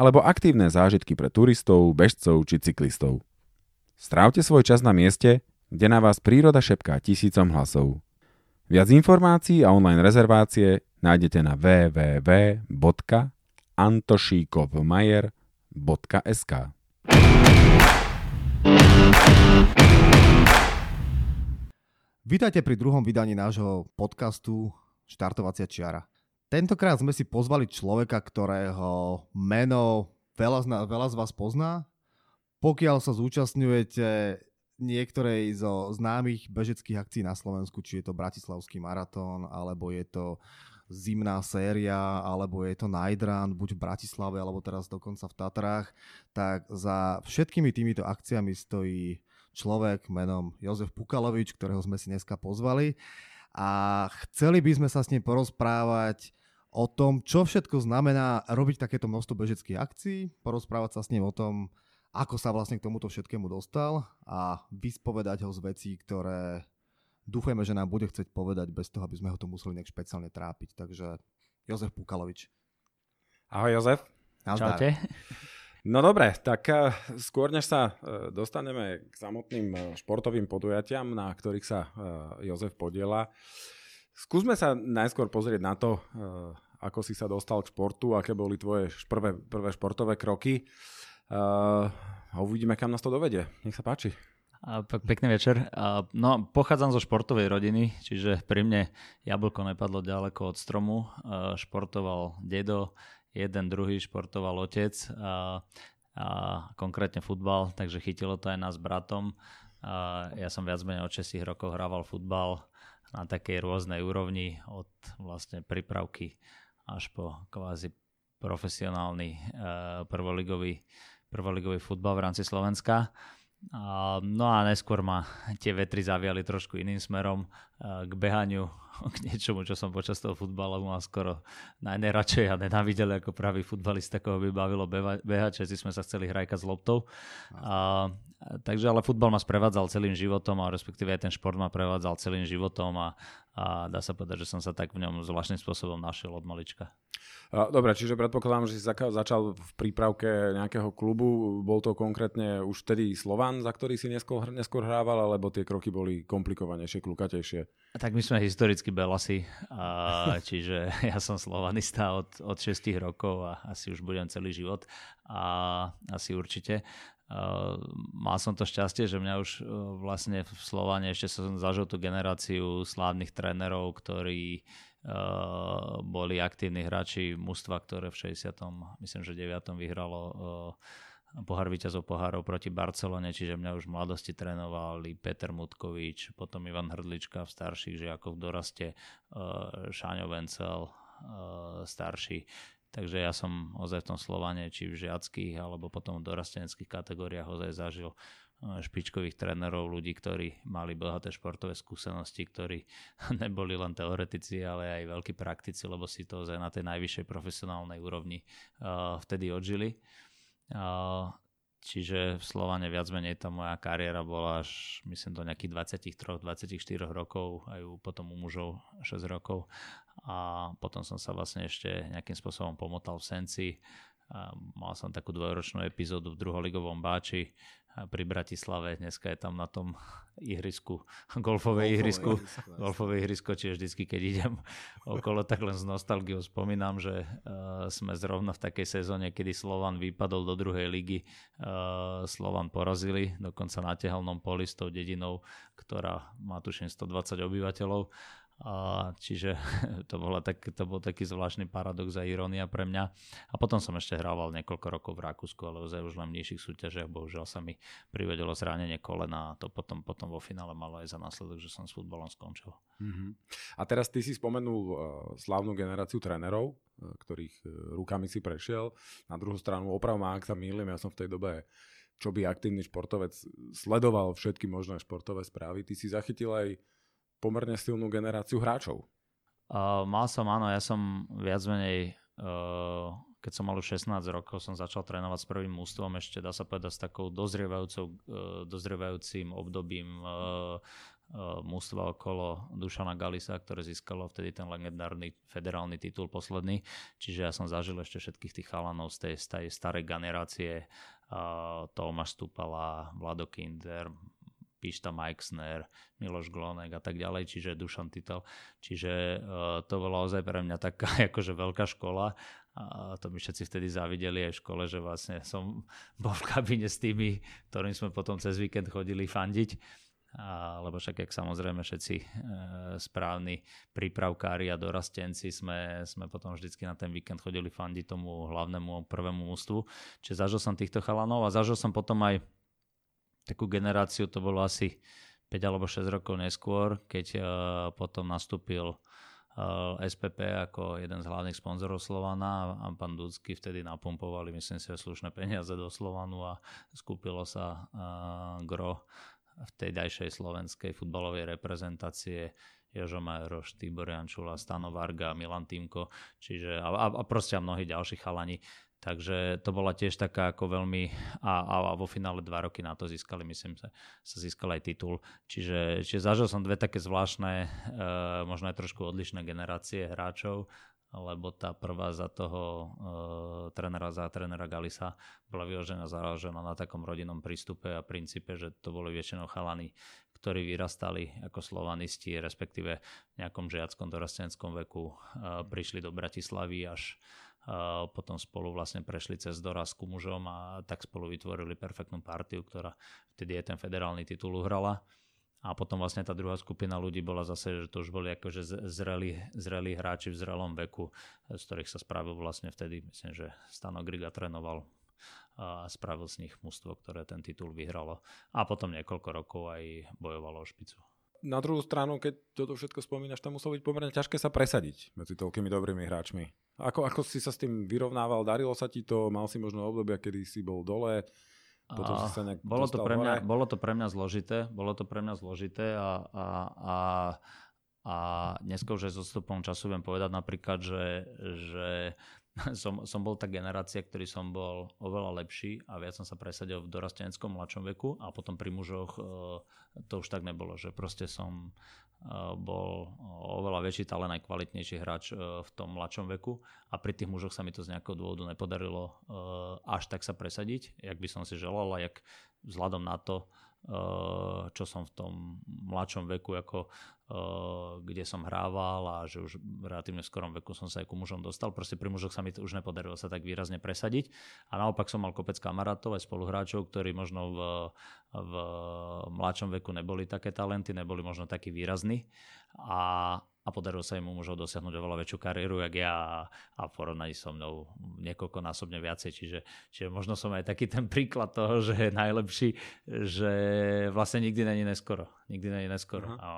alebo aktívne zážitky pre turistov, bežcov či cyklistov. Strávte svoj čas na mieste, kde na vás príroda šepká tisícom hlasov. Viac informácií a online rezervácie nájdete na www.antošíkovmajer.sk Vítajte pri druhom vydaní nášho podcastu Štartovacia čiara. Tentokrát sme si pozvali človeka, ktorého meno veľa z, veľa z vás pozná. Pokiaľ sa zúčastňujete niektorej zo známych bežeckých akcií na Slovensku, či je to Bratislavský maratón, alebo je to zimná séria, alebo je to Night Run, buď v Bratislave, alebo teraz dokonca v Tatrách, tak za všetkými týmito akciami stojí človek menom Jozef Pukalovič, ktorého sme si dneska pozvali. A chceli by sme sa s ním porozprávať o tom, čo všetko znamená robiť takéto množstvo bežeckých akcií, porozprávať sa s ním o tom, ako sa vlastne k tomuto všetkému dostal a vyspovedať ho z vecí, ktoré dúfajme, že nám bude chcieť povedať bez toho, aby sme ho to museli nejak špeciálne trápiť. Takže Jozef Pukalovič. Ahoj Jozef. Čaute. No dobre, tak uh, skôr než sa uh, dostaneme k samotným uh, športovým podujatiam, na ktorých sa Jozef podiela, skúsme sa najskôr pozrieť na to, ako si sa dostal k športu, aké boli tvoje prvé, prvé športové kroky. A uvidíme, kam nás to dovede. Nech sa páči. Pekný večer. No, pochádzam zo športovej rodiny, čiže pri mne jablko nepadlo ďaleko od stromu. Športoval dedo, jeden, druhý športoval otec a konkrétne futbal, takže chytilo to aj nás s bratom. A ja som viac menej od 6 rokov hrával futbal na takej rôznej úrovni, od vlastne prípravky až po kvázi profesionálny prvoligový, prvoligový futbal v rámci Slovenska. No a neskôr ma tie vetry zaviali trošku iným smerom k behaniu, k niečomu, čo som počas toho futbalu mal skoro najneradšej a nenávidel ako pravý futbalista, koho by bavilo behať, všetci sme sa chceli hrajkať s loptou. A, takže ale futbal ma sprevádzal celým životom a respektíve aj ten šport ma prevádzal celým životom a, a dá sa povedať, že som sa tak v ňom zvláštnym spôsobom našiel od malička. Dobre, čiže predpokladám, že si začal v prípravke nejakého klubu. Bol to konkrétne už vtedy Slovan, za ktorý si neskôr, neskôr hrával, alebo tie kroky boli komplikovanejšie, klukatejšie? Tak my sme historicky Belasi, a, čiže ja som slovanista od, od 6 rokov a asi už budem celý život. A asi určite. Uh, mal som to šťastie, že mňa už uh, vlastne v Slovane ešte som zažil tú generáciu slávnych trénerov, ktorí Uh, boli aktívni hráči mužstva, ktoré v 60. myslím, že 9. vyhralo uh, pohár víťazov pohárov proti Barcelone, čiže mňa už v mladosti trénovali Peter Mutkovič, potom Ivan Hrdlička v starších žiakoch v doraste, uh, Šáňo Vencel starší. Takže ja som ozaj v tom Slovane, či v žiackých, alebo potom v dorasteneckých kategóriách ozaj zažil špičkových trénerov, ľudí, ktorí mali bohaté športové skúsenosti, ktorí neboli len teoretici, ale aj veľkí praktici, lebo si to na tej najvyššej profesionálnej úrovni vtedy odžili. Čiže v Slovane viac menej tá moja kariéra bola až myslím do nejakých 23-24 rokov, aj potom u mužov 6 rokov a potom som sa vlastne ešte nejakým spôsobom pomotal v Senci. Mal som takú dvojročnú epizódu v druholigovom Báči pri Bratislave. Dneska je tam na tom ihrisku, golfové, ihrisku, ihrisko, golfové ihrisko, čiže vždycky, keď idem okolo, tak len z nostalgiou spomínam, že uh, sme zrovna v takej sezóne, kedy Slovan vypadol do druhej ligy. Uh, Slovan porazili, dokonca na tehelnom poli s tou dedinou, ktorá má tuším 120 obyvateľov a, čiže to, bola tak, to bol taký zvláštny paradox a irónia pre mňa. A potom som ešte hrával niekoľko rokov v Rakúsku, ale už len v nižších súťažiach. Bohužiaľ sa mi privedelo zranenie kolena a to potom, potom vo finále malo aj za následok, že som s futbalom skončil. Mm-hmm. A teraz ty si spomenul uh, slávnu generáciu trénerov, uh, ktorých uh, rukami si prešiel. Na druhú stranu, oprav ma, ak sa mýlim, ja som v tej dobe čo by aktívny športovec sledoval všetky možné športové správy. Ty si zachytil aj pomerne silnú generáciu hráčov. Uh, mal som, áno, ja som viac menej, uh, keď som mal už 16 rokov, som začal trénovať s prvým mústvom, ešte dá sa povedať s takou dozrievajúcou, uh, dozrievajúcim obdobím uh, mústva okolo Dušana Galisa, ktoré získalo vtedy ten legendárny federálny titul posledný. Čiže ja som zažil ešte všetkých tých chalanov z tej, tej starej generácie. Uh, Tomáš Stupala, Vlado Kinder, Pišta Meixner, Miloš Glonek a tak ďalej, čiže Dušan Titel. Čiže uh, to bolo ozaj pre mňa taká akože veľká škola a to mi všetci vtedy zavideli aj v škole, že vlastne som bol v kabíne s tými, ktorým sme potom cez víkend chodili fandiť. A, lebo však, jak samozrejme všetci e, správni prípravkári a dorastenci sme, sme potom vždycky na ten víkend chodili fandiť tomu hlavnému prvému mústvu. Čiže zažil som týchto chalanov a zažil som potom aj takú generáciu, to bolo asi 5 alebo 6 rokov neskôr, keď uh, potom nastúpil uh, eh, SPP ako jeden z hlavných sponzorov Slovana a pán Dudsky vtedy napumpovali, myslím si, slušné peniaze do Slovanu a skúpilo sa uh, gro v tej dajšej slovenskej futbalovej reprezentácie Jožo Majeroš, Tibor Jančula, Stano Varga, Milan Týmko, čiže a, a proste a mnohí ďalší chalani. Takže to bola tiež taká ako veľmi, a, a, a vo finále dva roky na to získali, myslím, sa, sa získal aj titul. Čiže, čiže zažil som dve také zvláštne, e, možno aj trošku odlišné generácie hráčov, lebo tá prvá za toho e, trénera, za trénera Galisa bola vyložená založená na takom rodinnom prístupe a princípe, že to boli väčšinou chalani, ktorí vyrastali ako slovanisti, respektíve v nejakom žiackom dorastenskom veku e, prišli do Bratislavy až potom spolu vlastne prešli cez dorazku mužom a tak spolu vytvorili perfektnú partiu, ktorá vtedy je ten federálny titul uhrala. A potom vlastne tá druhá skupina ľudí bola zase, že to už boli akože zrelí, zrelí hráči v zrelom veku, z ktorých sa spravil vlastne vtedy, myslím, že Stano Griga trénoval a spravil z nich mužstvo, ktoré ten titul vyhralo. A potom niekoľko rokov aj bojovalo o špicu na druhú stranu, keď toto všetko spomínaš, tam muselo byť pomerne ťažké sa presadiť medzi toľkými dobrými hráčmi. Ako, ako si sa s tým vyrovnával? Darilo sa ti to? Mal si možno obdobia, kedy si bol dole? Potom si sa nejak bolo, to pre mňa, bolo to pre mňa zložité. Bolo to pre mňa zložité a, a, a, a dneska už aj so stupom času viem povedať napríklad, že, že som, som bol tá generácia, ktorý som bol oveľa lepší a viac som sa presadil v dorasteneckom mladšom veku a potom pri mužoch e, to už tak nebolo, že proste som e, bol oveľa väčší talent aj kvalitnejší hráč e, v tom mladšom veku a pri tých mužoch sa mi to z nejakého dôvodu nepodarilo až tak sa presadiť, jak by som si želal a jak vzhľadom na to, čo som v tom mladšom veku ako Eh, kde som hrával a že už v relatívne skorom veku som sa aj ku mužom dostal. Proste pri mužoch sa mi to už nepodarilo sa tak výrazne presadiť. A naopak som mal kopec kamarátov aj spoluhráčov, ktorí možno v, v mladšom veku neboli také talenty, neboli možno takí výrazní. A, a podarilo sa im mužov dosiahnuť oveľa väčšiu kariéru, jak ja a v porovnaní so mnou niekoľkonásobne viacej. Čiže, čiže možno som aj taký ten príklad toho, že je najlepší, že vlastne nikdy není neskoro. Nikdy není neskoro. Uh-huh. A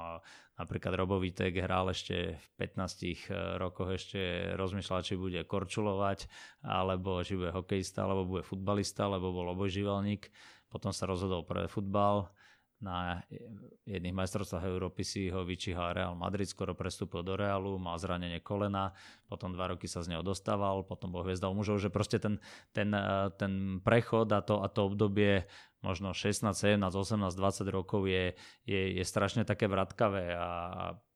napríklad Robo Vitek hral ešte v 15 eh, rokoch ešte rozmýšľal, či bude korčulovať, alebo či bude hokejista, alebo bude futbalista, alebo bol obojživelník. Potom sa rozhodol pre futbal na jedných majstrovstvách Európy si ho vyčíhal Real Madrid, skoro prestúpil do Realu, mal zranenie kolena, potom dva roky sa z neho dostával, potom bol hviezdal mužov, že proste ten, ten, eh, ten prechod a to, a to obdobie možno 16, 17, 18, 20 rokov je, je, je strašne také vratkavé a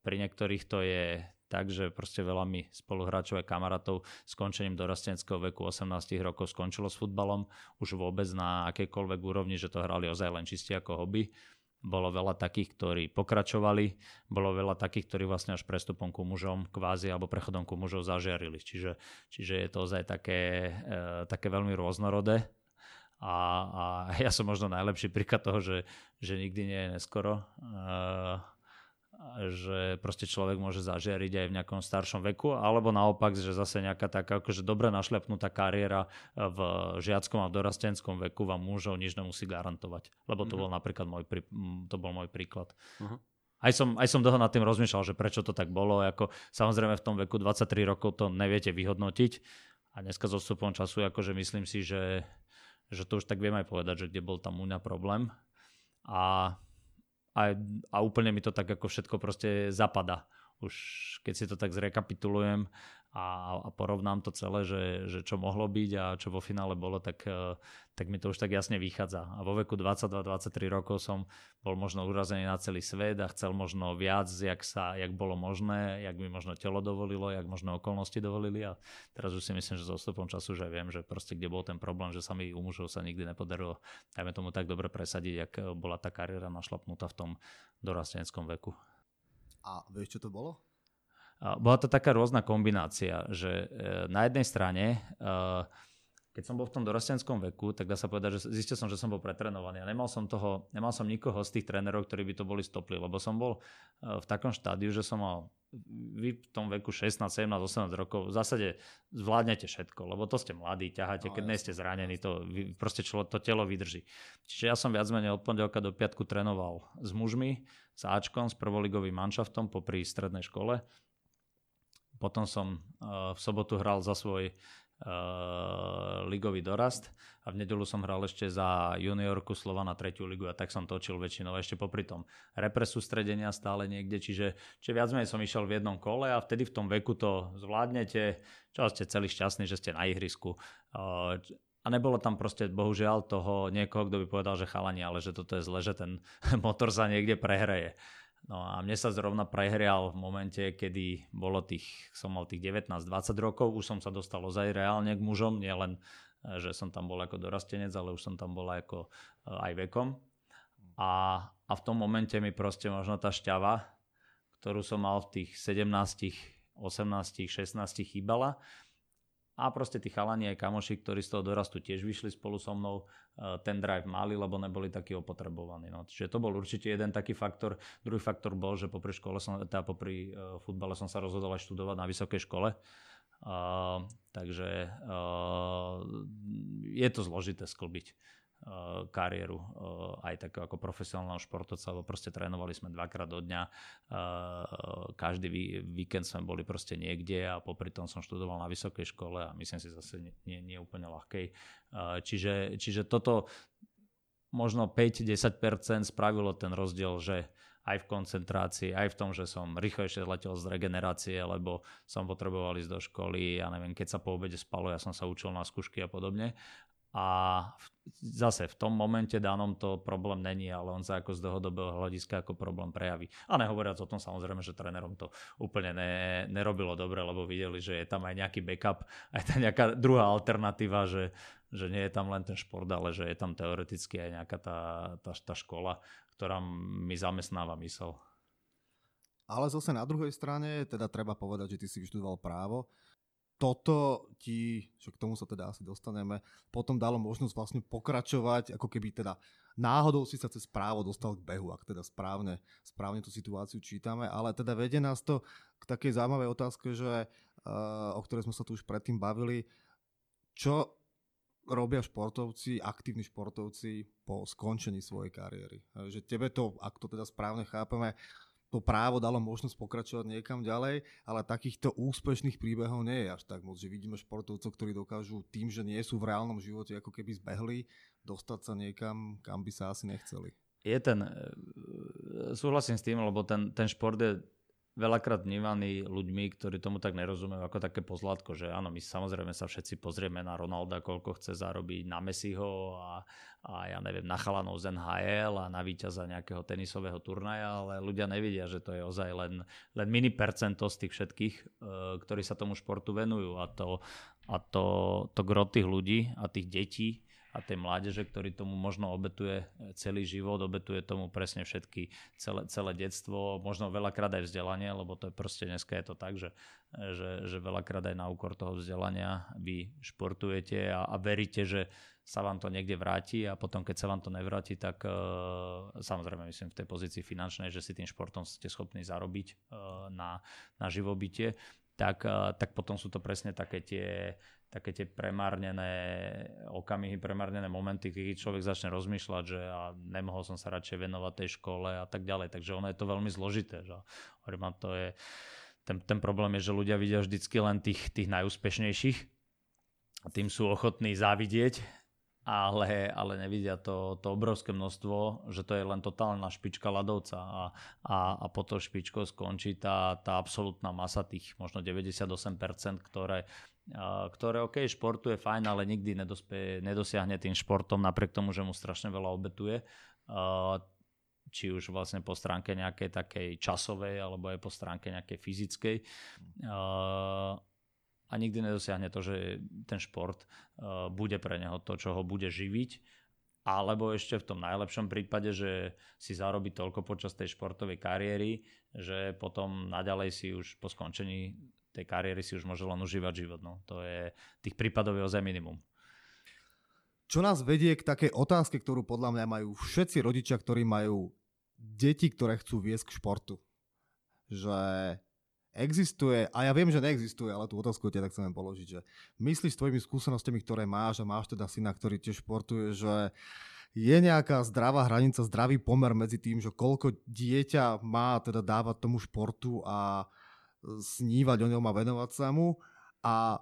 pri niektorých to je tak, že proste veľa mi spoluhráčov a kamarátov skončením dorastenského veku 18 rokov skončilo s futbalom, už vôbec na akejkoľvek úrovni, že to hrali ozaj len čisti ako hobby. Bolo veľa takých, ktorí pokračovali, bolo veľa takých, ktorí vlastne až prestupom ku mužom kvázi alebo prechodom ku mužov zažiarili. Čiže, čiže je to ozaj také, e, také veľmi rôznorodé. A, a ja som možno najlepší príklad toho, že, že nikdy nie je neskoro. E, že proste človek môže zažiariť aj v nejakom staršom veku, alebo naopak, že zase nejaká taká akože dobre našľapnutá kariéra v žiackom a v dorastenskom veku vám mužov nič nemusí garantovať. Lebo to uh-huh. bol napríklad môj, to bol môj príklad. Uh-huh. Aj som, aj som dlho nad tým rozmýšľal, že prečo to tak bolo. Ako, samozrejme v tom veku 23 rokov to neviete vyhodnotiť. A dneska so vstupom času akože myslím si, že, že to už tak viem aj povedať, že kde bol tam u mňa problém. A a, a úplne mi to tak ako všetko proste zapada. Už keď si to tak zrekapitulujem a, a porovnám to celé, že, že čo mohlo byť a čo vo finále bolo, tak, e, tak mi to už tak jasne vychádza. A vo veku 22-23 rokov som bol možno urazený na celý svet a chcel možno viac, jak, sa, jak bolo možné, jak mi možno telo dovolilo, jak možno okolnosti dovolili a teraz už si myslím, že s odstupom času že viem, že proste kde bol ten problém, že sa mi u mužov sa nikdy nepodarilo, dajme tomu tak dobre presadiť, jak bola tá kariéra našlapnutá v tom dorastenskom veku. A vieš, čo to bolo? Bola to taká rôzna kombinácia, že e, na jednej strane, e, keď som bol v tom dorastenskom veku, tak dá sa povedať, že zistil som, že som bol pretrenovaný a nemal som, toho, nemal som nikoho z tých trénerov, ktorí by to boli stopli, lebo som bol e, v takom štádiu, že som mal vy v tom veku 16, 17, 18 rokov v zásade zvládnete všetko, lebo to ste mladí, ťaháte, no, keď nie ste zranení, to proste člo, to telo vydrží. Čiže ja som viac menej od pondelka do piatku trénoval s mužmi, s Ačkom, s prvoligovým manšaftom popri strednej škole. Potom som uh, v sobotu hral za svoj uh, ligový dorast a v nedelu som hral ešte za juniorku Slova na tretiu ligu a tak som točil väčšinou ešte popri tom repre sústredenia stále niekde, čiže, čiže viac menej som išiel v jednom kole a vtedy v tom veku to zvládnete, čo ste celý šťastní, že ste na ihrisku. Uh, a nebolo tam proste bohužiaľ toho niekoho, kto by povedal, že chalani, ale že toto je zle, že ten motor sa niekde prehreje. No a mne sa zrovna prehrial v momente, kedy bolo tých, som mal tých 19-20 rokov, už som sa dostal ozaj reálne k mužom, nielen, e, že som tam bol ako dorastenec, ale už som tam bol ako e, aj vekom. A, a v tom momente mi proste možno tá šťava, ktorú som mal v tých 17, 18, 16 chýbala a proste tí chalani aj kamoši, ktorí z toho dorastu tiež vyšli spolu so mnou, ten drive mali, lebo neboli takí opotrebovaní. No. Čiže to bol určite jeden taký faktor. Druhý faktor bol, že popri škole som, teda popri uh, futbale som sa rozhodol aj študovať na vysokej škole. Uh, takže uh, je to zložité sklbiť Eh, kariéru eh, aj tak ako profesionálneho športovca, lebo proste trénovali sme dvakrát do dňa, eh, každý víkend sme boli proste niekde a popri tom som študoval na vysokej škole a myslím si zase nie, nie úplne ľahkej. Čiže, čiže toto možno 5-10% spravilo ten rozdiel, že aj v koncentrácii, aj v tom, že som rýchlejšie letel z regenerácie, lebo som potreboval ísť do školy, ja neviem, keď sa po obede spalo, ja som sa učil na skúšky a podobne. A zase v tom momente danom to problém není, ale on sa ako z dlhodobého hľadiska ako problém prejaví. A nehovoriac o tom samozrejme, že trénerom to úplne ne, nerobilo dobre, lebo videli, že je tam aj nejaký backup, aj tá nejaká druhá alternatíva, že, že nie je tam len ten šport, ale že je tam teoreticky aj nejaká tá, tá, tá škola, ktorá mi zamestnáva mysel. Ale zase na druhej strane, teda treba povedať, že ty si vyštudoval právo, toto ti, že k tomu sa teda asi dostaneme, potom dalo možnosť vlastne pokračovať, ako keby teda náhodou si sa cez právo dostal k behu, ak teda správne, správne tú situáciu čítame, ale teda vedie nás to k takej zaujímavej otázke, že, uh, o ktorej sme sa tu už predtým bavili, čo robia športovci, aktívni športovci po skončení svojej kariéry. Že tebe to, ak to teda správne chápeme, to právo dalo možnosť pokračovať niekam ďalej, ale takýchto úspešných príbehov nie je až tak moc, že vidíme športovcov, ktorí dokážu tým, že nie sú v reálnom živote ako keby zbehli, dostať sa niekam, kam by sa asi nechceli. je ten, e, súhlasím s tým, lebo ten, ten šport je veľakrát vnímaní ľuďmi, ktorí tomu tak nerozumejú, ako také pozlátko, že áno, my samozrejme sa všetci pozrieme na Ronalda, koľko chce zarobiť na Messiho a, a ja neviem, na chalanov z NHL a na víťaza nejakého tenisového turnaja, ale ľudia nevidia, že to je ozaj len, len mini percento z tých všetkých, e, ktorí sa tomu športu venujú. A to, a to, to gro tých ľudí a tých detí a tej mládeže, ktorý tomu možno obetuje celý život, obetuje tomu presne všetky, celé, celé detstvo, možno veľakrát aj vzdelanie, lebo to je proste dneska je to tak, že, že, že veľakrát aj na úkor toho vzdelania vy športujete a, a veríte, že sa vám to niekde vráti a potom, keď sa vám to nevráti, tak uh, samozrejme myslím v tej pozícii finančnej, že si tým športom ste schopní zarobiť uh, na, na živobytie, tak, uh, tak potom sú to presne také tie také tie premárnené okamihy, premárnené momenty, keď človek začne rozmýšľať, že a nemohol som sa radšej venovať tej škole a tak ďalej. Takže ono je to veľmi zložité. Že? Hovorím, to je, ten, ten problém je, že ľudia vidia vždycky len tých, tých najúspešnejších a tým sú ochotní závidieť, ale, ale nevidia to, to obrovské množstvo, že to je len totálna špička ľadovca a, a, a po to špičkou skončí tá, tá absolútna masa tých možno 98%, ktoré, ktoré OK, športu je fajn, ale nikdy nedospe, nedosiahne tým športom napriek tomu, že mu strašne veľa obetuje. Či už vlastne po stránke nejakej takej časovej alebo aj po stránke nejakej fyzickej. A nikdy nedosiahne to, že ten šport bude pre neho to, čo ho bude živiť. Alebo ešte v tom najlepšom prípade, že si zarobí toľko počas tej športovej kariéry, že potom naďalej si už po skončení tej kariéry si už môže len užívať život. No. To je, tých prípadov je ozaj minimum. Čo nás vedie k takej otázke, ktorú podľa mňa majú všetci rodičia, ktorí majú deti, ktoré chcú viesť k športu. Že existuje, a ja viem, že neexistuje, ale tú otázku tak chcem položiť, že myslíš s tvojimi skúsenostiami, ktoré máš a máš teda syna, ktorý tiež športuje, že je nejaká zdravá hranica, zdravý pomer medzi tým, že koľko dieťa má teda dávať tomu športu a snívať o ňom a venovať sa mu a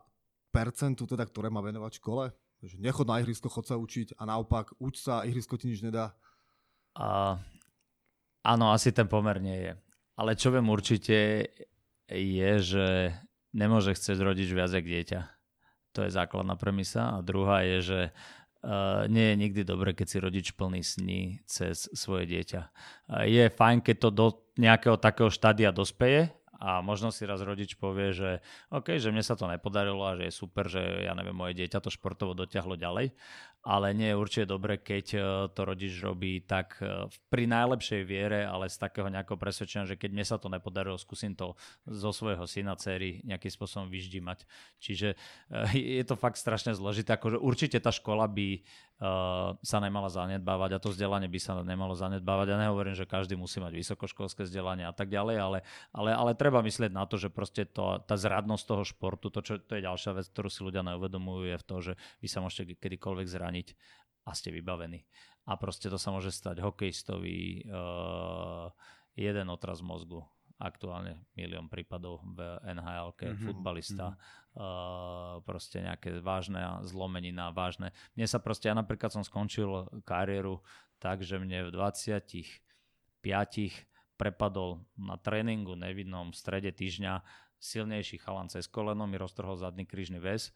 percentu teda, ktoré má venovať škole? Že nechod na ihrisko, chod sa učiť a naopak uč sa, ihrisko ti nič nedá. Uh, áno, asi ten pomer nie je. Ale čo viem určite je, že nemôže chcieť rodič viac jak dieťa. To je základná premisa. A druhá je, že Uh, nie je nikdy dobre, keď si rodič plný sní cez svoje dieťa. Uh, je fajn, keď to do nejakého takého štádia dospeje, a možno si raz rodič povie, že OK, že mne sa to nepodarilo a že je super, že ja neviem, moje dieťa to športovo dotiahlo ďalej, ale nie je určite dobre, keď e, to rodič robí tak e, pri najlepšej viere, ale z takého nejakého presvedčenia, že keď mne sa to nepodarilo, skúsim to zo svojho syna, cery nejakým spôsobom vyždímať. Čiže e, je to fakt strašne zložité. Akože určite tá škola by sa nemala zanedbávať a to vzdelanie by sa nemalo zanedbávať. Ja nehovorím, že každý musí mať vysokoškolské vzdelanie a tak ďalej, ale, ale, ale treba myslieť na to, že proste to, tá zradnosť toho športu, to, čo, to je ďalšia vec, ktorú si ľudia neuvedomujú, je v to, že vy sa môžete kedykoľvek zraniť a ste vybavení. A proste to sa môže stať hokejistovi, uh, jeden otraz mozgu, aktuálne milión prípadov v NHL, mm-hmm. futbalista, mm-hmm. uh, proste nejaké vážne zlomenina, vážne. Mne sa proste, ja napríklad som skončil kariéru tak, že mne v 25 prepadol na tréningu nevidnom v strede týždňa silnejší chalan cez koleno, mi roztrhol zadný krížny väz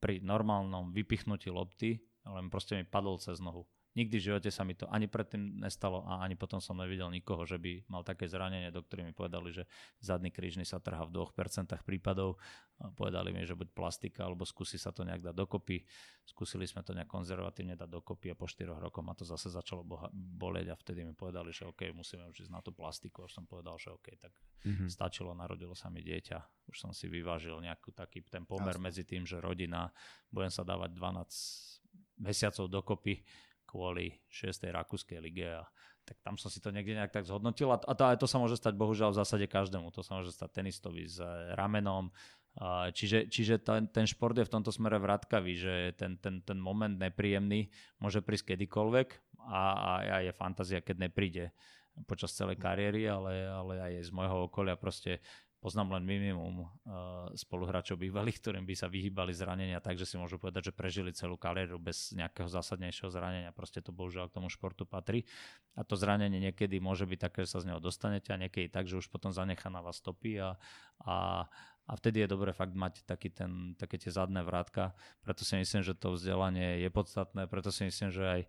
pri normálnom vypichnutí lopty, len proste mi padol cez nohu. Nikdy v živote sa mi to ani predtým nestalo a ani potom som nevidel nikoho, že by mal také zranenie, doktori mi povedali, že zadný krížny sa trhá v 2% prípadov. Povedali mi, že buď plastika, alebo skúsi sa to nejak dať dokopy. Skúsili sme to nejak konzervatívne dať dokopy a po 4 rokoch ma to zase začalo boleť a vtedy mi povedali, že OK, musíme už ísť na tú plastiku. Už som povedal, že OK, tak mm-hmm. stačilo, narodilo sa mi dieťa. Už som si vyvážil nejaký taký ten pomer Jasne. medzi tým, že rodina, budem sa dávať 12 mesiacov dokopy kvôli 6. rakúskej lige a tak tam som si to niekde nejak tak zhodnotil a, a to, to sa môže stať bohužiaľ v zásade každému. To sa môže stať tenistovi s eh, ramenom, Čiže, čiže ten, ten šport je v tomto smere vratkavý, že ten, ten, ten moment nepríjemný môže prísť kedykoľvek a, a, a je fantázia, keď nepríde počas celej kariéry, ale, ale aj z môjho okolia proste poznám len minimum uh, spoluhráčov bývalých, ktorým by sa vyhýbali zranenia tak, že si môžu povedať, že prežili celú kariéru bez nejakého zásadnejšieho zranenia. Proste to bohužiaľ k tomu športu patrí. A to zranenie niekedy môže byť také, že sa z neho dostanete a niekedy tak, že už potom zanechá na vás stopy a, a, a vtedy je dobré fakt mať taký ten, také tie zadné vrátka. Preto si myslím, že to vzdelanie je podstatné, preto si myslím, že aj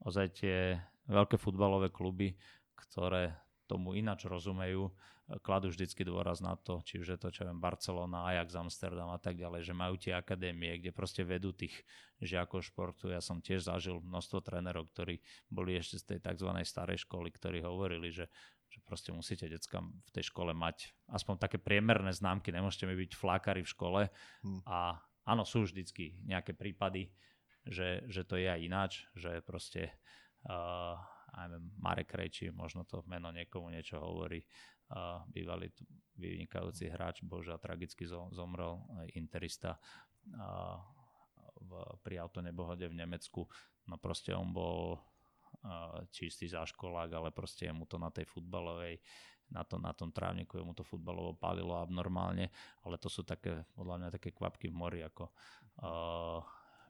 ozaj tie veľké futbalové kluby, ktoré tomu ináč rozumejú, kladú vždycky dôraz na to, či už je to, čo viem, Barcelona, Ajax, Amsterdam a tak ďalej, že majú tie akadémie, kde proste vedú tých žiakov športu. Ja som tiež zažil množstvo trénerov, ktorí boli ešte z tej tzv. starej školy, ktorí hovorili, že, že proste musíte deckám v tej škole mať aspoň také priemerné známky, nemôžete mi byť flákari v škole hmm. a áno, sú vždycky nejaké prípady, že, že to je aj ináč, že proste uh, neviem, Marek Krejči, možno to meno niekomu niečo hovorí, uh, bývalý vynikajúci hráč, bože, tragicky zomrel, interista uh, v, pri autonebohode v Nemecku. No proste on bol čistý záškolák, ale proste mu to na tej futbalovej na, to, na tom trávniku, mu to futbalovo palilo abnormálne, ale to sú také, podľa mňa také kvapky v mori, ako uh,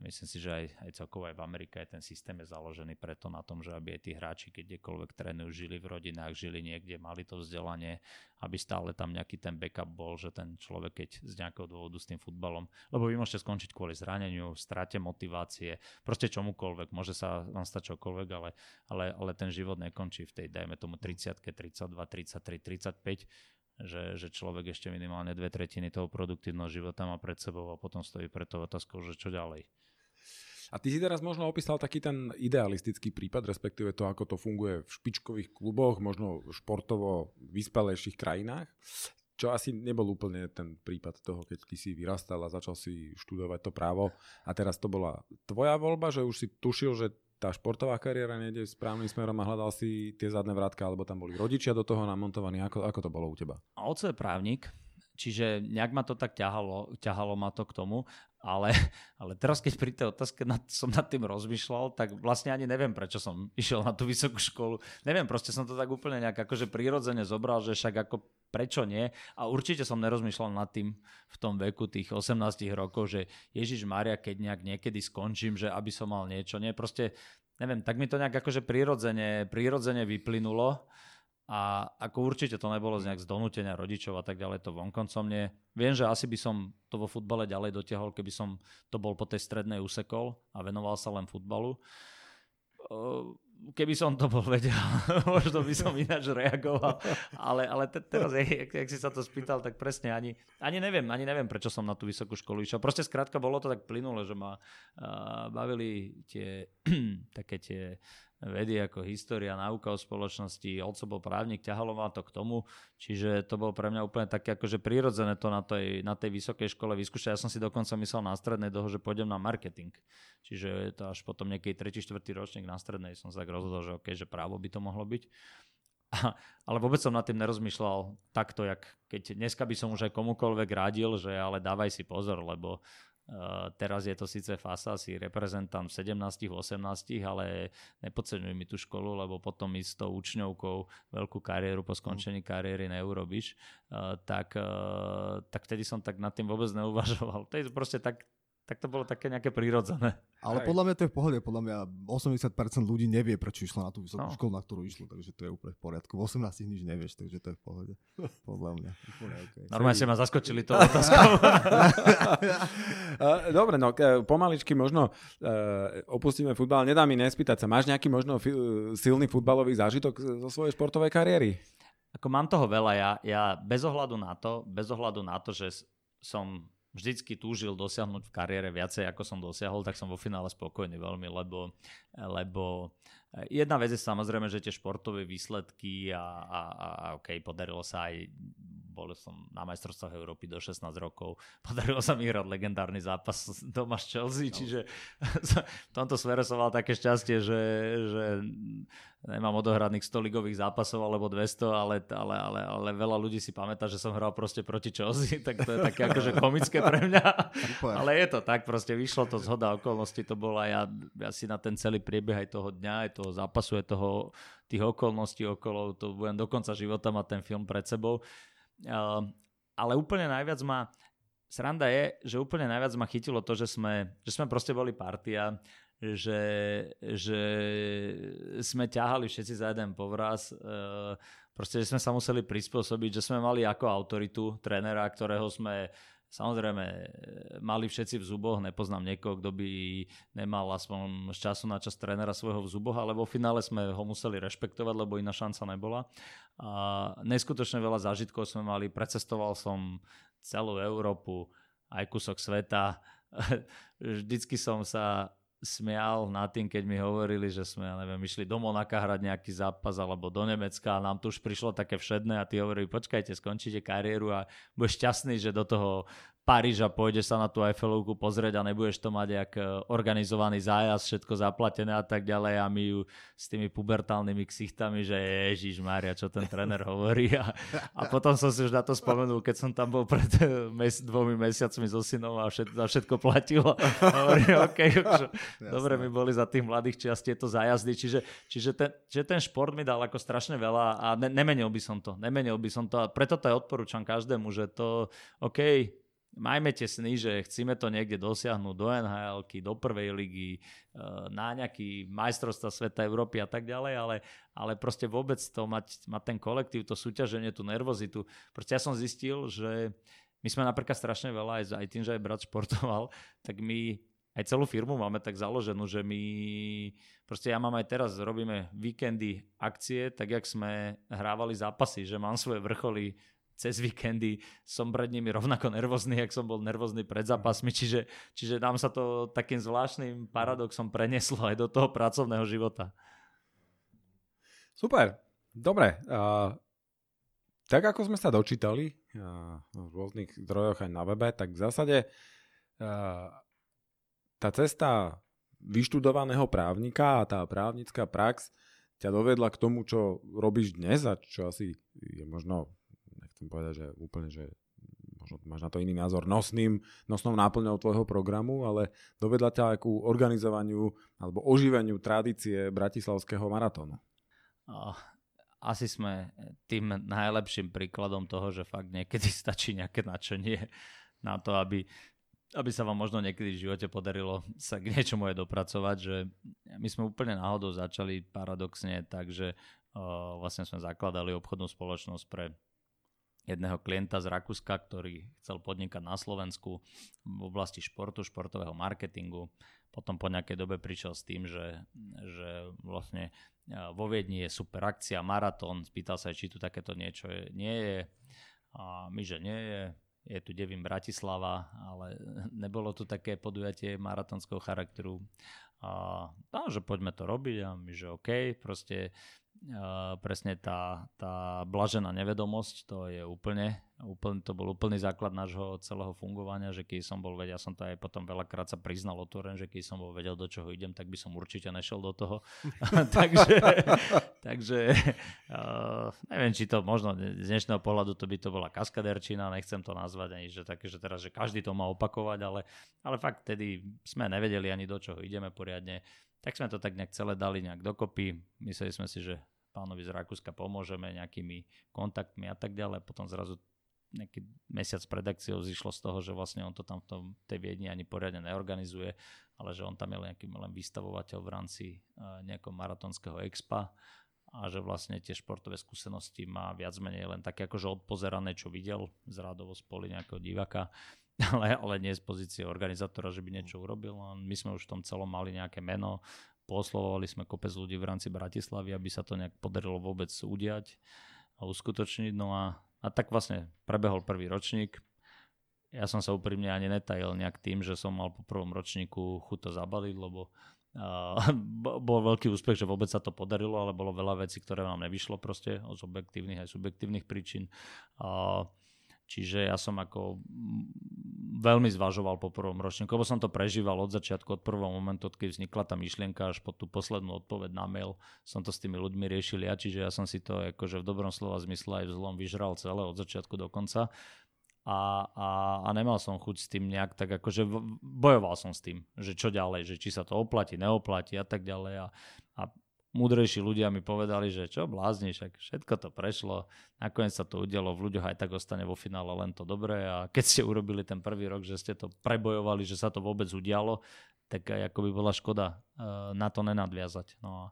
myslím si, že aj, aj celkovo aj v Amerike aj ten systém je založený preto na tom, že aby aj tí hráči, keď kdekoľvek trénujú, žili v rodinách, žili niekde, mali to vzdelanie, aby stále tam nejaký ten backup bol, že ten človek, keď z nejakého dôvodu s tým futbalom, lebo vy môžete skončiť kvôli zraneniu, strate motivácie, proste čomukoľvek, môže sa vám stať čokoľvek, ale, ale, ale ten život nekončí v tej, dajme tomu 30, 32, 33, 35, že, že človek ešte minimálne dve tretiny toho produktívneho života má pred sebou a potom stojí pre to otázkou, že čo ďalej. A ty si teraz možno opísal taký ten idealistický prípad, respektíve to, ako to funguje v špičkových kluboch, možno športovo vyspelejších krajinách. Čo asi nebol úplne ten prípad toho, keď ty si vyrastal a začal si študovať to právo a teraz to bola tvoja voľba, že už si tušil, že tá športová kariéra nejde správnym smerom a hľadal si tie zadné vrátka, alebo tam boli rodičia do toho namontovaní. Ako, ako to bolo u teba? Oco je právnik, Čiže nejak ma to tak ťahalo, ťahalo ma to k tomu, ale, ale teraz keď pri tej otázke nad, som nad tým rozmýšľal, tak vlastne ani neviem, prečo som išiel na tú vysokú školu. Neviem, proste som to tak úplne nejak akože prirodzene zobral, že však ako prečo nie. A určite som nerozmýšľal nad tým v tom veku tých 18 rokov, že Ježiš Maria, keď nejak niekedy skončím, že aby som mal niečo. Nie, proste neviem, tak mi to nejak akože prirodzene, prirodzene vyplynulo. A ako určite to nebolo z nejak z donútenia rodičov a tak ďalej, to vonkoncom nie. Viem, že asi by som to vo futbale ďalej dotiahol, keby som to bol po tej strednej úsekol a venoval sa len futbalu keby som to bol vedel, možno by som ináč reagoval, ale, ale te, teraz, jak, jak si sa to spýtal, tak presne ani, ani neviem, ani neviem, prečo som na tú vysokú školu išiel. Proste skrátka bolo to tak plynulé, že ma uh, bavili tie také tie vedy ako história, náuka o spoločnosti, otco bol právnik, ťahalo ma to k tomu, čiže to bolo pre mňa úplne také akože prirodzené to na tej, na tej vysokej škole vyskúšať. Ja som si dokonca myslel na strednej toho, že pôjdem na marketing. Čiže je to až potom nejaký 3. 4. ročník na strednej som sa tak rozhodol, že OK, že právo by to mohlo byť. Ale vôbec som nad tým nerozmýšľal takto, jak keď dneska by som už aj komukoľvek radil, že ale dávaj si pozor, lebo teraz je to síce FASA, si reprezentant 17, 18, ale nepodceňuj mi tú školu, lebo potom ísť s tou učňovkou veľkú kariéru po skončení kariéry neurobiš, uh, tak, uh, tak vtedy som tak nad tým vôbec neuvažoval. To je proste tak, tak to bolo také nejaké prírodzené. Ale Aj. podľa mňa to je v pohode, podľa mňa 80% ľudí nevie, prečo išlo na tú vysokú no. školu, na ktorú išlo, takže to je úplne v poriadku. V 18 nič nevieš, takže to je v pohode. Podľa mňa. okay. Normálne ste ma zaskočili to otázkou. Dobre, no pomaličky možno uh, opustíme futbal. Nedá mi nespýtať sa, máš nejaký možno fi- silný futbalový zážitok zo svojej športovej kariéry? Ako mám toho veľa, ja, ja bez ohľadu na to, bez ohľadu na to, že som vždycky túžil dosiahnuť v kariére viacej, ako som dosiahol, tak som vo finále spokojný veľmi, lebo, lebo jedna vec je samozrejme, že tie športové výsledky a, a, a OK, podarilo sa aj bol som na majstrovstvách Európy do 16 rokov. Podarilo sa mi hrať legendárny zápas doma s Chelsea, no. čiže v tomto smere som mal také šťastie, že, že nemám odohraných 100 ligových zápasov alebo 200, ale, ale, ale, ale veľa ľudí si pamätá, že som hral proste proti Chelsea, tak to je také akože komické pre mňa. ale je to tak, proste vyšlo to zhoda okolností, to bola ja, ja si na ten celý priebeh aj toho dňa, aj toho zápasu, aj toho, tých okolností okolo, to budem do konca života mať ten film pred sebou. Ale úplne najviac ma, sranda je, že úplne najviac ma chytilo to, že sme, že sme proste boli partia, že, že sme ťahali všetci za jeden povraz. E, proste, že sme sa museli prispôsobiť, že sme mali ako autoritu trénera, ktorého sme Samozrejme, mali všetci v zuboch, nepoznám niekoho, kto by nemal aspoň z času na čas trénera svojho v zuboch, ale vo finále sme ho museli rešpektovať, lebo iná šanca nebola. A neskutočne veľa zážitkov sme mali, precestoval som celú Európu, aj kúsok sveta. Vždycky som sa smial nad tým, keď mi hovorili, že sme, ja neviem, išli do Monaka hrať nejaký zápas alebo do Nemecka a nám tu už prišlo také všedné a ty hovorili, počkajte, skončíte kariéru a budeš šťastný, že do toho Paríža pôjdeš sa na tú Eiffelovku pozrieť a nebudeš to mať jak e, organizovaný zájazd, všetko zaplatené a tak ďalej a my ju s tými pubertálnymi ksichtami, že Ježiš Mária, čo ten tréner hovorí. A, a potom som si už na to spomenul, keď som tam bol pred e, mes, dvomi mesiacmi so synom a všetko, a všetko platilo. A hovorím, okay, už, dobre mi boli za tých mladých čiast tieto zájazdy, čiže, čiže, ten, čiže ten šport mi dal ako strašne veľa a ne, nemenil by som to, nemenil by som to a preto to aj odporúčam každému, že to, OK, majme tie sny, že chceme to niekde dosiahnuť do nhl do prvej ligy, e, na nejaký majstrovstva sveta Európy a tak ďalej, ale, ale proste vôbec to mať, mať ten kolektív, to súťaženie, tú nervozitu. Proste ja som zistil, že my sme napríklad strašne veľa, aj, aj tým, že aj brat športoval, tak my aj celú firmu máme tak založenú, že my, proste ja mám aj teraz, robíme víkendy, akcie, tak jak sme hrávali zápasy, že mám svoje vrcholy cez víkendy som pred nimi rovnako nervózny, jak som bol nervózny pred zápasmi, čiže, čiže nám sa to takým zvláštnym paradoxom preneslo aj do toho pracovného života. Super, dobre. Uh, tak ako sme sa dočítali uh, v rôznych zdrojoch aj na webe, tak v zásade uh, tá cesta vyštudovaného právnika a tá právnická prax ťa dovedla k tomu, čo robíš dnes a čo asi je možno chcem povedať, že úplne, že možno máš na to iný názor, nosným, nosnou náplňou tvojho programu, ale dovedla ťa ku organizovaniu alebo oživeniu tradície Bratislavského maratónu. Asi sme tým najlepším príkladom toho, že fakt niekedy stačí nejaké načenie na to, aby, aby sa vám možno niekedy v živote podarilo sa k niečomu aj dopracovať, že my sme úplne náhodou začali paradoxne tak, že uh, vlastne sme zakladali obchodnú spoločnosť pre jedného klienta z Rakúska, ktorý chcel podnikať na Slovensku v oblasti športu, športového marketingu. Potom po nejakej dobe prišiel s tým, že, že vlastne vo Viedni je super akcia, maratón, spýtal sa, či tu takéto niečo je, nie je. A my, že nie je, je tu Devin Bratislava, ale nebolo tu také podujatie maratonského charakteru. A, no, že poďme to robiť a my, že OK, proste presne tá, tá blažená nevedomosť, to je úplne, úplne, to bol úplný základ nášho celého fungovania, že keď som bol vedel, ja som to aj potom veľakrát sa priznal otvoren, že keď som bol vedel, do čoho idem, tak by som určite nešiel do toho. takže takže uh, neviem, či to možno z dnešného pohľadu to by to bola kaskaderčina, nechcem to nazvať ani, že také, že teraz, že každý to má opakovať, ale, ale fakt tedy sme nevedeli ani do čoho ideme poriadne tak sme to tak nejak celé dali nejak dokopy. Mysleli sme si, že pánovi z Rakúska pomôžeme nejakými kontaktmi a tak ďalej. Potom zrazu nejaký mesiac pred akciou zišlo z toho, že vlastne on to tam v tom, tej Viedni ani poriadne neorganizuje, ale že on tam je nejaký len vystavovateľ v rámci uh, nejakého maratonského expa a že vlastne tie športové skúsenosti má viac menej len také akože odpozerané, čo videl z rádovo spoli nejakého divaka ale, ale nie z pozície organizátora, že by niečo urobil. My sme už v tom celom mali nejaké meno, poslovovali sme kopec ľudí v rámci Bratislavy, aby sa to nejak podarilo vôbec udiať a uskutočniť. No a, a tak vlastne prebehol prvý ročník. Ja som sa úprimne ani netajil nejak tým, že som mal po prvom ročníku chuť to zabaliť, lebo uh, bol veľký úspech, že vôbec sa to podarilo, ale bolo veľa vecí, ktoré nám nevyšlo proste z objektívnych aj subjektívnych príčin. Uh, Čiže ja som ako veľmi zvažoval po prvom ročníku, lebo som to prežíval od začiatku, od prvého momentu, keď vznikla tá myšlienka až po tú poslednú odpoveď na mail, som to s tými ľuďmi riešil ja, čiže ja som si to akože v dobrom slova zmysle aj v zlom vyžral celé od začiatku do konca. A, a, a nemal som chuť s tým nejak tak akože bojoval som s tým, že čo ďalej, že či sa to oplatí, neoplatí a tak ďalej a, a múdrejší ľudia mi povedali, že čo blázni, však všetko to prešlo, nakoniec sa to udialo, v ľuďoch aj tak ostane vo finále len to dobré a keď ste urobili ten prvý rok, že ste to prebojovali, že sa to vôbec udialo, tak ako by bola škoda uh, na to nenadviazať. No a,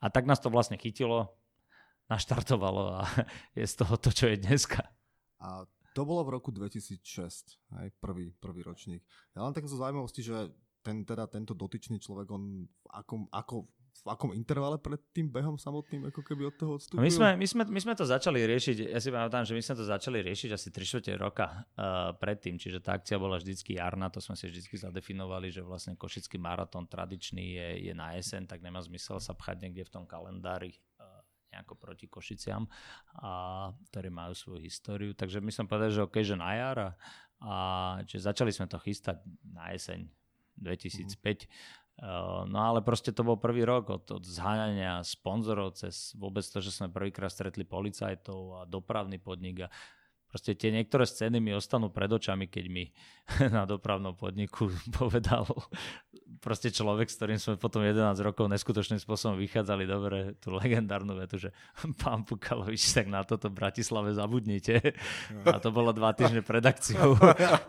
a tak nás to vlastne chytilo, naštartovalo a je z toho to, čo je dneska. A to bolo v roku 2006, aj prvý, prvý ročník. Ja len tak zo zaujímavosti, že ten, teda, tento dotyčný človek, on v ako, v akom intervale pred tým behom samotným ako keby od toho odstúpil? My sme, my, sme, my sme to začali riešiť, ja si pamätám, že my sme to začali riešiť asi 3 čtvrte roka uh, predtým, čiže tá akcia bola vždycky jarná, to sme si vždycky zadefinovali, že vlastne Košický maratón tradičný je, je na jeseň, tak nemá zmysel sa pchať niekde v tom kalendári uh, nejako proti Košiciam, a, ktorí majú svoju históriu. Takže my som povedal, že OK, že na jar a, a začali sme to chystať na jeseň 2005. Uh, no ale proste to bol prvý rok od, od zháňania sponzorov cez vôbec to, že sme prvýkrát stretli policajtov a dopravný podnik a proste tie niektoré scény mi ostanú pred očami, keď mi na dopravnom podniku povedal proste človek, s ktorým sme potom 11 rokov neskutočným spôsobom vychádzali dobre tú legendárnu vetu, že pán Pukalovič, tak na toto v Bratislave zabudnite. A to bolo dva týždne pred akciou.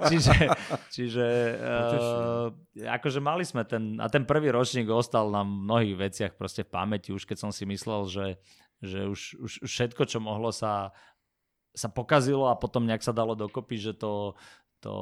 čiže čiže uh, akože mali sme ten, a ten prvý ročník ostal na mnohých veciach proste v pamäti, už keď som si myslel, že, že už, už všetko, čo mohlo sa sa pokazilo a potom nejak sa dalo dokopy, že to, to,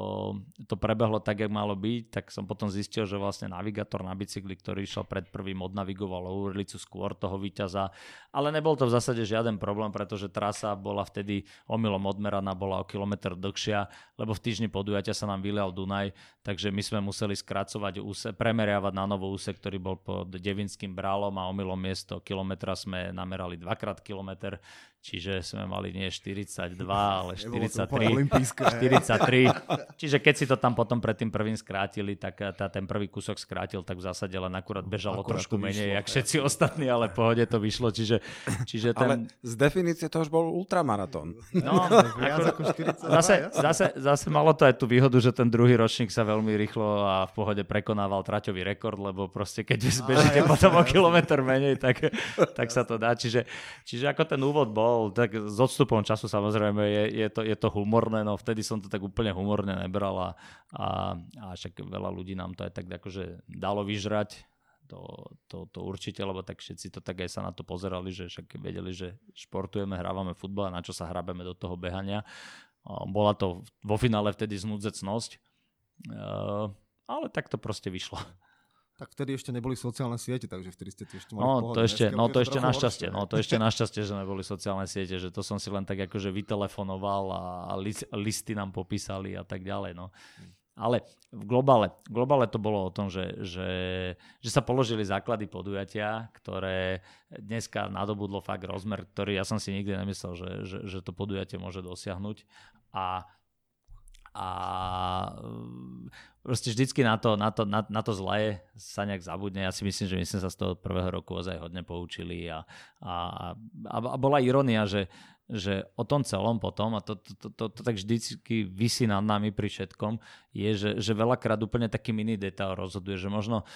to prebehlo tak, jak malo byť, tak som potom zistil, že vlastne navigátor na bicykli, ktorý išiel pred prvým, odnavigoval Urlicu skôr toho víťaza, ale nebol to v zásade žiaden problém, pretože trasa bola vtedy omylom odmeraná, bola o kilometr dlhšia, lebo v týždni podujatia sa nám vylial Dunaj, takže my sme museli skracovať úse, premeriavať na novo úsek, ktorý bol pod Devinským brálom a omylom miesto kilometra sme namerali dvakrát kilometr, čiže sme mali nie 42, ale 43. 43. Čiže keď si to tam potom pred tým prvým skrátili, tak tá, ten prvý kúsok skrátil, tak v zásade len akurát bežalo akurát trošku menej, jak všetci ostatní, ale pohode to vyšlo. Čiže, čiže ten... Ale z definície to už bol ultramaratón. No, ako, zase, zase, zase malo to aj tú výhodu, že ten druhý ročník sa veľmi rýchlo a v pohode prekonával traťový rekord, lebo proste keď bežíte potom o kilometr menej, tak, tak sa to dá. Čiže, čiže ako ten úvod bol, bol, tak s odstupom času samozrejme je, je, to, je to humorné, no vtedy som to tak úplne humorne nebral a, a, a však veľa ľudí nám to aj tak akože dalo vyžrať, to, to, to určite, lebo tak všetci to tak aj sa na to pozerali, že však vedeli, že športujeme, hrávame futbal a na čo sa hrabeme do toho behania. Bola to vo finále vtedy znúdzecnosť, ale tak to proste vyšlo tak vtedy ešte neboli sociálne siete, takže vtedy ste ešte mali no, to ešte, no to ešte našťastie, no to ešte našťastie, že neboli sociálne siete, že to som si len tak akože vytelefonoval a listy nám popísali a tak ďalej, no. Ale v globále, v globále to bolo o tom, že, že, že sa položili základy podujatia, ktoré dneska nadobudlo fakt rozmer, ktorý ja som si nikdy nemyslel, že, že, že to podujatie môže dosiahnuť. A a proste vždycky na to, na to, na, na to zlé sa nejak zabudne. Ja si myslím, že my sme sa z toho prvého roku ozaj hodne poučili a, a, a, a bola ironia, že, že o tom celom potom, a to, to, to, to, to tak vždycky vysí nad nami pri všetkom, je, že, že veľakrát úplne taký mini detail rozhoduje, že možno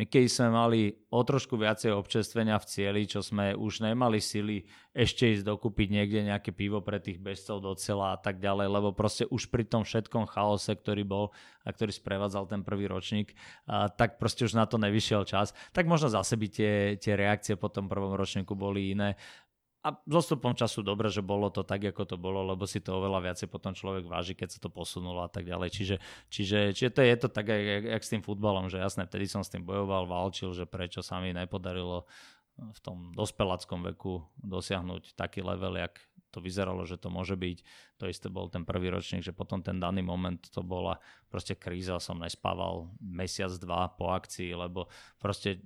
my keď sme mali o trošku viacej občerstvenia v cieli, čo sme už nemali sily ešte ísť dokúpiť niekde nejaké pivo pre tých bežcov do cela a tak ďalej, lebo proste už pri tom všetkom chaose, ktorý bol a ktorý sprevádzal ten prvý ročník, a tak proste už na to nevyšiel čas. Tak možno zase by tie, tie reakcie po tom prvom ročníku boli iné a s odstupom času dobre, že bolo to tak, ako to bolo, lebo si to oveľa viacej potom človek váži, keď sa to posunulo a tak ďalej. Čiže, čiže, čiže to je to tak, jak, jak s tým futbalom, že jasné, vtedy som s tým bojoval, válčil, že prečo sa mi nepodarilo v tom dospeláckom veku dosiahnuť taký level, jak to vyzeralo, že to môže byť. To isté bol ten prvý ročník, že potom ten daný moment to bola proste kríza, som nespával mesiac, dva po akcii, lebo proste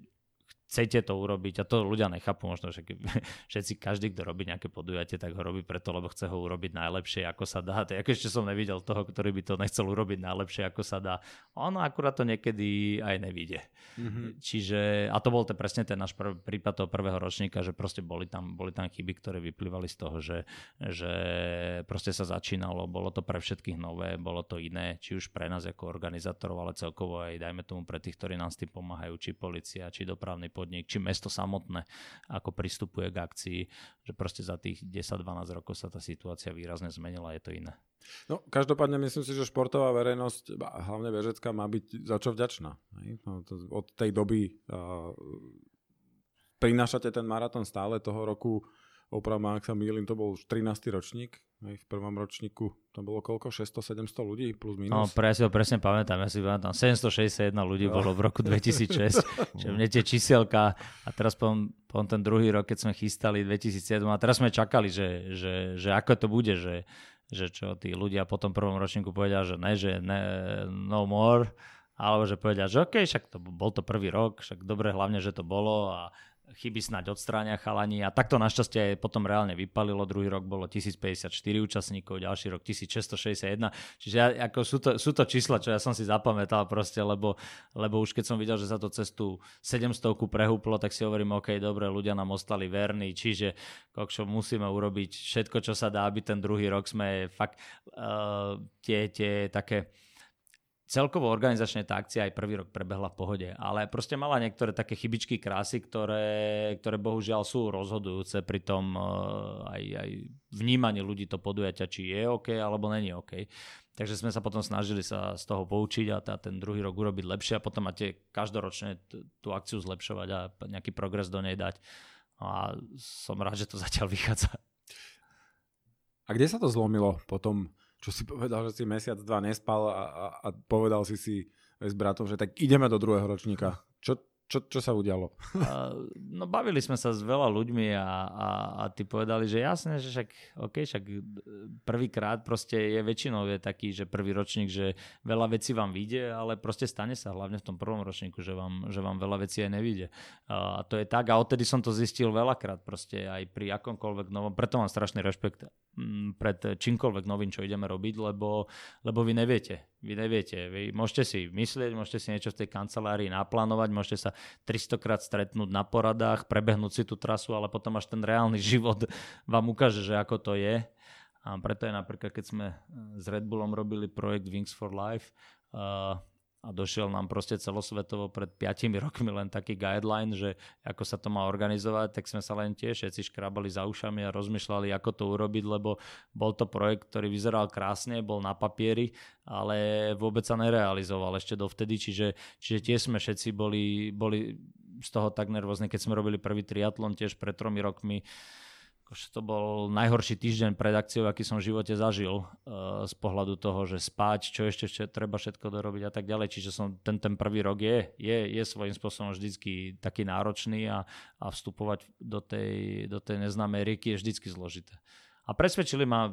chcete to urobiť a to ľudia nechápu, možno že všetci, každý, kto robí nejaké podujatie, tak ho robí preto, lebo chce ho urobiť najlepšie, ako sa dá. Tak ešte som nevidel toho, ktorý by to nechcel urobiť najlepšie, ako sa dá. Ono akurát to niekedy aj nevíde. Mm-hmm. Čiže, a to bol to presne ten náš prv, prípad toho prvého ročníka, že proste boli tam, boli tam chyby, ktoré vyplývali z toho, že, že proste sa začínalo, bolo to pre všetkých nové, bolo to iné, či už pre nás ako organizátorov, ale celkovo aj dajme tomu pre tých, ktorí nám s tým pomáhajú, či policia, či dopravný podnik, či mesto samotné, ako pristupuje k akcii, že proste za tých 10-12 rokov sa tá situácia výrazne zmenila, je to iné. No, každopádne myslím si, že športová verejnosť, hlavne bežecká, má byť za čo vďačná. No, od tej doby prinášate ten maratón stále toho roku opravom, ak sa mýlim, to bol už 13. ročník. v prvom ročníku to bolo koľko? 600-700 ľudí plus minus? No, pre, ja si ho presne pamätám. Ja si pamätám, 761 ľudí no. bolo v roku 2006. Čiže mne tie čísielka a teraz poviem, poviem ten druhý rok, keď sme chystali 2007 a teraz sme čakali, že, že, že ako to bude, že, že čo tí ľudia po tom prvom ročníku povedia, že ne, že ne, no more, alebo že povedia, že OK, však to, bol to prvý rok, však dobre hlavne, že to bolo a chyby snáď odstráňa chalani a takto našťastie aj potom reálne vypalilo. Druhý rok bolo 1054 účastníkov, ďalší rok 1661. Čiže ako sú, to, sú to čísla, čo ja som si zapamätal proste, lebo, lebo už keď som videl, že sa to cez tú 700 prehúplo, tak si hovorím, OK, dobre, ľudia nám ostali verní, čiže kokšo, musíme urobiť všetko, čo sa dá, aby ten druhý rok sme fakt uh, tie, tie také celkovo organizačne tá akcia aj prvý rok prebehla v pohode, ale proste mala niektoré také chybičky krásy, ktoré, ktoré bohužiaľ sú rozhodujúce pri tom uh, aj, aj vnímaní ľudí to podujatia, či je OK alebo není OK. Takže sme sa potom snažili sa z toho poučiť a ten druhý rok urobiť lepšie a potom máte každoročne tú akciu zlepšovať a nejaký progres do nej dať. A som rád, že to zatiaľ vychádza. A kde sa to zlomilo potom? Čo si povedal, že si mesiac, dva nespal a, a, a povedal si si s bratom, že tak ideme do druhého ročníka. Čo, čo, čo sa udialo? Uh, no bavili sme sa s veľa ľuďmi a, a, a tí povedali, že jasne, že však, okay, však prvýkrát proste je väčšinou je taký, že prvý ročník, že veľa vecí vám vyjde, ale proste stane sa hlavne v tom prvom ročníku, že vám, že vám veľa vecí aj nevyjde. Uh, a to je tak a odtedy som to zistil veľakrát proste aj pri akomkoľvek novom, preto mám strašný rešpekt pred čímkoľvek novým, čo ideme robiť, lebo, lebo vy neviete, vy neviete. Vy môžete si myslieť, môžete si niečo v tej kancelárii naplánovať, môžete sa 300 krát stretnúť na poradách, prebehnúť si tú trasu, ale potom až ten reálny život vám ukáže, že ako to je. A preto je napríklad, keď sme s Red Bullom robili projekt Wings for Life, uh, a došiel nám proste celosvetovo pred 5 rokmi len taký guideline, že ako sa to má organizovať, tak sme sa len tiež všetci škrabali za ušami a rozmýšľali, ako to urobiť, lebo bol to projekt, ktorý vyzeral krásne, bol na papieri, ale vôbec sa nerealizoval ešte dovtedy, čiže, čiže tiež sme všetci boli, boli z toho tak nervózni, keď sme robili prvý triatlon tiež pred tromi rokmi, to bol najhorší týždeň pred akciou, aký som v živote zažil uh, z pohľadu toho, že spať, čo ešte, ešte treba všetko dorobiť a tak ďalej. Čiže som, ten, ten prvý rok je, je, je svojím spôsobom vždycky taký náročný a, a vstupovať do tej, do tej neznámej rieky je vždycky zložité. A presvedčili ma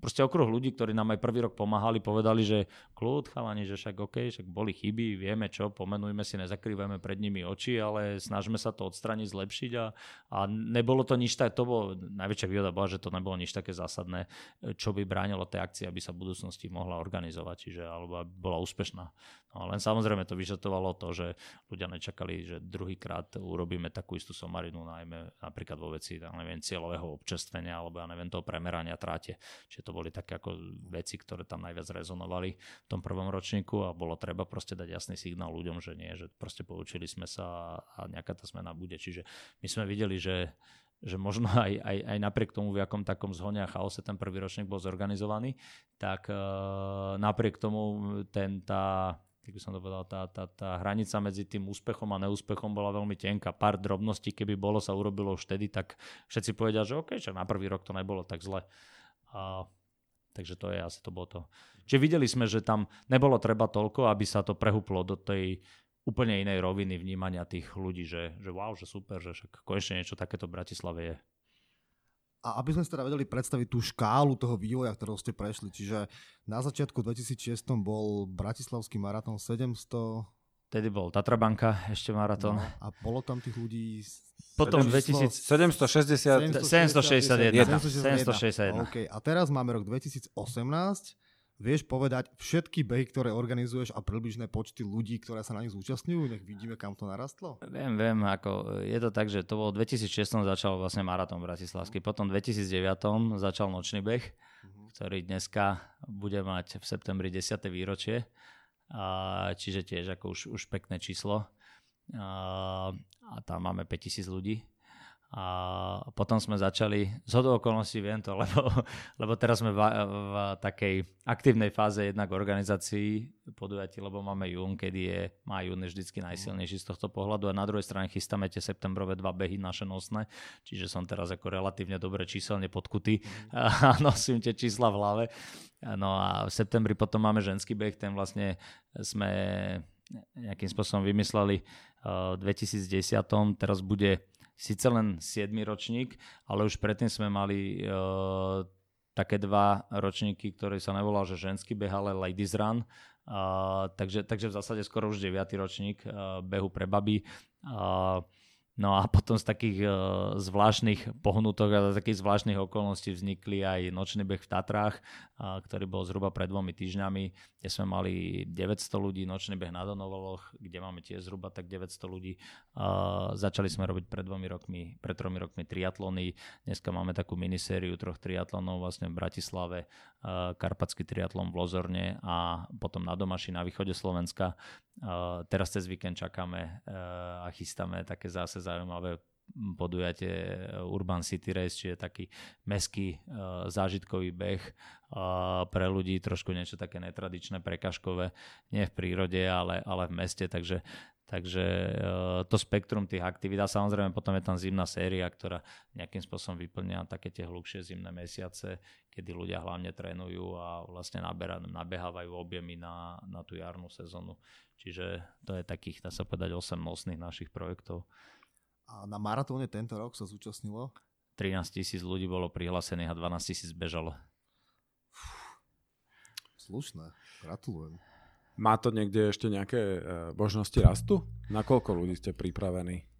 proste okruh ľudí, ktorí nám aj prvý rok pomáhali, povedali, že kľud, chalani, že však OK, však boli chyby, vieme čo, pomenujme si, nezakrývame pred nimi oči, ale snažme sa to odstraniť, zlepšiť a, a nebolo to nič tak, to bolo, najväčšia výhoda bola, že to nebolo nič také zásadné, čo by bránilo tej akcii, aby sa v budúcnosti mohla organizovať, čiže alebo bola úspešná. No, len samozrejme to vyžadovalo to, že ľudia nečakali, že druhýkrát urobíme takú istú somarinu, najmä napríklad vo veci, neviem, cieľového občerstvenia alebo ja neviem, toho premerania tráte. Čiže to boli také ako veci, ktoré tam najviac rezonovali v tom prvom ročníku a bolo treba proste dať jasný signál ľuďom, že nie, že proste poučili sme sa a nejaká tá zmena bude. Čiže my sme videli, že že možno aj, aj, aj napriek tomu, v akom takom zhone a chaose ten prvý ročník bol zorganizovaný, tak uh, napriek tomu ten, tá, tak by som to povedal, tá, tá, tá hranica medzi tým úspechom a neúspechom bola veľmi tenká. Pár drobností, keby bolo, sa urobilo už vtedy, tak všetci povedia, že OK, že na prvý rok to nebolo tak zle. A, takže to je asi to bolo to. Čiže videli sme, že tam nebolo treba toľko, aby sa to prehuplo do tej úplne inej roviny vnímania tých ľudí, že, že wow, že super, že však konečne niečo takéto v Bratislave je. A aby sme si teda vedeli predstaviť tú škálu toho vývoja, ktorého ste prešli, čiže na začiatku 2006 bol Bratislavský maratón 700... Tedy bol Tatrabanka, ešte maratón. No, a bolo tam tých ľudí potom 2000... 760... 761. 761. Okay. A teraz máme rok 2018. Vieš povedať všetky behy, ktoré organizuješ a približné počty ľudí, ktoré sa na nich zúčastňujú? Nech vidíme, kam to narastlo. Viem, viem. Ako, je to tak, že to bolo 2006 začal vlastne maratón bratislavský. Potom v 2009 začal nočný beh, uh-huh. ktorý dneska bude mať v septembri 10. výročie. A, čiže tiež ako už, už pekné číslo. A, a tam máme 5000 ľudí. A potom sme začali, z hodou okolností viem to, lebo, lebo teraz sme v, v takej aktívnej fáze jednak organizácií podujatí, lebo máme jún, kedy je, má jún je vždycky najsilnejší z tohto pohľadu a na druhej strane chystáme tie septembrové dva behy naše nosné, čiže som teraz ako relatívne dobre číselne podkutý a nosím tie čísla v hlave. No a v septembri potom máme ženský beh, ten vlastne sme nejakým spôsobom vymysleli v 2010. Teraz bude síce len 7 ročník, ale už predtým sme mali uh, také dva ročníky, ktoré sa nevolal, že ženský beh, ale ladies run. Uh, takže, takže v zásade skoro už 9. ročník uh, behu pre baby. Uh, No a potom z takých uh, zvláštnych pohnutok a takých zvláštnych okolností vznikli aj nočný beh v Tatrách, uh, ktorý bol zhruba pred dvomi týždňami, kde sme mali 900 ľudí, nočný beh na Donovaloch, kde máme tiež zhruba tak 900 ľudí. Uh, začali sme robiť pred dvomi rokmi, pred tromi rokmi triatlony. Dneska máme takú minisériu troch triatlonov vlastne v Bratislave, uh, Karpatský triatlon v Lozorne a potom na Domaši na východe Slovenska. Uh, teraz cez víkend čakáme a chystáme také zase zaujímavé podujatie eh, Urban City Race, čiže taký meský uh, zážitkový beh uh, pre ľudí, trošku niečo také netradičné, prekažkové, nie v prírode, ale, ale v meste, takže, takže uh, to spektrum tých aktivít a samozrejme potom je tam zimná séria, ktorá nejakým spôsobom vyplňa také tie hlubšie zimné mesiace, kedy ľudia hlavne trénujú a vlastne nabera, nabehávajú objemy na, na tú jarnú sezónu. Čiže to je takých, dá sa povedať, 8 nosných našich projektov. A na maratóne tento rok sa zúčastnilo? 13 tisíc ľudí bolo prihlásených a 12 tisíc bežalo. Slušné, gratulujem. Má to niekde ešte nejaké e, možnosti rastu? Na koľko ľudí ste pripravení?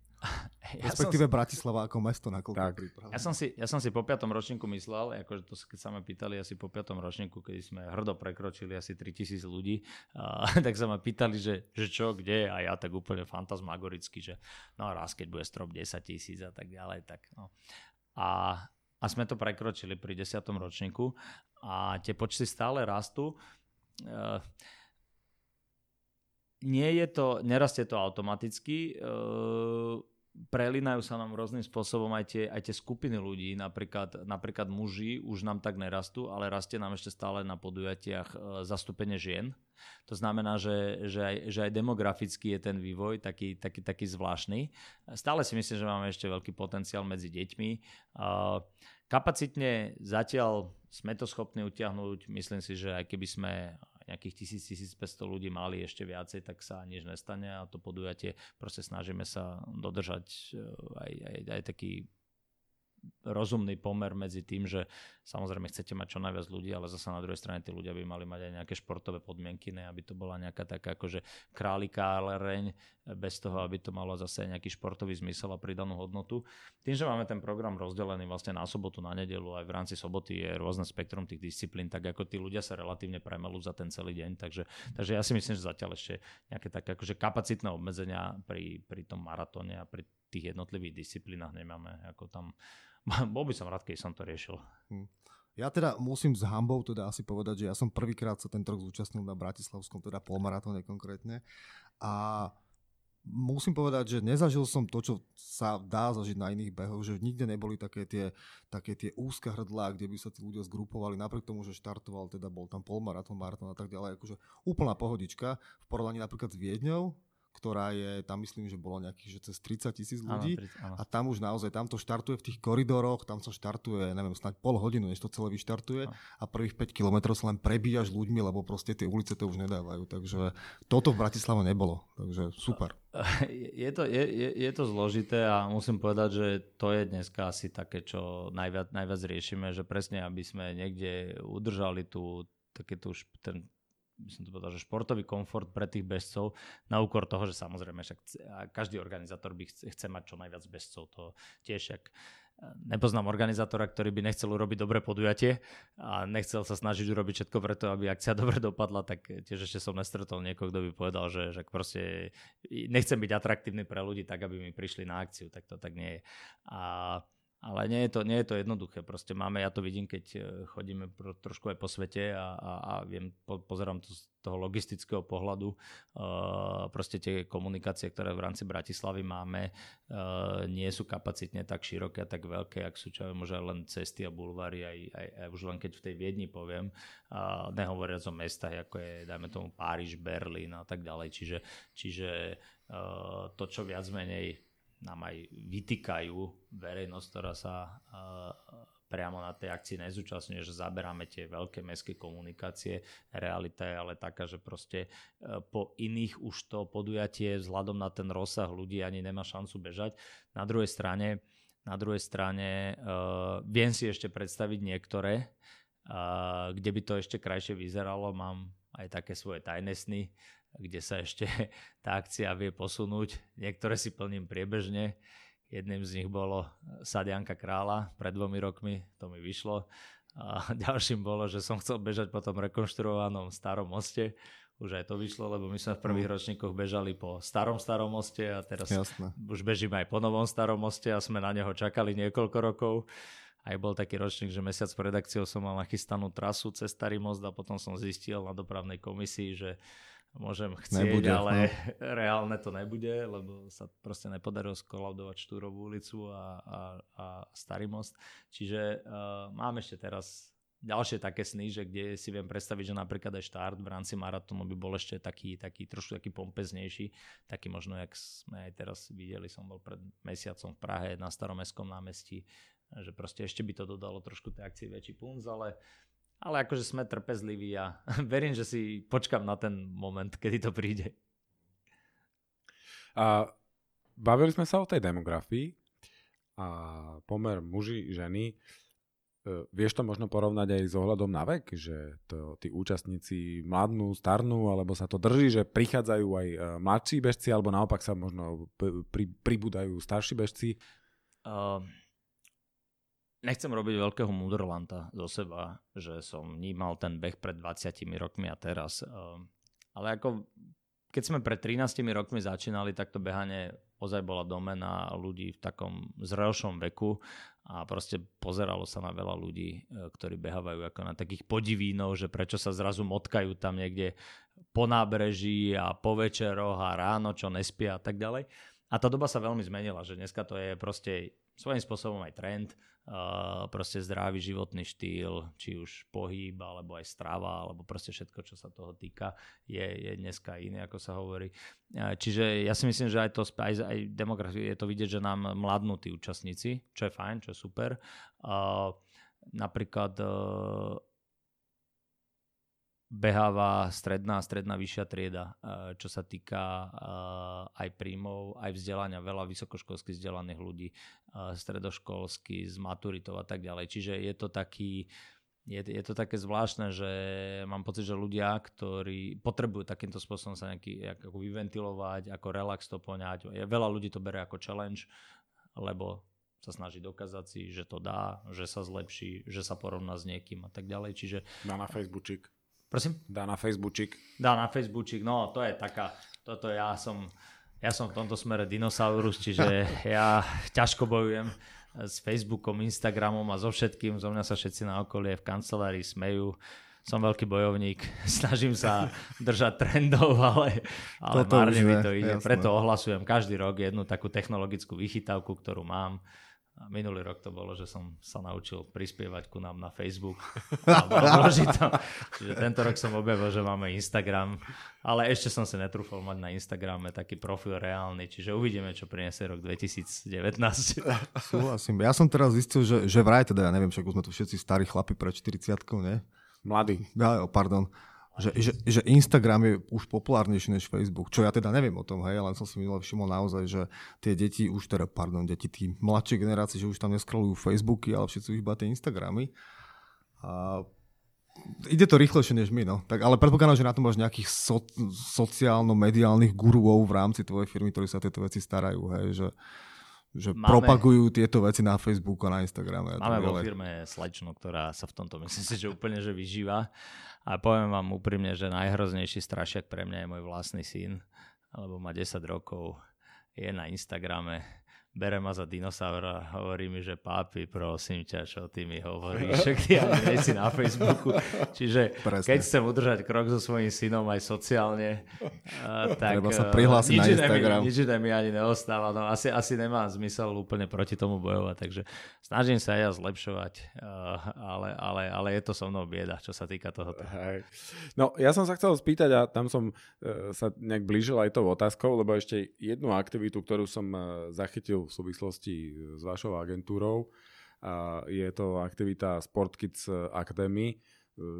Ja Respektíve som... Bratislava ako mesto na tak. Ja som, si, ja som si po piatom ročníku myslel, akože to keď sa ma pýtali asi po piatom ročníku, keď sme hrdo prekročili asi 3000 ľudí, a, tak sa ma pýtali, že, že čo, kde a ja tak úplne fantasmagoricky, že no raz keď bude strop 10 tisíc a tak ďalej, tak no. A, a sme to prekročili pri 10. ročníku a tie počty stále rastú. Uh, nie je to, nerastie to automaticky, uh, prelinajú sa nám rôznym spôsobom aj tie, aj tie skupiny ľudí, napríklad, napríklad muži už nám tak nerastú, ale rastie nám ešte stále na podujatiach e, zastúpenie žien. To znamená, že, že, aj, že aj demograficky je ten vývoj taký, taký, taký zvláštny. Stále si myslím, že máme ešte veľký potenciál medzi deťmi. E, kapacitne zatiaľ sme to schopní utiahnuť. Myslím si, že aj keby sme nejakých 1000-1500 ľudí mali ešte viacej, tak sa nič nestane a to podujatie proste snažíme sa dodržať eh, aj, aj, aj taký rozumný pomer medzi tým, že samozrejme chcete mať čo najviac ľudí, ale zase na druhej strane tí ľudia by mali mať aj nejaké športové podmienky, ne, aby to bola nejaká taká akože králika reň, bez toho, aby to malo zase nejaký športový zmysel a pridanú hodnotu. Tým, že máme ten program rozdelený vlastne na sobotu, na nedelu, aj v rámci soboty je rôzne spektrum tých disciplín, tak ako tí ľudia sa relatívne premelú za ten celý deň, takže, takže ja si myslím, že zatiaľ ešte nejaké také akože kapacitné obmedzenia pri, pri tom maratóne a pri tých jednotlivých disciplínach nemáme. Ako tam Bol by som rád, keď som to riešil. Hm. Ja teda musím s hambou teda asi povedať, že ja som prvýkrát sa tento rok zúčastnil na Bratislavskom, teda polmaratóne konkrétne. A musím povedať, že nezažil som to, čo sa dá zažiť na iných behoch, že nikde neboli také tie, také tie úzke hrdlá, kde by sa tí ľudia zgrupovali, napriek tomu, že štartoval, teda bol tam polmaratón, maratón a tak ďalej, akože úplná pohodička v porovnaní napríklad s Viedňou, ktorá je, tam myslím, že bolo nejakých že cez 30 tisíc ľudí áno, 30, áno. a tam už naozaj, tam to štartuje v tých koridoroch, tam sa štartuje, neviem, snáď pol hodinu, než to celé vyštartuje áno. a prvých 5 kilometrov sa len prebíjaš ľuďmi, lebo proste tie ulice to už nedávajú, takže toto v Bratislave nebolo, takže super. Je to, je, je, je to zložité a musím povedať, že to je dneska asi také, čo najviac, najviac riešime, že presne, aby sme niekde udržali tú, také tú, ten by som to povedal, že športový komfort pre tých bežcov na úkor toho, že samozrejme však každý organizátor by chce, chce mať čo najviac bežcov. To tiež však e, nepoznám organizátora, ktorý by nechcel urobiť dobré podujatie a nechcel sa snažiť urobiť všetko preto, aby akcia dobre dopadla, tak tiež ešte som nestretol niekoho, kto by povedal, že, že proste nechcem byť atraktívny pre ľudí tak, aby mi prišli na akciu, tak to tak nie je. A ale nie je, to, nie je to jednoduché. Proste máme, ja to vidím, keď e, chodíme pro, trošku aj po svete a, a, a viem, po, pozerám to z toho logistického pohľadu. Uh, proste tie komunikácie, ktoré v rámci Bratislavy máme, uh, nie sú kapacitne tak široké a tak veľké, ak sú čo možno len cesty a bulváry, aj, aj, aj už len keď v tej Viedni poviem, uh, nehovoriac o mestách, ako je, dajme tomu, Páriž, Berlín a tak ďalej. Čiže, čiže uh, to, čo viac menej nám aj vytýkajú verejnosť, ktorá sa priamo na tej akcii nezúčastňuje, že zaberáme tie veľké mestské komunikácie. Realita je ale taká, že proste e, po iných už to podujatie vzhľadom na ten rozsah ľudí ani nemá šancu bežať. Na druhej strane, na druhej strane uh, viem si ešte predstaviť niektoré, uh, kde by to ešte krajšie vyzeralo. Mám aj také svoje tajné sny, kde sa ešte tá akcia vie posunúť. Niektoré si plním priebežne. Jedným z nich bolo Sadianka kráľa pred dvomi rokmi, to mi vyšlo. A ďalším bolo, že som chcel bežať po tom rekonštruovanom starom moste. Už aj to vyšlo, lebo my sme v prvých no. ročníkoch bežali po starom starom moste a teraz Jasne. už bežíme aj po novom starom moste a sme na neho čakali niekoľko rokov. Aj bol taký ročník, že mesiac pred akciou som mal nachystanú trasu cez Starý most a potom som zistil na dopravnej komisii, že môžem chcieť, nebude, ale no. reálne to nebude, lebo sa proste nepodarilo skolaudovať Štúrovú ulicu a, a, a Starý most. Čiže uh, mám ešte teraz ďalšie také sny, že kde si viem predstaviť, že napríklad aj štart v rámci maratónu by bol ešte taký, taký trošku taký pompeznejší, taký možno, jak sme aj teraz videli, som bol pred mesiacom v Prahe na staromestskom námestí, že proste ešte by to dodalo trošku tej akcie väčší punc, ale ale akože sme trpezliví a verím, že si počkam na ten moment, kedy to príde. A bavili sme sa o tej demografii a pomer muži, ženy. E, vieš to možno porovnať aj s ohľadom na vek, že to, tí účastníci mladnú, starnú, alebo sa to drží, že prichádzajú aj e, mladší bežci, alebo naopak sa možno pri, pribúdajú starší bežci? Uh, nechcem robiť veľkého mudrlanta zo seba, že som vnímal ten beh pred 20 rokmi a teraz. Ehm, ale ako keď sme pred 13 rokmi začínali, tak to behanie ozaj bola domena ľudí v takom zrelšom veku a proste pozeralo sa na veľa ľudí, e, ktorí behávajú ako na takých podivínov, že prečo sa zrazu motkajú tam niekde po nábreží a po večeroch a ráno, čo nespia a tak ďalej. A tá doba sa veľmi zmenila, že dneska to je proste svojím spôsobom aj trend, uh, proste zdravý životný štýl, či už pohyb, alebo aj strava, alebo proste všetko, čo sa toho týka, je, je dneska iné, ako sa hovorí. Uh, čiže ja si myslím, že aj to aj, aj demografie je to vidieť, že nám mladnú tí účastníci, čo je fajn, čo je super. Uh, napríklad beháva stredná stredná vyššia trieda, eh, čo sa týka eh, aj príjmov, aj vzdelania, veľa vysokoškolských vzdelaných ľudí, eh, stredoškolský, s maturitou a tak ďalej. Čiže je to taký, je, je to také zvláštne, že mám pocit, že ľudia, ktorí potrebujú takýmto spôsobom sa nejaký, ako vyventilovať, ako relax to poňať, veľa ľudí to bere ako challenge, lebo sa snaží dokázať si, že to dá, že sa zlepší, že sa porovná s niekým a tak ďalej. Čiže... Dá na Facebookčik. Prosím? Dá na Facebookčik. Dá na Facebookčik, no to je taká, toto ja som, ja som v tomto smere dinosaurus, čiže ja ťažko bojujem s Facebookom, Instagramom a so všetkým. Zo mňa sa všetci na okolie v kancelárii smejú. Som veľký bojovník, snažím sa držať trendov, ale, ale márne mi to ide. Jasné. Preto ohlasujem každý rok jednu takú technologickú vychytávku, ktorú mám a minulý rok to bolo, že som sa naučil prispievať ku nám na Facebook. to. Čiže tento rok som objavil, že máme Instagram, ale ešte som si netrúfal mať na Instagrame taký profil reálny, čiže uvidíme, čo priniesie rok 2019. Súhlasím. Ja som teraz zistil, že, že vraj teda, ja neviem, však už sme tu všetci starí chlapi pre 40 ne? Mladí. Ja, pardon že, že, že Instagram je už populárnejší než Facebook, čo ja teda neviem o tom, hej, len som si minule všimol naozaj, že tie deti už teda, pardon, deti, tí mladšie generácie, že už tam neskrolujú Facebooky, ale všetci už iba tie Instagramy. A ide to rýchlejšie než my, no. Tak, ale predpokladám, že na to máš nejakých so, sociálno-mediálnych guruov v rámci tvojej firmy, ktorí sa tieto veci starajú, hej, že, že máme, propagujú tieto veci na Facebooku a na Instagrame. Máme vo firme slečnu, ktorá sa v tomto myslím si, že úplne že vyžíva. A poviem vám úprimne, že najhroznejší strašiak pre mňa je môj vlastný syn, lebo má 10 rokov, je na Instagrame, bere ma za dinosaura a hovorí mi, že pápi, prosím ťa, čo ty mi hovoríš, však ty ani si na Facebooku. Čiže Presne. keď chcem udržať krok so svojím synom aj sociálne, uh, tak Treba sa prihlásiť na Instagram. Nič mi ani neostáva. No, asi, asi nemá zmysel úplne proti tomu bojovať, takže snažím sa ja zlepšovať, uh, ale, ale, ale je to so mnou bieda, čo sa týka toho. No, ja som sa chcel spýtať a tam som uh, sa nejak blížil aj tou otázkou, lebo ešte jednu aktivitu, ktorú som uh, zachytil v súvislosti s vašou agentúrou. A je to aktivita Sport Kids Academy.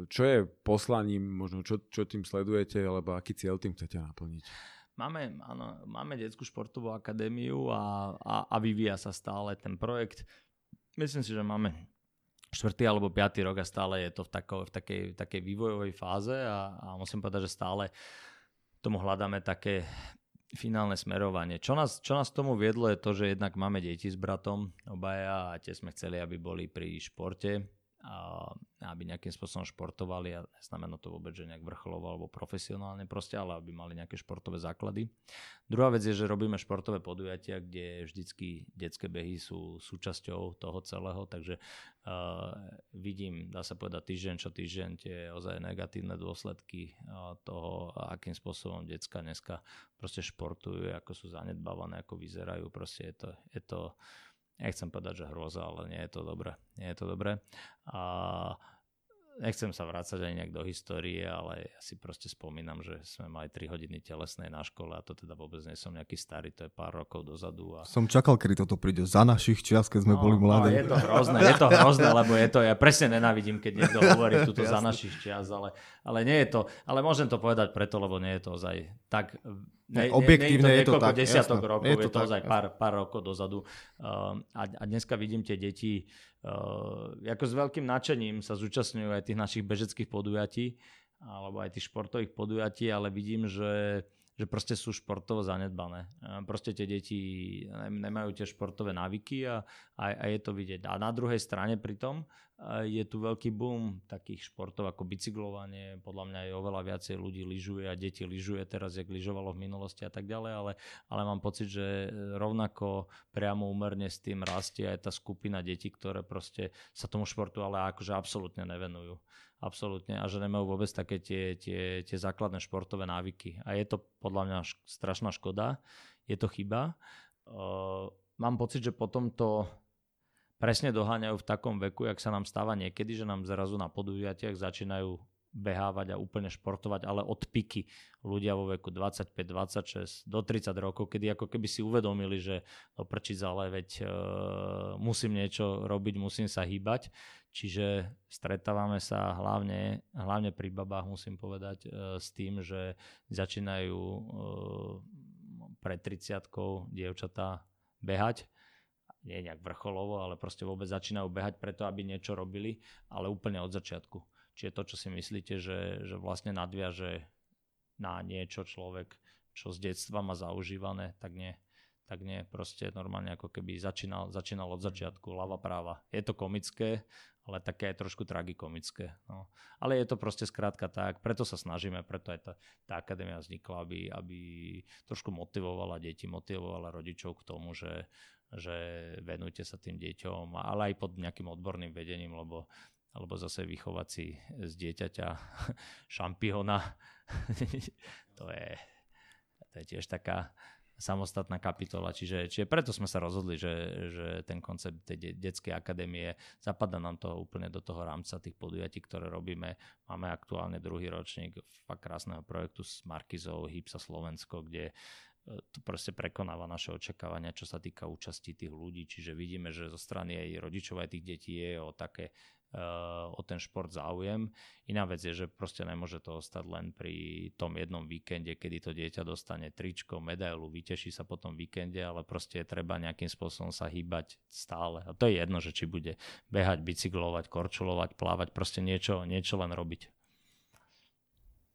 Čo je poslaním, možno čo, čo tým sledujete, alebo aký cieľ tým chcete naplniť? Máme, áno, máme detskú športovú akadémiu a, a, a vyvíja sa stále ten projekt. Myslím si, že máme štvrtý alebo piatý rok a stále je to v, tako, v takej, v takej vývojovej fáze a, a musím povedať, že stále tomu hľadáme také finálne smerovanie. Čo nás, čo nás tomu viedlo je to, že jednak máme deti s bratom obaja a tie sme chceli, aby boli pri športe aby nejakým spôsobom športovali a znamená to vôbec, že nejak vrcholovo alebo profesionálne proste, ale aby mali nejaké športové základy. Druhá vec je, že robíme športové podujatia, kde vždycky detské behy sú súčasťou toho celého, takže uh, vidím, dá sa povedať týždeň čo týždeň tie ozaj negatívne dôsledky uh, toho, akým spôsobom decka dneska proste športujú, ako sú zanedbávané, ako vyzerajú, proste je to, je to nechcem povedať, že hroza, ale nie je to dobré. Nie je to dobré. A nechcem sa vrácať ani nejak do histórie, ale ja si proste spomínam, že sme mali 3 hodiny telesnej na škole a to teda vôbec nie som nejaký starý, to je pár rokov dozadu. A... Som čakal, kedy toto príde za našich čias, keď sme no, boli mladí. No, je to hrozné, je to hrozné, lebo je to, ja presne nenávidím, keď niekto hovorí tuto za našich čias, ale, ale nie je to, ale môžem to povedať preto, lebo nie je to ozaj tak ne, objektívne ne, je to, je to tak. desiatok jasné, rokov, je to, je to ozaj pár, pár rokov dozadu. Uh, a, a dneska vidím tie deti, uh, ako s veľkým nadšením sa zúčastňujú aj tých našich bežeckých podujatí, alebo aj tých športových podujatí, ale vidím, že že proste sú športovo zanedbané. Proste tie deti nemajú tie športové návyky a, a, a je to vidieť. A na druhej strane pritom je tu veľký boom takých športov ako bicyklovanie, podľa mňa je oveľa viacej ľudí lyžuje a deti lyžuje teraz, jak lyžovalo v minulosti a tak ďalej, ale, ale mám pocit, že rovnako priamo úmerne s tým rastie aj tá skupina detí, ktoré proste sa tomu športu ale akože absolútne nevenujú absolútne a že nemajú vôbec také tie, tie, tie základné športové návyky. A je to podľa mňa š- strašná škoda, je to chyba. Uh, mám pocit, že potom to presne doháňajú v takom veku, jak sa nám stáva niekedy, že nám zrazu na podujatiach začínajú behávať a úplne športovať, ale od piky ľudia vo veku 25, 26 do 30 rokov, kedy ako keby si uvedomili, že no prčiť ale veď uh, musím niečo robiť, musím sa hýbať. Čiže stretávame sa hlavne, hlavne pri babách, musím povedať, uh, s tým, že začínajú uh, pred 30 dievčatá behať nie nejak vrcholovo, ale proste vôbec začínajú behať preto, aby niečo robili, ale úplne od začiatku. Čiže to, čo si myslíte, že, že vlastne nadviaže na niečo človek, čo z detstva má zaužívané, tak nie. Tak nie, proste normálne ako keby začínal, začínal od začiatku, ľava práva. Je to komické, ale také aj trošku tragikomické. No. Ale je to proste skrátka tak, preto sa snažíme, preto aj tá, tá akadémia vznikla, aby, aby trošku motivovala deti, motivovala rodičov k tomu, že, že venujte sa tým deťom, ale aj pod nejakým odborným vedením, lebo alebo zase vychovať si z dieťaťa šampióna. to, je, to je tiež taká samostatná kapitola. Čiže, čiže preto sme sa rozhodli, že, že ten koncept tej detskej akadémie zapadá nám to úplne do toho rámca tých podujatí, ktoré robíme. Máme aktuálne druhý ročník fakt krásneho projektu s Markizou Hypsa Slovensko, kde e, to proste prekonáva naše očakávania, čo sa týka účasti tých ľudí. Čiže vidíme, že zo strany aj rodičov aj tých detí je o také o ten šport záujem. Iná vec je, že proste nemôže to ostať len pri tom jednom víkende, kedy to dieťa dostane tričko, medailu, vyteší sa po tom víkende, ale proste je treba nejakým spôsobom sa hýbať stále. A to je jedno, že či bude behať, bicyklovať, korčulovať, plávať, proste niečo, niečo len robiť.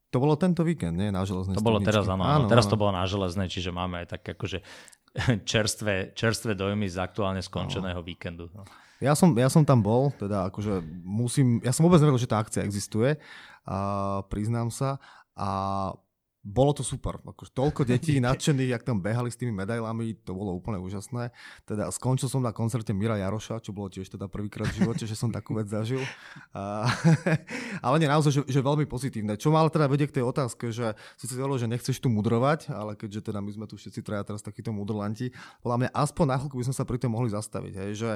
To bolo tento víkend, nie? Na železnej To bolo teraz, áno, áno, teraz to bolo na železnej, čiže máme aj tak akože čerstvé, čerstvé dojmy z aktuálne skončeného no. víkendu. No. Ja som, ja som tam bol, teda akože musím, ja som vôbec nevedel, že tá akcia existuje, a priznám sa. A bolo to super. Ako, toľko detí nadšených, jak tam behali s tými medailami, to bolo úplne úžasné. Teda skončil som na koncerte Mira Jaroša, čo bolo tiež teda prvýkrát v živote, že som takú vec zažil. A, ale nie, naozaj, že, že veľmi pozitívne. Čo ma ale teda vedie k tej otázke, že si si hovoril, že nechceš tu mudrovať, ale keďže teda my sme tu všetci traja teraz takíto mudrlanti, podľa mňa aspoň na chvíľku by sme sa pri tom mohli zastaviť. Hej, že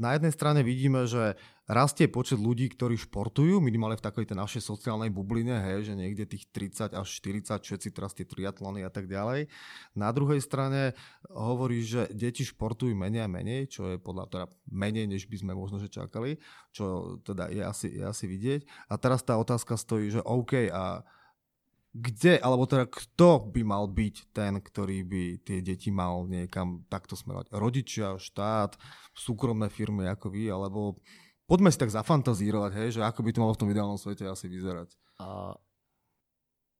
na jednej strane vidíme, že rastie počet ľudí, ktorí športujú, minimálne v takej tej našej sociálnej bubline, hej, že niekde tých 30 až 40, všetci teraz tie triatlony a tak ďalej. Na druhej strane hovorí, že deti športujú menej a menej, čo je podľa teda menej, než by sme možno že čakali, čo teda je asi, je asi vidieť. A teraz tá otázka stojí, že OK, a kde, alebo teda kto by mal byť ten, ktorý by tie deti mal niekam takto smerovať? Rodičia, štát, súkromné firmy ako vy, alebo poďme si tak zafantazírovať, hej, že ako by to malo v tom ideálnom svete asi vyzerať. Uh,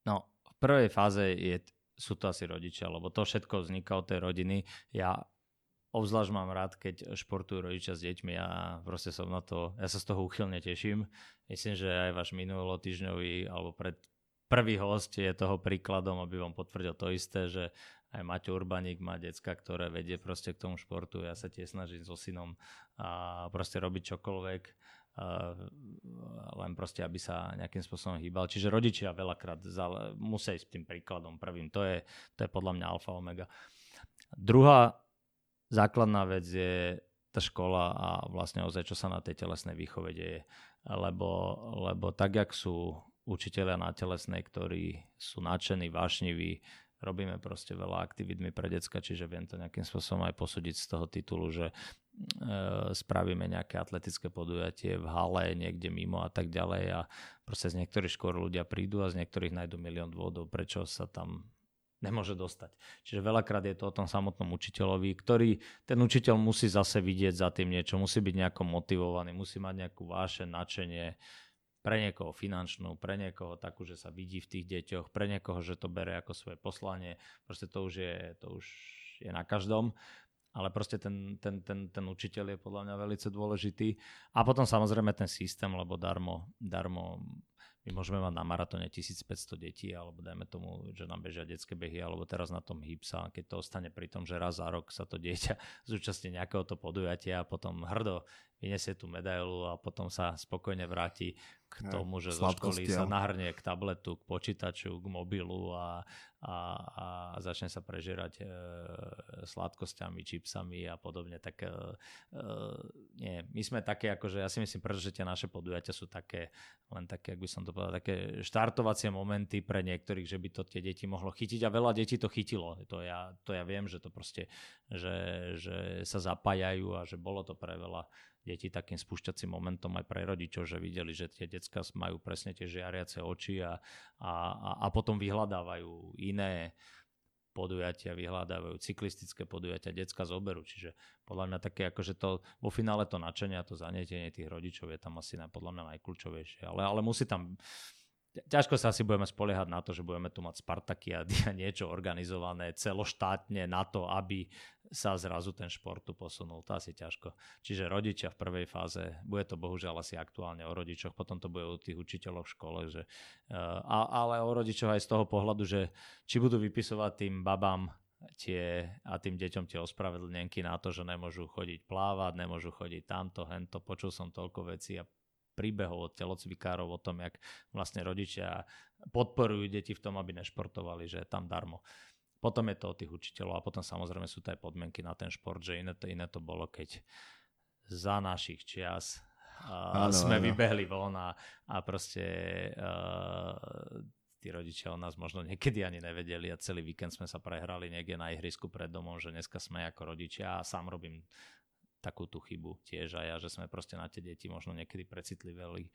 no, v prvej fáze je, sú to asi rodičia, lebo to všetko vzniká od tej rodiny. Ja obzvlášť mám rád, keď športujú rodičia s deťmi a proste som na to, ja sa z toho uchylne teším. Myslím, že aj váš minulotýždňový alebo pred prvý host je toho príkladom, aby vám potvrdil to isté, že aj Maťo Urbaník má decka, ktoré vedie proste k tomu športu. Ja sa tiež snažím so synom a proste robiť čokoľvek, len proste, aby sa nejakým spôsobom hýbal. Čiže rodičia veľakrát musia ísť tým príkladom prvým. To je, to je podľa mňa alfa omega. Druhá základná vec je tá škola a vlastne ozaj, čo sa na tej telesnej výchove deje. Lebo, lebo tak, jak sú učiteľia na telesnej, ktorí sú nadšení, vášniví, robíme proste veľa aktivitmi pre decka, čiže viem to nejakým spôsobom aj posúdiť z toho titulu, že e, spravíme nejaké atletické podujatie v hale, niekde mimo a tak ďalej a proste z niektorých škôr ľudia prídu a z niektorých nájdu milión dôvodov, prečo sa tam nemôže dostať. Čiže veľakrát je to o tom samotnom učiteľovi, ktorý ten učiteľ musí zase vidieť za tým niečo, musí byť nejako motivovaný, musí mať nejakú váše, nadšenie, pre niekoho finančnú, pre niekoho takú, že sa vidí v tých deťoch, pre niekoho, že to bere ako svoje poslanie. Proste to už je, to už je na každom. Ale proste ten, ten, ten, ten učiteľ je podľa mňa veľmi dôležitý. A potom samozrejme ten systém, lebo darmo, darmo my môžeme mať na maratóne 1500 detí, alebo dajme tomu, že nám bežia detské behy, alebo teraz na tom hýbsa, keď to ostane pri tom, že raz za rok sa to dieťa zúčastní nejakého to podujatia a potom hrdo vyniesie tú medailu a potom sa spokojne vráti k tomu, že zo školy sa nahrnie k tabletu, k počítaču, k mobilu a, a, a začne sa prežierať e, sladkosťami, čipsami a podobne. Tak e, e, nie, my sme také, akože ja si myslím, pretože tie naše podujatia sú také, len také, ak by som to povedal, také štartovacie momenty pre niektorých, že by to tie deti mohlo chytiť a veľa detí to chytilo. To ja, to ja viem, že to proste, že, že sa zapájajú a že bolo to pre veľa deti takým spúšťacím momentom aj pre rodičov, že videli, že tie decka majú presne tie žiariace oči a, a, a potom vyhľadávajú iné podujatia, vyhľadávajú cyklistické podujatia, decka zoberú. Čiže podľa mňa také, akože to vo finále to nadšenie a to zanietenie tých rodičov je tam asi na, podľa mňa najkľúčovejšie. Ale, ale musí tam ťažko sa asi budeme spoliehať na to, že budeme tu mať Spartaky a niečo organizované celoštátne na to, aby sa zrazu ten šport tu posunul. To asi ťažko. Čiže rodičia v prvej fáze, bude to bohužiaľ asi aktuálne o rodičoch, potom to bude o tých učiteľoch v škole, že, eh, a, ale o rodičoch aj z toho pohľadu, že či budú vypisovať tým babám tie, a tým deťom tie ospravedlnenky na to, že nemôžu chodiť plávať, nemôžu chodiť tamto, hento. Počul som toľko vecí a príbehov od telocvikárov o tom, jak vlastne rodičia podporujú deti v tom, aby nešportovali, že je tam darmo. Potom je to o tých učiteľov a potom samozrejme sú to aj podmienky na ten šport, že iné to, iné to bolo, keď za našich čias uh, ano, sme ano. vybehli von a, a proste uh, tí rodičia o nás možno niekedy ani nevedeli a celý víkend sme sa prehrali niekde na ihrisku pred domom, že dneska sme ako rodičia a sám robím takú tú chybu tiež aj ja, že sme proste na tie deti možno niekedy precitliveli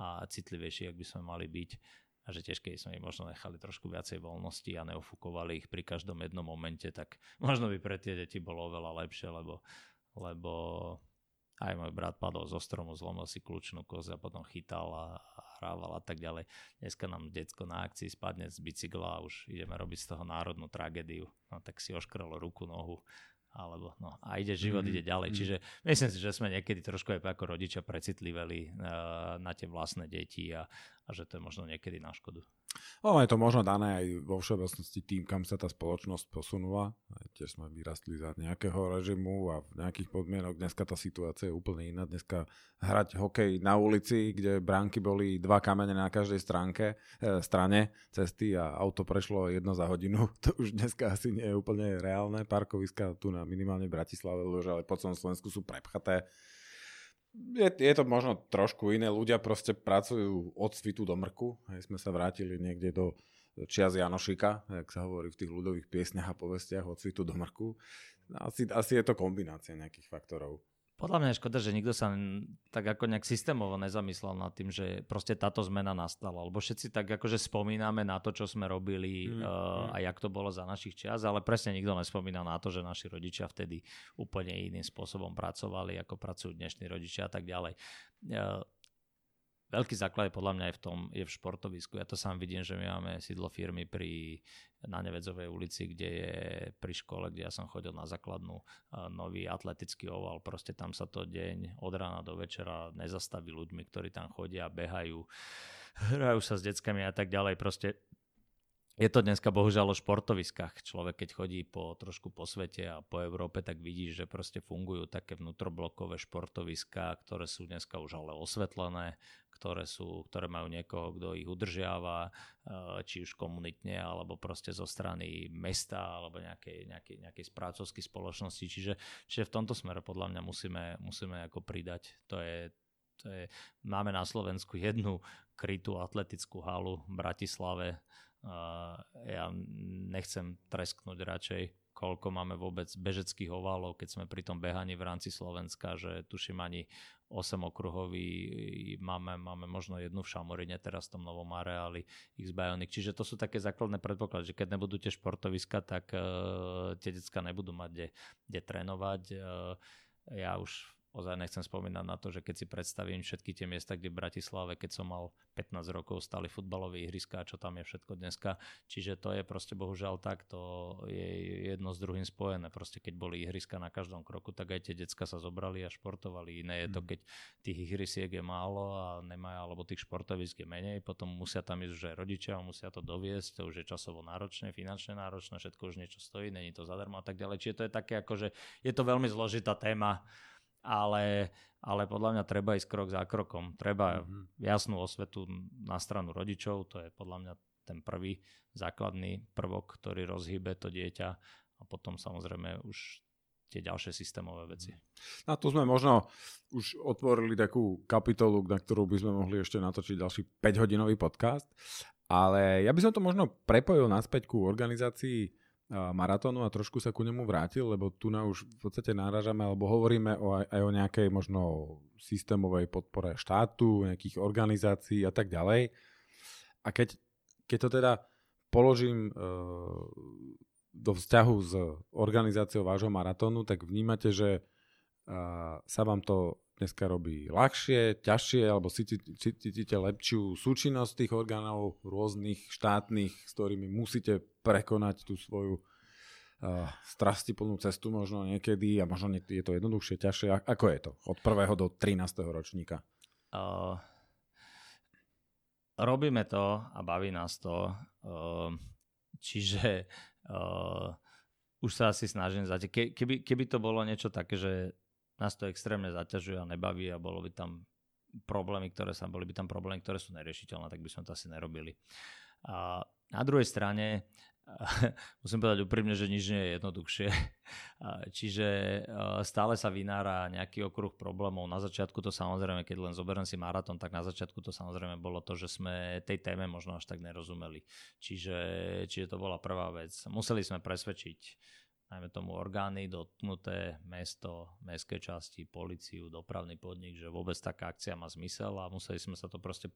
a citlivejší, ak by sme mali byť a že tiež keď sme im možno nechali trošku viacej voľnosti a neofúkovali ich pri každom jednom momente, tak možno by pre tie deti bolo oveľa lepšie, lebo, lebo aj môj brat padol zo stromu, zlomil si kľúčnú kozu a potom chytal a, hrával a tak ďalej. Dneska nám decko na akcii spadne z bicykla a už ideme robiť z toho národnú tragédiu. No tak si oškralo ruku, nohu alebo no, a ide život, mm-hmm. ide ďalej. Mhm. Čiže myslím si, že sme niekedy trošku aj ako rodičia precitliveli uh, na tie vlastné deti a, a že to je možno niekedy na škodu. No, je to možno dané aj vo všeobecnosti tým, kam sa tá spoločnosť posunula. Tiež sme vyrastli za nejakého režimu a v nejakých podmienok. Dneska tá situácia je úplne iná. Dneska hrať hokej na ulici, kde bránky boli dva kamene na každej stránke, e, strane cesty a auto prešlo jedno za hodinu, to už dneska asi nie je úplne reálne. Parkoviska tu na minimálne Bratislave, ale po celom Slovensku sú prepchaté je, je to možno trošku iné. Ľudia proste pracujú od svitu do mrku. Hej, sme sa vrátili niekde do čias Janošika, jak sa hovorí v tých ľudových piesňach a povestiach od svitu do mrku. Asi, asi je to kombinácia nejakých faktorov. Podľa mňa je škoda, že nikto sa tak ako nejak systémovo nezamyslel nad tým, že proste táto zmena nastala. Lebo všetci tak akože spomíname na to, čo sme robili mm, uh, a jak to bolo za našich čias, ale presne nikto nespomína na to, že naši rodičia vtedy úplne iným spôsobom pracovali, ako pracujú dnešní rodičia a tak ďalej. Uh, veľký základ je podľa mňa aj v tom, je v športovisku. Ja to sám vidím, že my máme sídlo firmy pri, na Nevedzovej ulici, kde je pri škole, kde ja som chodil na základnú nový atletický oval. Proste tam sa to deň od rána do večera nezastaví ľuďmi, ktorí tam chodia, behajú, hrajú sa s deckami a tak ďalej. Proste je to dneska bohužiaľ o športoviskách. Človek, keď chodí po, trošku po svete a po Európe, tak vidí, že proste fungujú také vnútroblokové športoviská, ktoré sú dneska už ale osvetlené, ktoré, sú, ktoré majú niekoho, kto ich udržiava, eh, či už komunitne, alebo proste zo strany mesta, alebo nejakej, nejakej, nejakej správcovskej spoločnosti. Čiže, čiže v tomto smere podľa mňa musíme, musíme ako pridať. To je, to je, máme na Slovensku jednu krytú atletickú halu v Bratislave, ja nechcem tresknúť radšej, koľko máme vôbec bežeckých oválov, keď sme pri tom behaní v rámci Slovenska, že tuším ani 8 okruhový, máme, máme možno jednu v Šamorine, teraz v tom novom areáli X Bionic. Čiže to sú také základné predpoklady, že keď nebudú tie športoviska, tak uh, tie decka nebudú mať kde, kde trénovať. Uh, ja už ozaj nechcem spomínať na to, že keď si predstavím všetky tie miesta, kde v Bratislave, keď som mal 15 rokov, stali futbalové ihriska, čo tam je všetko dneska. Čiže to je proste bohužiaľ tak, to je jedno s druhým spojené. Proste keď boli ihriska na každom kroku, tak aj tie decka sa zobrali a športovali. Iné je to, mm. keď tých ihrisiek je málo a nemajú, alebo tých športovisk je menej, potom musia tam ísť, že rodičia musia to doviesť, to už je časovo náročné, finančne náročné, všetko už niečo stojí, není to zadarmo a tak ďalej. Čiže to je také ako, že je to veľmi zložitá téma ale, ale podľa mňa treba ísť krok za krokom. Treba mm-hmm. jasnú osvetu na stranu rodičov, to je podľa mňa ten prvý základný prvok, ktorý rozhýbe to dieťa a potom samozrejme už tie ďalšie systémové veci. A tu sme možno už otvorili takú kapitolu, na ktorú by sme mohli ešte natočiť ďalší 5-hodinový podcast, ale ja by som to možno prepojil naspäť ku organizácii maratónu a trošku sa ku nemu vrátil, lebo tu na už v podstate náražame alebo hovoríme o, aj o nejakej možno systémovej podpore štátu, nejakých organizácií a tak ďalej. A keď, keď to teda položím e, do vzťahu s organizáciou vášho maratónu, tak vnímate, že e, sa vám to dneska robí ľahšie, ťažšie, alebo cítite lepšiu súčinnosť tých orgánov rôznych štátnych, s ktorými musíte prekonať tú svoju uh, strastiplnú cestu možno niekedy a možno je to jednoduchšie, ťažšie. Ako je to od 1. do 13. ročníka? Uh, robíme to a baví nás to. Uh, čiže uh, už sa asi snažím zatiaľ. Ke, keby, keby to bolo niečo také, že nás to extrémne zaťažuje a nebaví a bolo by tam problémy, ktoré sa, boli by tam problémy, ktoré sú neriešiteľné, tak by sme to asi nerobili. A na druhej strane musím povedať úprimne, že nič nie je jednoduchšie. Čiže stále sa vynára nejaký okruh problémov. Na začiatku to samozrejme, keď len zoberiem si maratón, tak na začiatku to samozrejme bolo to, že sme tej téme možno až tak nerozumeli. Čiže, čiže to bola prvá vec. Museli sme presvedčiť najmä tomu orgány dotknuté, mesto, mestské časti, policiu, dopravný podnik, že vôbec taká akcia má zmysel a museli sme sa to proste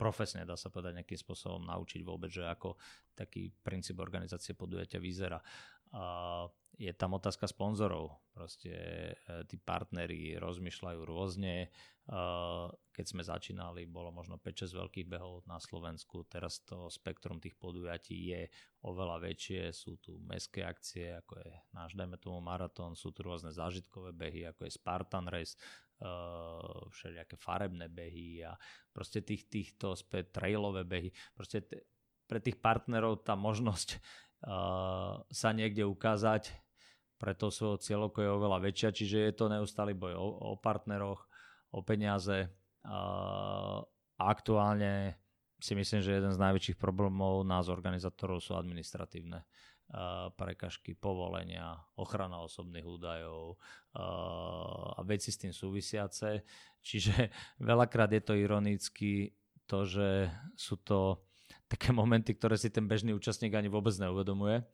profesne, dá sa povedať, nejakým spôsobom naučiť vôbec, že ako taký princíp organizácie podujatia vyzerá. Je tam otázka sponzorov. Proste e, tí partneri rozmýšľajú rôzne. E, keď sme začínali, bolo možno 5-6 veľkých behov na Slovensku. Teraz to spektrum tých podujatí je oveľa väčšie. Sú tu mestské akcie, ako je náš, dajme tomu, maratón. Sú tu rôzne zážitkové behy, ako je Spartan Race, e, všelijaké farebné behy a proste tých, týchto späť trailové behy. Proste t- pre tých partnerov tá možnosť sa niekde ukázať pre to svojho cieľovku je oveľa väčšia, čiže je to neustály boj o, o partneroch, o peniaze. Aktuálne si myslím, že jeden z najväčších problémov nás organizátorov sú administratívne prekažky, povolenia, ochrana osobných údajov a veci s tým súvisiace. Čiže veľakrát je to ironicky to, že sú to také momenty, ktoré si ten bežný účastník ani vôbec neuvedomuje.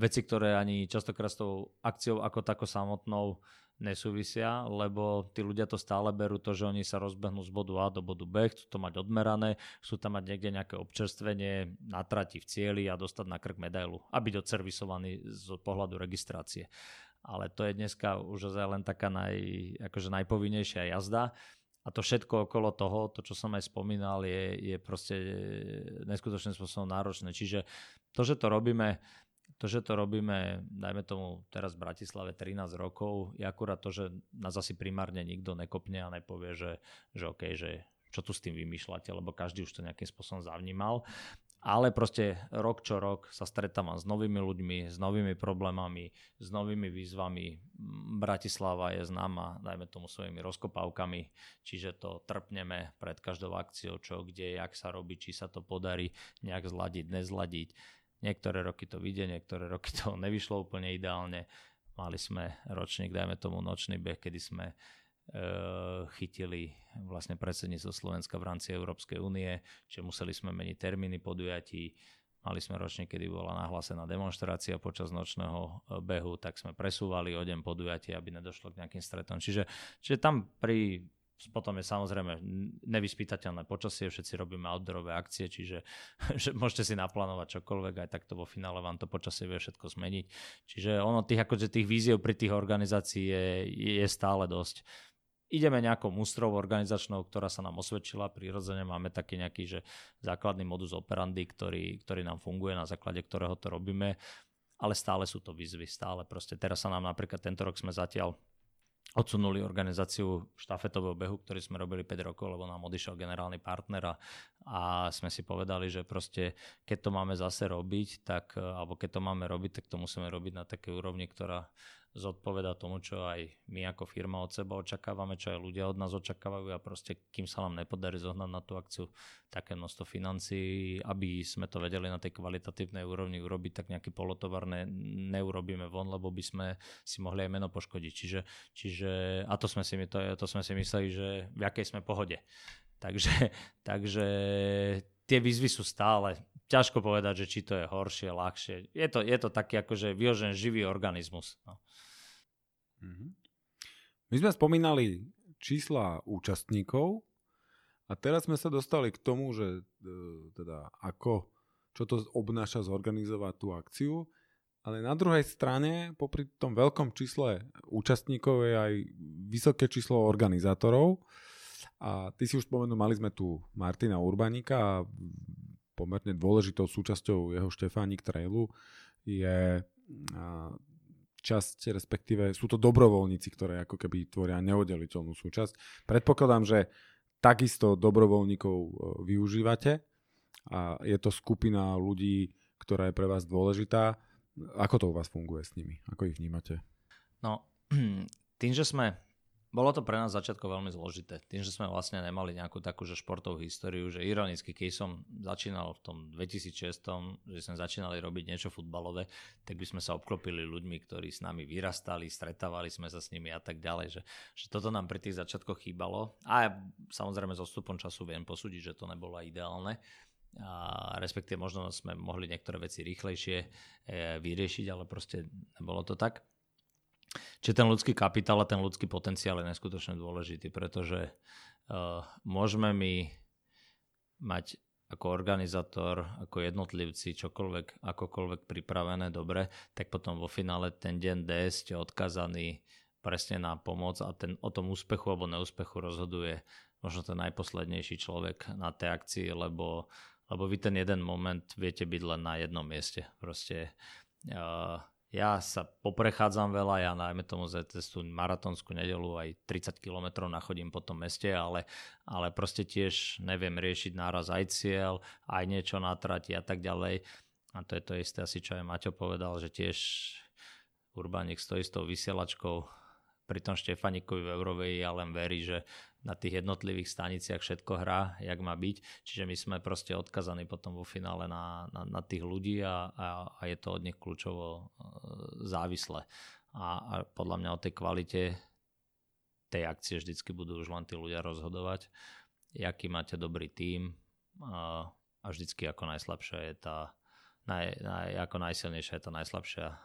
Veci, ktoré ani častokrát s tou akciou ako tako samotnou nesúvisia, lebo tí ľudia to stále berú to, že oni sa rozbehnú z bodu A do bodu B, chcú to mať odmerané, chcú tam mať niekde nejaké občerstvenie na trati v cieli a dostať na krk medailu a byť odservisovaný z pohľadu registrácie. Ale to je dneska už len taká naj, akože najpovinnejšia jazda. A to všetko okolo toho, to čo som aj spomínal, je, je proste neskutočným spôsobom náročné. Čiže to, že to robíme to, že to robíme, dajme tomu teraz v Bratislave 13 rokov, je akurát to, že nás asi primárne nikto nekopne a nepovie, že, že OK, že čo tu s tým vymýšľate, lebo každý už to nejakým spôsobom zavnímal. Ale proste rok čo rok sa stretávam s novými ľuďmi, s novými problémami, s novými výzvami. Bratislava je známa, dajme tomu svojimi rozkopávkami, čiže to trpneme pred každou akciou, čo, kde, jak sa robí, či sa to podarí nejak zladiť, nezladiť Niektoré roky to vyjde, niektoré roky to nevyšlo úplne ideálne. Mali sme ročník, dajme tomu nočný beh, kedy sme chytili vlastne predsedníctvo Slovenska v rámci Európskej únie, čiže museli sme meniť termíny podujatí. Mali sme ročník, kedy bola nahlásená demonstrácia počas nočného e, behu, tak sme presúvali o deň podujatie, aby nedošlo k nejakým stretom. Čiže, čiže tam pri potom je samozrejme nevyspytateľné počasie, všetci robíme outdoorové akcie, čiže že môžete si naplánovať čokoľvek, aj takto vo finále vám to počasie vie všetko zmeniť. Čiže ono tých, akože tých víziev pri tých organizácií je, je stále dosť. Ideme nejakou mústrou organizačnou, ktorá sa nám osvedčila, prirodzene máme taký nejaký že základný modus operandi, ktorý, ktorý nám funguje, na základe ktorého to robíme, ale stále sú to výzvy, stále proste. Teraz sa nám napríklad tento rok sme zatiaľ odsunuli organizáciu štafetového behu, ktorý sme robili 5 rokov, lebo nám odišiel generálny partner a, a sme si povedali, že proste keď to máme zase robiť, tak, alebo keď to máme robiť, tak to musíme robiť na takej úrovni, ktorá zodpoveda tomu, čo aj my ako firma od seba očakávame, čo aj ľudia od nás očakávajú a proste kým sa nám nepodarí zohnať na tú akciu také množstvo financií, aby sme to vedeli na tej kvalitatívnej úrovni urobiť, tak nejaký polotovar ne, neurobíme von, lebo by sme si mohli aj meno poškodiť. Čiže, čiže a to sme, si, to, to sme si mysleli, že v akej sme pohode. Takže, takže tie výzvy sú stále. Ťažko povedať, že či to je horšie, ľahšie. Je to, je to taký akože vyložený živý organizmus. No. Mm-hmm. My sme spomínali čísla účastníkov a teraz sme sa dostali k tomu, že e, teda ako, čo to obnáša zorganizovať tú akciu, ale na druhej strane, popri tom veľkom čísle účastníkov je aj vysoké číslo organizátorov. A ty si už spomenul, mali sme tu Martina Urbanika a pomerne dôležitou súčasťou jeho Štefánik Trailu je časť, respektíve sú to dobrovoľníci, ktoré ako keby tvoria neoddeliteľnú súčasť. Predpokladám, že takisto dobrovoľníkov e, využívate a je to skupina ľudí, ktorá je pre vás dôležitá. Ako to u vás funguje s nimi? Ako ich vnímate? No, tým, že sme bolo to pre nás začiatko veľmi zložité. Tým, že sme vlastne nemali nejakú takú že športovú históriu, že ironicky, keď som začínal v tom 2006, že sme začínali robiť niečo futbalové, tak by sme sa obklopili ľuďmi, ktorí s nami vyrastali, stretávali sme sa s nimi a tak ďalej. Že, že toto nám pri tých začiatkoch chýbalo. A ja, samozrejme so stupom času viem posúdiť, že to nebolo ideálne a respektíve možno sme mohli niektoré veci rýchlejšie e, vyriešiť, ale proste nebolo to tak. Čiže ten ľudský kapitál a ten ľudský potenciál je neskutočne dôležitý, pretože uh, môžeme my mať ako organizátor, ako jednotlivci, čokoľvek, akokoľvek pripravené dobre, tak potom vo finále ten deň D ste odkazaní presne na pomoc a ten, o tom úspechu alebo neúspechu rozhoduje možno ten najposlednejší človek na tej akcii, lebo, lebo vy ten jeden moment viete byť len na jednom mieste. Proste uh, ja sa poprechádzam veľa, ja najmä tomu za tú maratónsku nedelu aj 30 km nachodím po tom meste, ale, ale proste tiež neviem riešiť náraz aj cieľ, aj niečo na trati a tak ďalej. A to je to isté asi, čo aj Maťo povedal, že tiež Urbánik stojí s tou vysielačkou pri tom Štefanikovi v Eurovej ja len verí, že na tých jednotlivých staniciach všetko hrá, jak má byť. Čiže my sme proste odkazaní potom vo finále na, na, na tých ľudí a, a, a je to od nich kľúčovo e, závislé. A, a podľa mňa o tej kvalite tej akcie vždycky budú už len tí ľudia rozhodovať, aký máte dobrý tím a, a vždycky ako najslabšia je tá naj, naj, ako najsilnejšia je tá najslabšia uh,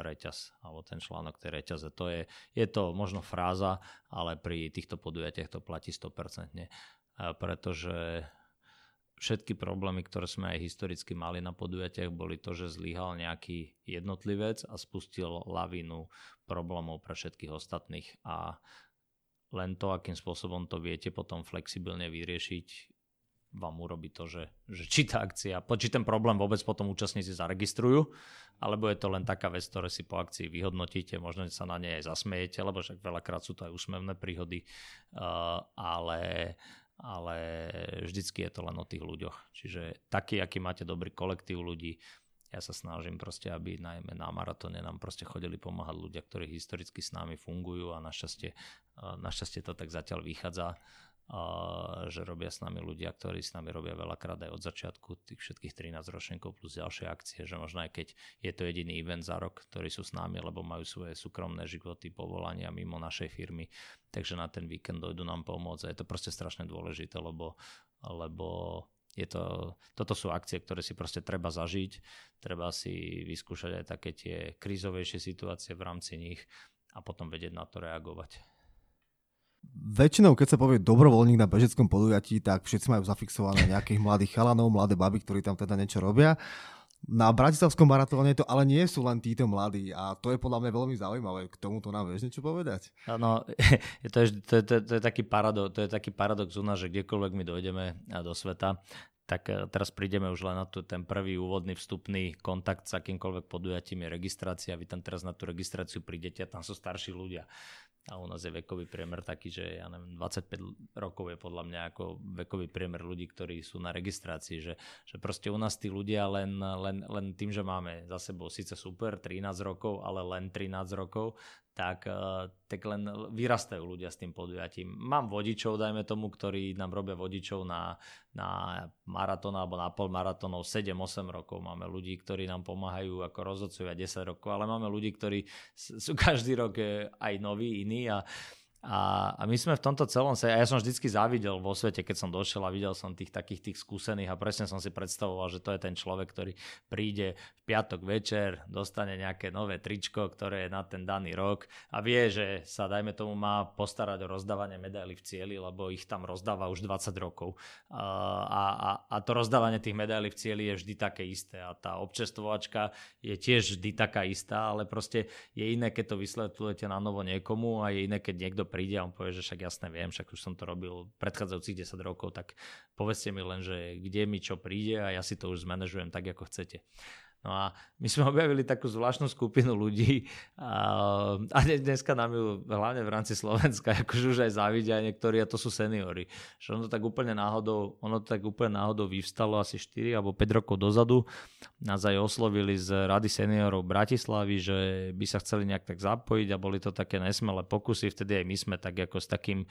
reťaz, alebo ten článok tej reťaze. To je, je to možno fráza, ale pri týchto podujatiach to platí 100%, uh, pretože všetky problémy, ktoré sme aj historicky mali na podujatiach, boli to, že zlyhal nejaký jednotlivec a spustil lavinu problémov pre všetkých ostatných a len to, akým spôsobom to viete potom flexibilne vyriešiť, vám urobí to, že, že či tá akcia, či ten problém vôbec potom účastníci zaregistrujú, alebo je to len taká vec, ktoré si po akcii vyhodnotíte, možno sa na nej aj zasmejete, lebo však veľakrát sú to aj úsmevné príhody, ale, ale vždycky je to len o tých ľuďoch. Čiže taký, aký máte dobrý kolektív ľudí, ja sa snažím proste, aby najmä na maratóne nám proste chodili pomáhať ľudia, ktorí historicky s nami fungujú a našťastie, našťastie to tak zatiaľ vychádza že robia s nami ľudia, ktorí s nami robia veľakrát aj od začiatku tých všetkých 13 ročníkov plus ďalšie akcie, že možno aj keď je to jediný event za rok, ktorí sú s nami, lebo majú svoje súkromné životy, povolania mimo našej firmy, takže na ten víkend dojdu nám pomôcť a je to proste strašne dôležité, lebo, lebo je to, toto sú akcie, ktoré si proste treba zažiť, treba si vyskúšať aj také tie krízovejšie situácie v rámci nich a potom vedieť na to reagovať. Väčšinou, keď sa povie dobrovoľník na bežeckom podujatí, tak všetci majú zafixované nejakých mladých chalanov, mladé baby, ktorí tam teda niečo robia. Na Bratislavskom maratóne to ale nie sú len títo mladí a to je podľa mňa veľmi zaujímavé. K tomuto nám vieš niečo povedať? No, to, je, to, je, to, je, to, je taký paradox, to je taký paradox u nás, že kdekoľvek my dojdeme do sveta, tak eh, teraz prídeme už len na tu, ten prvý úvodný vstupný kontakt s akýmkoľvek podujatím je registrácia. Vy tam teraz na tú registráciu prídete a tam sú starší ľudia a u nás je vekový priemer taký, že ja neviem, 25 rokov je podľa mňa ako vekový priemer ľudí, ktorí sú na registrácii, že, že proste u nás tí ľudia len, len, len tým, že máme za sebou síce super 13 rokov, ale len 13 rokov, tak, eh, tak len vyrastajú ľudia s tým podujatím. Mám vodičov, dajme tomu, ktorí nám robia vodičov na, na maratón alebo na pol maratónov 7-8 rokov. Máme ľudí, ktorí nám pomáhajú ako rozhodcovia 10 rokov, ale máme ľudí, ktorí sú každý rok eh, aj noví, iní a a, a my sme v tomto celom sa, ja som vždycky závidel vo svete, keď som došiel a videl som tých takých tých skúsených a presne som si predstavoval, že to je ten človek, ktorý príde v piatok večer, dostane nejaké nové tričko, ktoré je na ten daný rok a vie, že sa dajme tomu má postarať o rozdávanie medailí v cieli, lebo ich tam rozdáva už 20 rokov. A, a, a to rozdávanie tých medailí v cieli je vždy také isté a tá občestovačka je tiež vždy taká istá, ale proste je iné, keď to vysvetľujete na novo niekomu a je iné, keď niekto príde a on povie, že však jasne viem, však už som to robil predchádzajúcich 10 rokov, tak povedzte mi len, že kde mi čo príde a ja si to už zmanéžujem tak, ako chcete. No a my sme objavili takú zvláštnu skupinu ľudí a, a dneska nám ju hlavne v rámci Slovenska akože už aj závidia niektorí a to sú seniory. Že ono tak úplne náhodou, ono tak úplne náhodou vyvstalo asi 4 alebo 5 rokov dozadu. Nás aj oslovili z Rady seniorov Bratislavy, že by sa chceli nejak tak zapojiť a boli to také nesmelé pokusy. Vtedy aj my sme tak ako s takým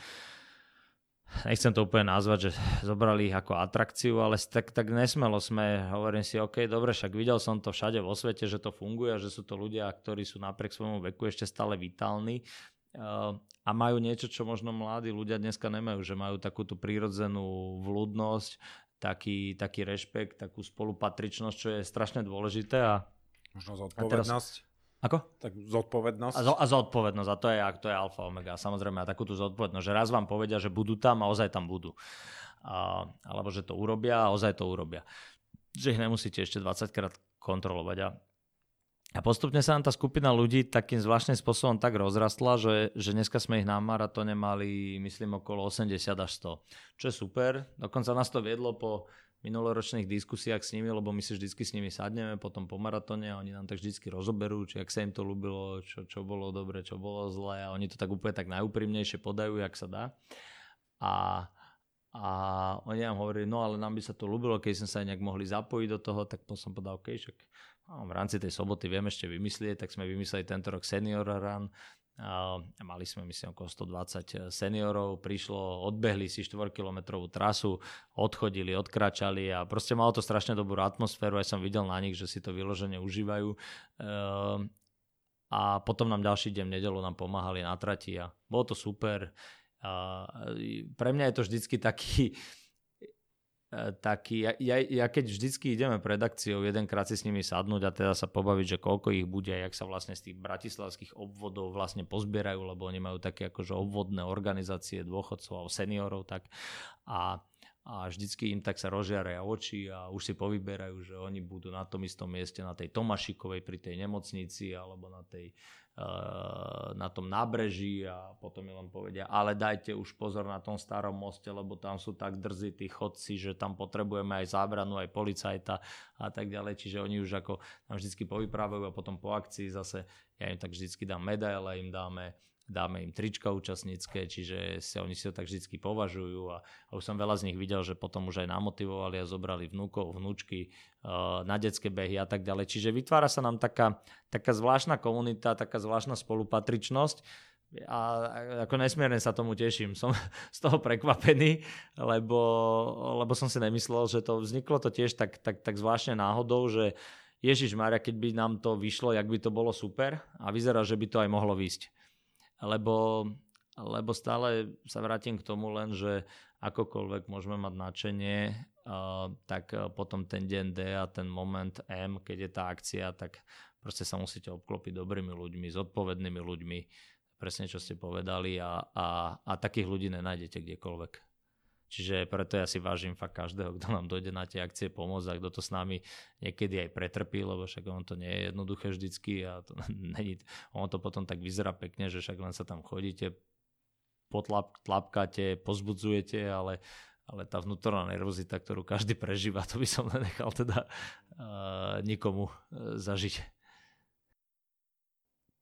nechcem to úplne nazvať, že zobrali ich ako atrakciu, ale tak, tak nesmelo sme, hovorím si, OK, dobre, však videl som to všade vo svete, že to funguje, že sú to ľudia, ktorí sú napriek svojmu veku ešte stále vitálni uh, a majú niečo, čo možno mladí ľudia dneska nemajú, že majú takú tú prírodzenú vľúdnosť, taký, taký rešpekt, takú spolupatričnosť, čo je strašne dôležité. A, možno zodpovednosť. Ako? Tak zodpovednosť. A, zo, a zodpovednosť, a to je, to je alfa omega. Samozrejme, a takúto zodpovednosť, že raz vám povedia, že budú tam a ozaj tam budú. A, alebo že to urobia a ozaj to urobia. Že ich nemusíte ešte 20 krát kontrolovať. A A postupne sa nám tá skupina ľudí takým zvláštnym spôsobom tak rozrastla, že, že dneska sme ich na maratóne mali, myslím, okolo 80 až 100. Čo je super. Dokonca nás to viedlo po minuloročných diskusiách s nimi, lebo my si vždycky s nimi sadneme potom po maratóne a oni nám tak vždycky rozoberú, či ak sa im to ľúbilo, čo, čo bolo dobre, čo bolo zlé a oni to tak úplne tak najúprimnejšie podajú, jak sa dá. A, a oni nám hovorili, no ale nám by sa to ľúbilo, keď sme sa nejak mohli zapojiť do toho, tak som povedal, OK, však No, v rámci tej soboty viem ešte vymyslieť, tak sme vymysleli tento rok Senior Run. Mali sme, myslím, okolo 120 seniorov, prišlo, odbehli si 4-kilometrovú trasu, odchodili, odkračali a proste malo to strašne dobrú atmosféru, aj som videl na nich, že si to vyložene užívajú. Ehm, a potom nám ďalší deň v nedelu nám pomáhali na trati a bolo to super. Pre mňa je to vždycky taký, taký, ja, ja, ja keď vždycky ideme pred akciou, jedenkrát si s nimi sadnúť a teda sa pobaviť, že koľko ich bude jak sa vlastne z tých bratislavských obvodov vlastne pozbierajú, lebo oni majú také akože obvodné organizácie dôchodcov a seniorov, tak a a vždycky im tak sa rozžiaria oči a už si povyberajú, že oni budú na tom istom mieste, na tej Tomašikovej pri tej nemocnici alebo na tej na tom nábreží a potom mi len povedia, ale dajte už pozor na tom starom moste, lebo tam sú tak drzí tí chodci, že tam potrebujeme aj zábranu, aj policajta a tak ďalej. Čiže oni už ako tam vždycky povyprávajú a potom po akcii zase ja im tak vždycky dám medaile, im dáme dáme im trička účastnícke, čiže si, oni si to tak vždy považujú a, a už som veľa z nich videl, že potom už aj namotivovali a zobrali vnúkov, vnúčky uh, na detské behy a tak ďalej. Čiže vytvára sa nám taká, taká zvláštna komunita, taká zvláštna spolupatričnosť a ako nesmierne sa tomu teším. Som z toho prekvapený, lebo, lebo som si nemyslel, že to vzniklo to tiež tak, tak, tak zvláštne náhodou, že Ježiš Maria, keď by nám to vyšlo, jak by to bolo super a vyzerá, že by to aj mohlo výsť lebo, lebo stále sa vrátim k tomu len, že akokoľvek môžeme mať nadšenie, uh, tak potom ten deň D a ten moment M, keď je tá akcia, tak proste sa musíte obklopiť dobrými ľuďmi, zodpovednými ľuďmi, presne čo ste povedali a, a, a takých ľudí nenájdete kdekoľvek. Čiže preto ja si vážim fakt každého, kto nám dojde na tie akcie pomôcť a kto to s nami niekedy aj pretrpí, lebo však on to nie je jednoduché vždycky a to, není, on to potom tak vyzerá pekne, že však len sa tam chodíte, potlap, tlapkáte, pozbudzujete, ale, ale tá vnútorná nervozita, ktorú každý prežíva, to by som nenechal teda uh, nikomu uh, zažiť.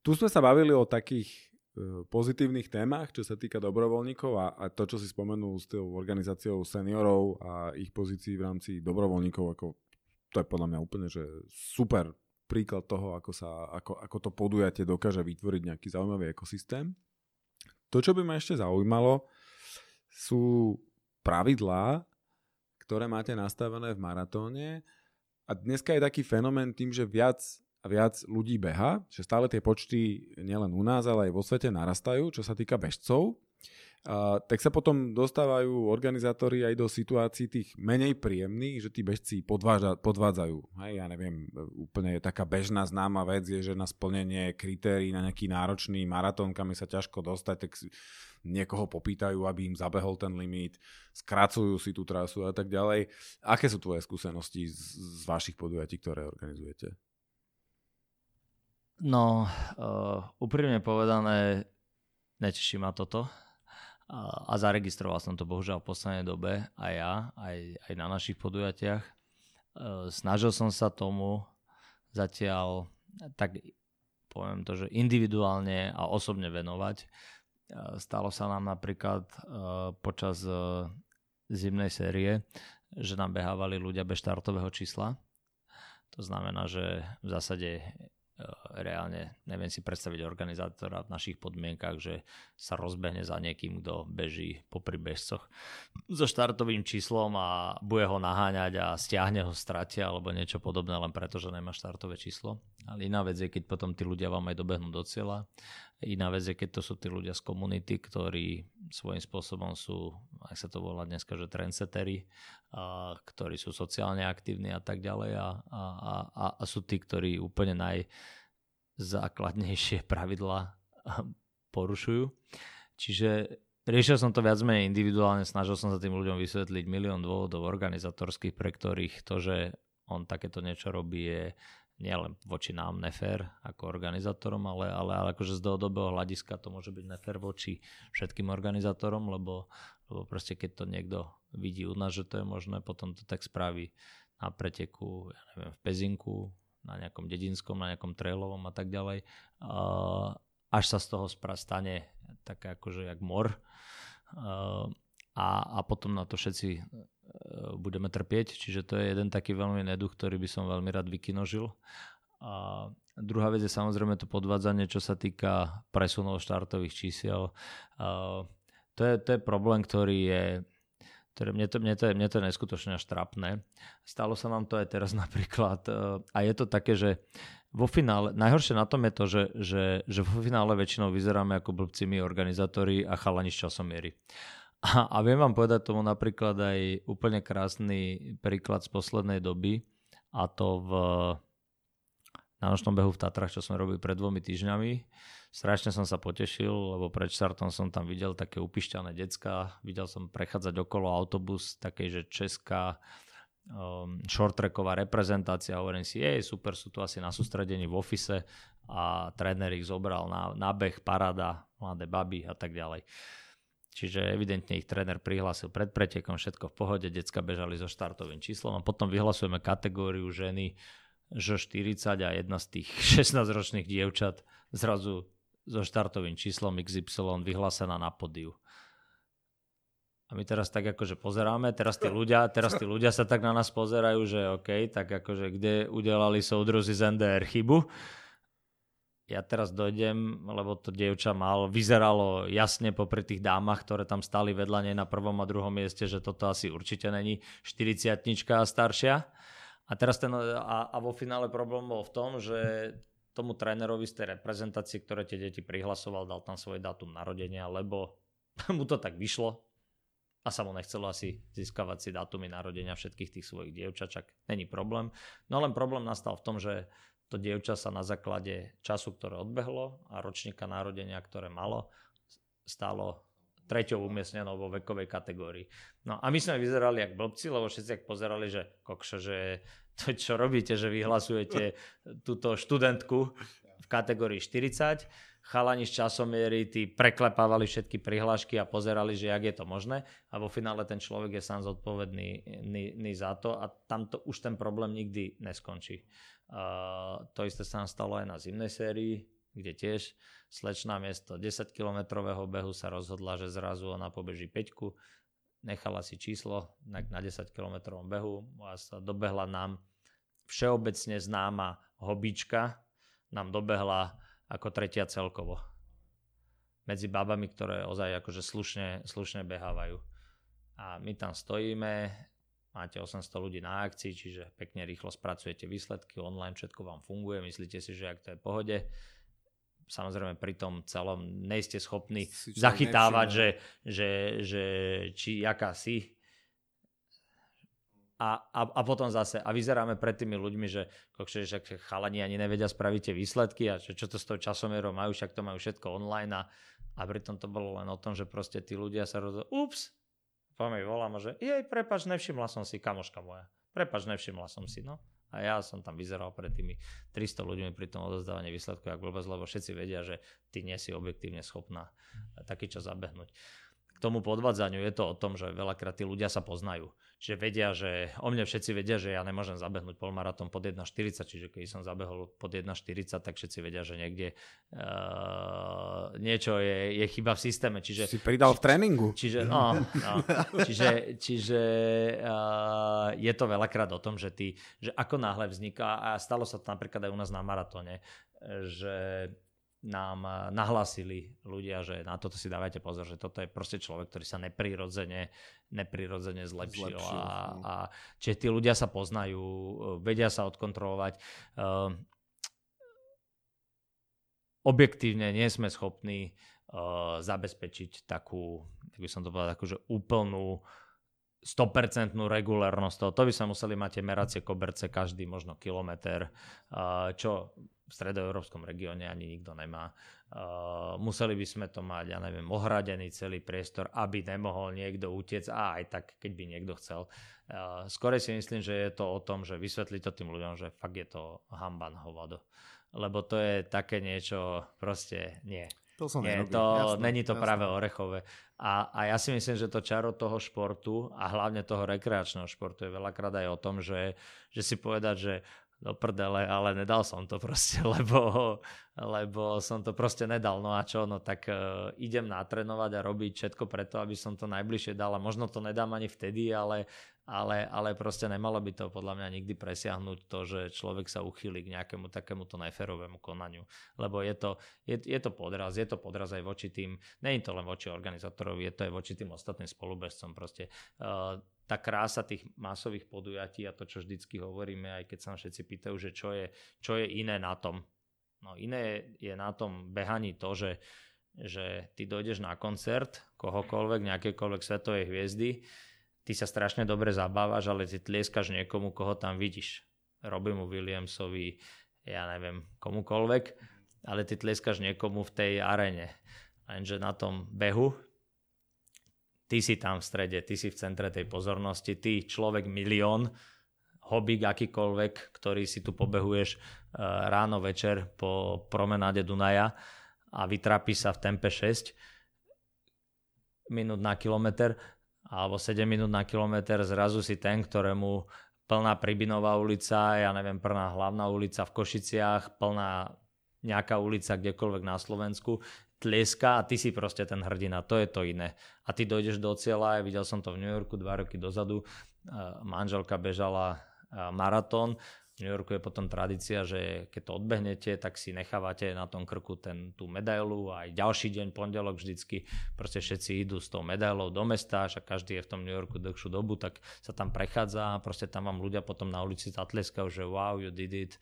Tu sme sa bavili o takých pozitívnych témach, čo sa týka dobrovoľníkov a, a to, čo si spomenul s tou organizáciou seniorov a ich pozícií v rámci dobrovoľníkov, ako to je podľa mňa úplne že super príklad toho, ako, sa, ako, ako to podujatie dokáže vytvoriť nejaký zaujímavý ekosystém. To, čo by ma ešte zaujímalo, sú pravidlá, ktoré máte nastavené v maratóne a dneska je taký fenomén tým, že viac viac ľudí beha, že stále tie počty nielen u nás, ale aj vo svete narastajú, čo sa týka bežcov. A, tak sa potom dostávajú organizátori aj do situácií tých menej príjemných, že tí bežci podváža, podvádzajú. Hej, ja neviem, úplne je taká bežná známa vec, je, že na splnenie kritérií na nejaký náročný maratón, kam sa ťažko dostať, tak niekoho popýtajú, aby im zabehol ten limit, skracujú si tú trasu a tak ďalej. Aké sú tvoje skúsenosti z, z vašich podujatí, ktoré organizujete? No, uh, úprimne povedané, neteší ma toto. A, a zaregistroval som to bohužiaľ v poslednej dobe aj ja, aj, aj na našich podujatiach. Uh, snažil som sa tomu zatiaľ tak poviem to, že individuálne a osobne venovať. Uh, stalo sa nám napríklad počas zimnej série, že nám behávali ľudia bez štartového čísla. To znamená, že v zásade Eh, reálne neviem si predstaviť organizátora v našich podmienkach, že sa rozbehne za niekým, kto beží popri bežcoch so štartovým číslom a bude ho naháňať a stiahne ho, stratia alebo niečo podobné len preto, že nemá štartové číslo. Ale iná vec je, keď potom tí ľudia vám aj dobehnú do cieľa. Iná vec je, keď to sú tí ľudia z komunity, ktorí svojím spôsobom sú, ak sa to volá dneska, že trendsettery, a, ktorí sú sociálne aktívni a tak ďalej a, a, a, a sú tí, ktorí úplne najzákladnejšie pravidlá porušujú. Čiže riešil som to viac menej individuálne, snažil som sa tým ľuďom vysvetliť milión dôvodov organizatorských, pre ktorých to, že on takéto niečo robí, je nielen voči nám nefér ako organizátorom, ale, ale, ale akože z dlhodobého hľadiska to môže byť nefér voči všetkým organizátorom, lebo, lebo proste keď to niekto vidí u nás, že to je možné, potom to tak spraví na preteku, ja neviem, v Pezinku, na nejakom dedinskom, na nejakom trailovom a tak ďalej. Až sa z toho stane také akože jak mor. A, a potom na to všetci E, budeme trpieť, čiže to je jeden taký veľmi neduch, ktorý by som veľmi rád vykinožil. A druhá vec je samozrejme to podvádzanie, čo sa týka presunov štartových čísiel. A to, je, to je problém, ktorý je ktoré mne to, mne, to je, mne to je neskutočne až trapné. Stalo sa nám to aj teraz napríklad e, a je to také, že vo finále, najhoršie na tom je to, že, že, že vo finále väčšinou vyzeráme ako blbci my organizátori a chalani z časomiery. A, a viem vám povedať tomu napríklad aj úplne krásny príklad z poslednej doby a to v na nočnom behu v Tatrach, čo sme robili pred dvomi týždňami. Strašne som sa potešil, lebo pred štartom som tam videl také upišťané decka, videl som prechádzať okolo autobus takej, že česká um, short-tracková reprezentácia. Hovorím si, je super, sú tu asi na sústredení v ofise a tréner ich zobral na, na beh, parada, mladé baby a tak ďalej. Čiže evidentne ich tréner prihlásil pred pretekom, všetko v pohode, decka bežali so štartovým číslom a potom vyhlasujeme kategóriu ženy Ž40 a jedna z tých 16-ročných dievčat zrazu so štartovým číslom XY vyhlásená na podiu. A my teraz tak akože pozeráme, teraz tí ľudia, teraz tí ľudia sa tak na nás pozerajú, že OK, tak akože kde udelali soudruzi z NDR chybu ja teraz dojdem, lebo to dievča mal, vyzeralo jasne popri tých dámach, ktoré tam stali vedľa nej na prvom a druhom mieste, že toto asi určite není 40 a staršia. A teraz ten, a, a vo finále problém bol v tom, že tomu trénerovi z tej reprezentácie, ktoré tie deti prihlasoval, dal tam svoj dátum narodenia, lebo mu to tak vyšlo a sa mu nechcelo asi získavať si dátumy narodenia všetkých tých svojich dievčačak. Není problém. No len problém nastal v tom, že to dievča sa na základe času, ktoré odbehlo a ročníka narodenia, ktoré malo, stalo treťou umiestnenou vo vekovej kategórii. No a my sme vyzerali jak blbci, lebo všetci ak pozerali, že kokšo, že to čo robíte, že vyhlasujete túto študentku v kategórii 40, chalani z časomiery, tí preklepávali všetky prihlášky a pozerali, že jak je to možné a vo finále ten človek je sám zodpovedný za to a tam to už ten problém nikdy neskončí. To isté sa nám stalo aj na zimnej sérii, kde tiež slečná miesto 10-kilometrového behu sa rozhodla, že zrazu ona pobeží 5 nechala si číslo na 10 kilometrovom behu a sa dobehla nám všeobecne známa hobička, nám dobehla ako tretia celkovo. Medzi babami, ktoré ozaj akože slušne, slušne behávajú. A my tam stojíme, máte 800 ľudí na akcii, čiže pekne rýchlo spracujete výsledky, online všetko vám funguje, myslíte si, že ak to je v pohode, samozrejme pri tom celom nejste schopní zachytávať, že, že, že či jaká si. A, a, a potom zase, a vyzeráme pred tými ľuďmi, že, kokšie, že chalani ani nevedia spraviť tie výsledky a že čo to s tou časomierou majú, však to majú všetko online a, a pritom to bolo len o tom, že proste tí ľudia sa rozhodli, ups, po mi volám a že jej, prepač, nevšimla som si, kamoška moja. Prepač, nevšimla som si, no. A ja som tam vyzeral pred tými 300 ľuďmi pri tom odozdávaní výsledku, ak blbosť, lebo všetci vedia, že ty nie si objektívne schopná taký čas zabehnúť k tomu podvádzaniu je to o tom, že veľakrát tí ľudia sa poznajú. Čiže vedia, že o mne všetci vedia, že ja nemôžem zabehnúť polmaratón pod 1.40, čiže keď som zabehol pod 1.40, tak všetci vedia, že niekde uh, niečo je, je chyba v systéme. Čiže, si pridal v tréningu. Čiže, no, no, čiže, čiže uh, je to veľakrát o tom, že, ty, že ako náhle vzniká, a stalo sa to napríklad aj u nás na maratóne, že nám eh, nahlásili ľudia, že na toto si dávajte pozor, že toto je proste človek, ktorý sa neprirodzene, neprirodzene zlepšil. zlepšil a, no. a čiže tí ľudia sa poznajú, eh, vedia sa odkontrolovať. Uh, objektívne nie sme schopní uh, zabezpečiť takú, tak by som to povedal, akože úplnú 100% regulárnosť toho. To by sa museli mať tie meracie koberce každý možno kilometr, čo v stredoeurópskom regióne ani nikto nemá. Museli by sme to mať, ja neviem, ohradený celý priestor, aby nemohol niekto utiec a aj tak, keď by niekto chcel. Skôr si myslím, že je to o tom, že vysvetliť to tým ľuďom, že fakt je to hamba hovado. Lebo to je také niečo, proste nie. To som nie, to, jasné, není to jasné. práve orechové. A, a ja si myslím, že to čaro toho športu a hlavne toho rekreačného športu je veľakrát aj o tom, že, že si povedať, že do prdele, ale nedal som to proste, lebo, lebo som to proste nedal. No a čo, no tak uh, idem natrénovať a robiť všetko preto, aby som to najbližšie dal a možno to nedám ani vtedy, ale, ale, ale proste nemalo by to podľa mňa nikdy presiahnuť to, že človek sa uchýli k nejakému takémuto neférovému konaniu. Lebo je to, je, je to podraz, je to podraz aj voči tým, je to len voči organizátorovi, je to aj voči tým ostatným spolubežcom. Proste uh, tá krása tých masových podujatí a to, čo vždycky hovoríme, aj keď sa všetci pýtajú, že čo je, čo je iné na tom. No iné je na tom behaní to, že, že ty dojdeš na koncert kohokoľvek, nejakékoľvek svetovej hviezdy, ty sa strašne dobre zabávaš, ale ty tlieskaš niekomu, koho tam vidíš. Robimu Williamsovi, ja neviem, komukoľvek, ale ty tlieskaš niekomu v tej arene. Lenže na tom behu ty si tam v strede, ty si v centre tej pozornosti, ty človek milión, hobík akýkoľvek, ktorý si tu pobehuješ e, ráno, večer po promenáde Dunaja a vytrápi sa v tempe 6 minút na kilometr alebo 7 minút na kilometr, zrazu si ten, ktorému plná Pribinová ulica, ja neviem, plná hlavná ulica v Košiciach, plná nejaká ulica kdekoľvek na Slovensku, tlieska a ty si proste ten hrdina, to je to iné. A ty dojdeš do cieľa, videl som to v New Yorku dva roky dozadu, manželka bežala maratón, v New Yorku je potom tradícia, že keď to odbehnete, tak si nechávate na tom krku ten, tú medailu a aj ďalší deň, pondelok vždycky proste všetci idú s tou medailou do mesta, a každý je v tom New Yorku dlhšiu dobu, tak sa tam prechádza a proste tam vám ľudia potom na ulici zatlieskajú, že wow, you did it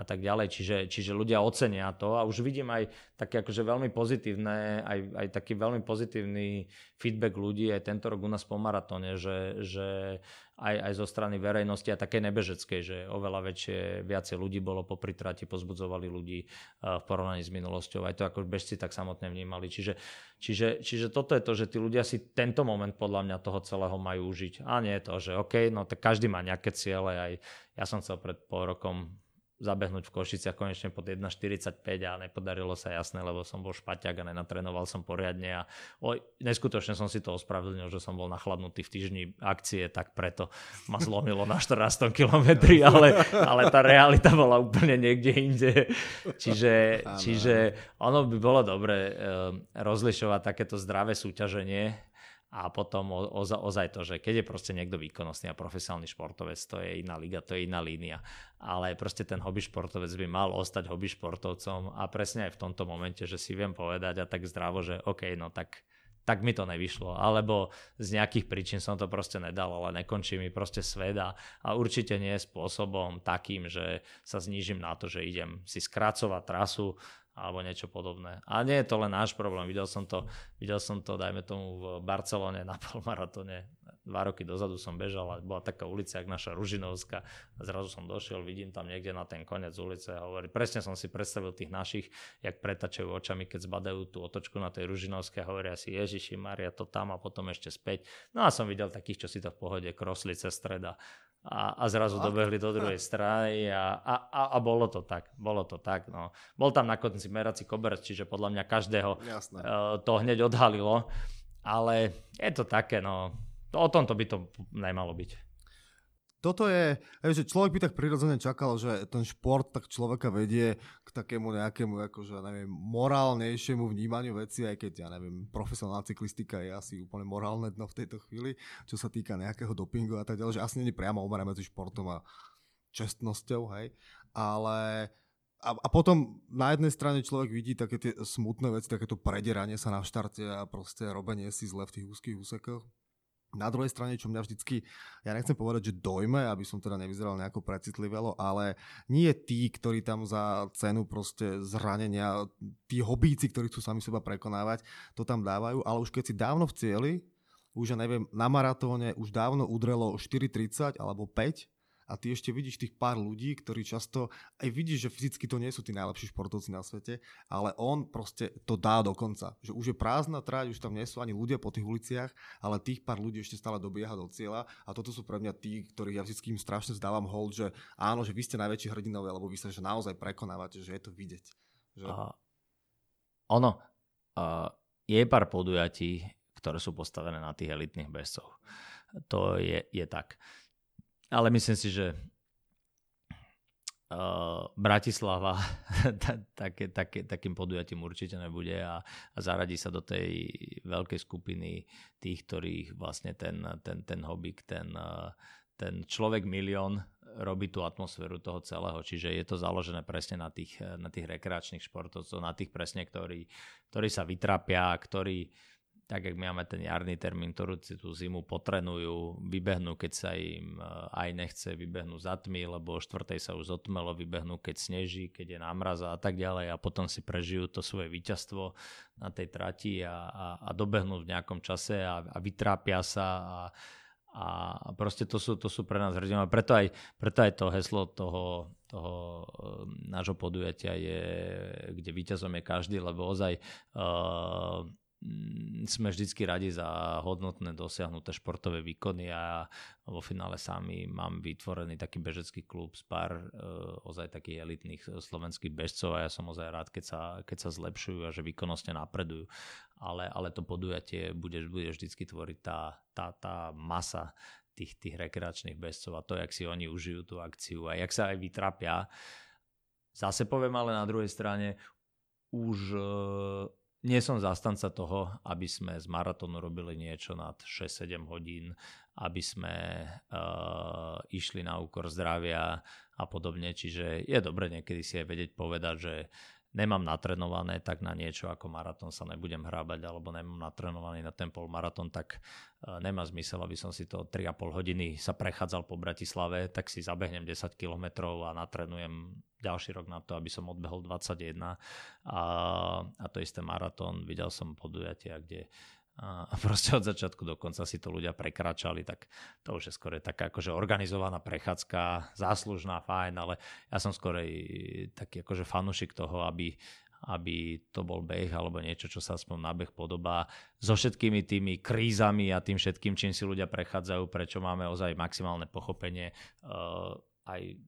a tak ďalej. Čiže, čiže ľudia ocenia to a už vidím aj také akože veľmi pozitívne, aj, aj taký veľmi pozitívny feedback ľudí aj tento rok u nás po maratóne, že, že aj, aj zo strany verejnosti a také nebežeckej, že oveľa väčšie, viacej ľudí bolo po pritrati, pozbudzovali ľudí v porovnaní s minulosťou. Aj to ako bežci tak samotne vnímali. Čiže, čiže, čiže toto je to, že tí ľudia si tento moment podľa mňa toho celého majú užiť. A nie je to, že OK, no tak každý má nejaké ciele. Aj ja som chcel pred pol rokom zabehnúť v Košiciach konečne pod 1.45 a nepodarilo sa jasné, lebo som bol špaťak a nenatrenoval som poriadne a oj, neskutočne som si to ospravedlnil, že som bol nachladnutý v týždni akcie, tak preto ma zlomilo na 14 kilometri, ale, ale tá realita bola úplne niekde inde. Čiže, čiže ono by bolo dobre eh, rozlišovať takéto zdravé súťaženie a potom o, o, ozaj to, že keď je proste niekto výkonnostný a profesionálny športovec, to je iná liga, to je iná línia. Ale proste ten hobby športovec by mal ostať hobby športovcom a presne aj v tomto momente, že si viem povedať a tak zdravo, že OK, no tak tak mi to nevyšlo. Alebo z nejakých príčin som to proste nedal, ale nekončí mi proste svet a, a určite nie spôsobom takým, že sa znížim na to, že idem si skracovať trasu, alebo niečo podobné. A nie je to len náš problém, videl som to, videl som to dajme tomu v Barcelone na polmaratóne. Dva roky dozadu som bežal a bola taká ulica, jak naša Ružinovská. A zrazu som došiel, vidím tam niekde na ten koniec ulice a hovorí, presne som si predstavil tých našich, jak pretačajú očami, keď zbadajú tú otočku na tej Ružinovskej a hovoria si, Ježiši Maria, to tam a potom ešte späť. No a som videl takých, čo si to v pohode krosli cez streda a, a zrazu a? dobehli do druhej strany a, a, a, a bolo to tak, bolo to tak. No. Bol tam na konci merací koberec, čiže podľa mňa každého Jasné. Uh, to hneď odhalilo, ale je to také, no, o tomto by to nemalo byť toto je, že človek by tak prirodzene čakal, že ten šport tak človeka vedie k takému nejakému, akože, neviem, morálnejšiemu vnímaniu veci, aj keď, ja neviem, profesionálna cyklistika je asi úplne morálne dno v tejto chvíli, čo sa týka nejakého dopingu a tak ďalej, že asi je priamo omera medzi športom a čestnosťou, hej, ale a, potom na jednej strane človek vidí také tie smutné veci, takéto predieranie sa na štarte a proste robenie si zle v tých úzkých úsekoch na druhej strane, čo mňa vždycky, ja nechcem povedať, že dojme, aby som teda nevyzeral nejako precitlivelo, ale nie tí, ktorí tam za cenu proste zranenia, tí hobíci, ktorí chcú sami seba prekonávať, to tam dávajú, ale už keď si dávno v cieli, už ja neviem, na maratóne už dávno udrelo 4.30 alebo 5 a ty ešte vidíš tých pár ľudí, ktorí často, aj vidíš, že fyzicky to nie sú tí najlepší športovci na svete, ale on proste to dá do konca. Že už je prázdna trať, už tam nie sú ani ľudia po tých uliciach, ale tých pár ľudí ešte stále dobieha do cieľa a toto sú pre mňa tí, ktorých ja vždy im strašne zdávam hold, že áno, že vy ste najväčší hrdinovia, lebo vy sa že naozaj prekonávate, že je to vidieť. Že... Uh, ono, uh, je pár podujatí, ktoré sú postavené na tých elitných bezcov. To je, je tak. Ale myslím si, že uh, Bratislava také, také, takým podujatím určite nebude a, a zaradí sa do tej veľkej skupiny tých, ktorých vlastne ten, ten, ten hobbyk, ten, uh, ten človek milión robí tú atmosféru toho celého. Čiže je to založené presne na tých, na tých rekreačných športovcov, na tých presne, ktorí, ktorí sa vytrápia, ktorí tak jak máme ten jarný termín, ktorú si tú zimu potrenujú, vybehnú, keď sa im e, aj nechce, vybehnú za tmy, lebo o štvrtej sa už zotmelo, vybehnú, keď sneží, keď je námraza a tak ďalej a potom si prežijú to svoje víťazstvo na tej trati a, a, a dobehnú v nejakom čase a, a vytrápia sa a, a proste to sú, to sú pre nás hrdinovia. Preto aj, preto aj to heslo toho, toho e, nášho podujatia je, kde víťazom je každý, lebo ozaj uh, sme vždycky radi za hodnotné dosiahnuté športové výkony a vo finále sami mám vytvorený taký bežecký klub z pár e, ozaj takých elitných slovenských bežcov a ja som ozaj rád, keď sa, keď sa zlepšujú a že výkonnostne napredujú. Ale, ale to podujatie bude, bude vždycky tvoriť tá, tá, tá masa tých, tých rekreačných bežcov a to, jak si oni užijú tú akciu a jak sa aj vytrapia. Zase poviem ale na druhej strane, už e, nie som zastanca toho, aby sme z maratónu robili niečo nad 6-7 hodín, aby sme uh, išli na úkor zdravia a podobne. Čiže je dobre niekedy si aj vedieť povedať, že nemám natrenované, tak na niečo ako maratón sa nebudem hrábať, alebo nemám natrenovaný na ten polmaratón, tak e, nemá zmysel, aby som si to 3,5 hodiny sa prechádzal po Bratislave, tak si zabehnem 10 km a natrenujem ďalší rok na to, aby som odbehol 21 a, a to isté maratón, videl som podujatia, kde a proste od začiatku do konca si to ľudia prekračali, tak to už je skôr taká akože organizovaná prechádzka, záslužná, fajn, ale ja som skôr taký akože fanušik toho, aby, aby to bol beh alebo niečo, čo sa aspoň na beh podobá. So všetkými tými krízami a tým všetkým, čím si ľudia prechádzajú, prečo máme ozaj maximálne pochopenie uh, aj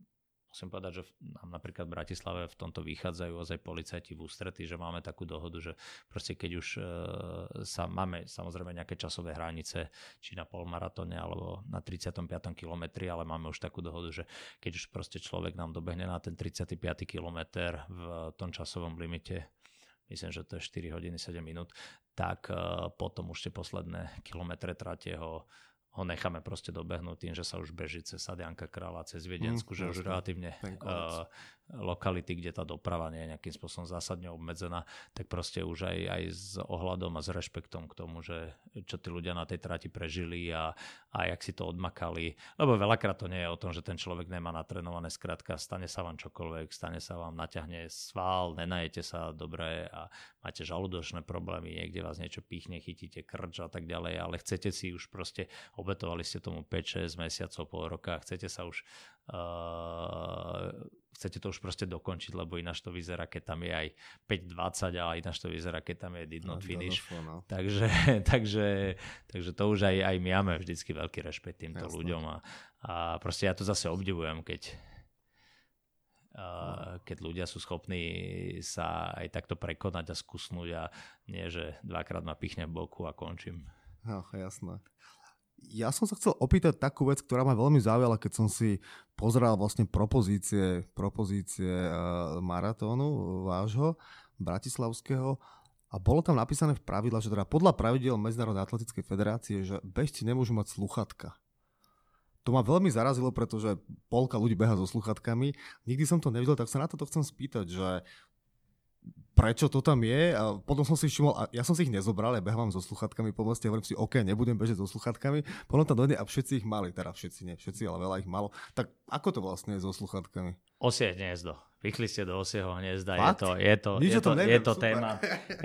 musím povedať, že nám napríklad v Bratislave v tomto vychádzajú ozaj policajti v ústrety, že máme takú dohodu, že proste keď už e, sa máme samozrejme nejaké časové hranice, či na polmaratóne alebo na 35. kilometri, ale máme už takú dohodu, že keď už proste človek nám dobehne na ten 35. kilometr v tom časovom limite, myslím, že to je 4 hodiny 7 minút, tak e, potom už tie posledné kilometre trate ho ho necháme proste dobehnúť tým, že sa už beží cez Sadianka Krála, cez Viedensku, mm, že už relatívne uh, lokality, kde tá doprava nie je nejakým spôsobom zásadne obmedzená, tak proste už aj, aj s ohľadom a s rešpektom k tomu, že čo tí ľudia na tej trati prežili a, a jak si to odmakali. Lebo veľakrát to nie je o tom, že ten človek nemá natrenované skratka, stane sa vám čokoľvek, stane sa vám, naťahne sval, nenajete sa dobre a máte žalúdočné problémy, niekde vás niečo píchne, chytíte krč a tak ďalej, ale chcete si už proste obetovali ste tomu 5-6 mesiacov, pol roka, chcete sa už uh, chcete to už proste dokončiť, lebo ináč to vyzerá, keď tam je aj 5-20 a ináč to vyzerá, keď tam je did not finish. No, no. Takže, takže, takže to už aj, aj my máme vždycky veľký rešpekt týmto Jasne. ľuďom a, a proste ja to zase obdivujem, keď Uh, keď ľudia sú schopní sa aj takto prekonať a skúsnuť a nie, že dvakrát ma pichne boku a končím. No, jasné. Ja som sa chcel opýtať takú vec, ktorá ma veľmi zaujala, keď som si pozeral vlastne propozície, propozície uh, maratónu vášho, bratislavského a bolo tam napísané v pravidla, že teda podľa pravidel Medzinárodnej atletickej federácie, že bežci nemôžu mať sluchatka. To ma veľmi zarazilo, pretože polka ľudí beha so sluchatkami. Nikdy som to nevidel, tak sa na toto chcem spýtať, že prečo to tam je a potom som si všimol, a ja som si ich nezobral, ja behám so sluchatkami po meste, hovorím si, OK, nebudem bežať so sluchatkami, potom tam dojde a všetci ich mali, teda všetci nie, všetci, ale veľa ich malo. Tak ako to vlastne je so sluchatkami? Osie hniezdo. Vychli ste do osieho hniezda. Je Fakt? to, je to, Nič je o tom to, neviem, je to super. téma,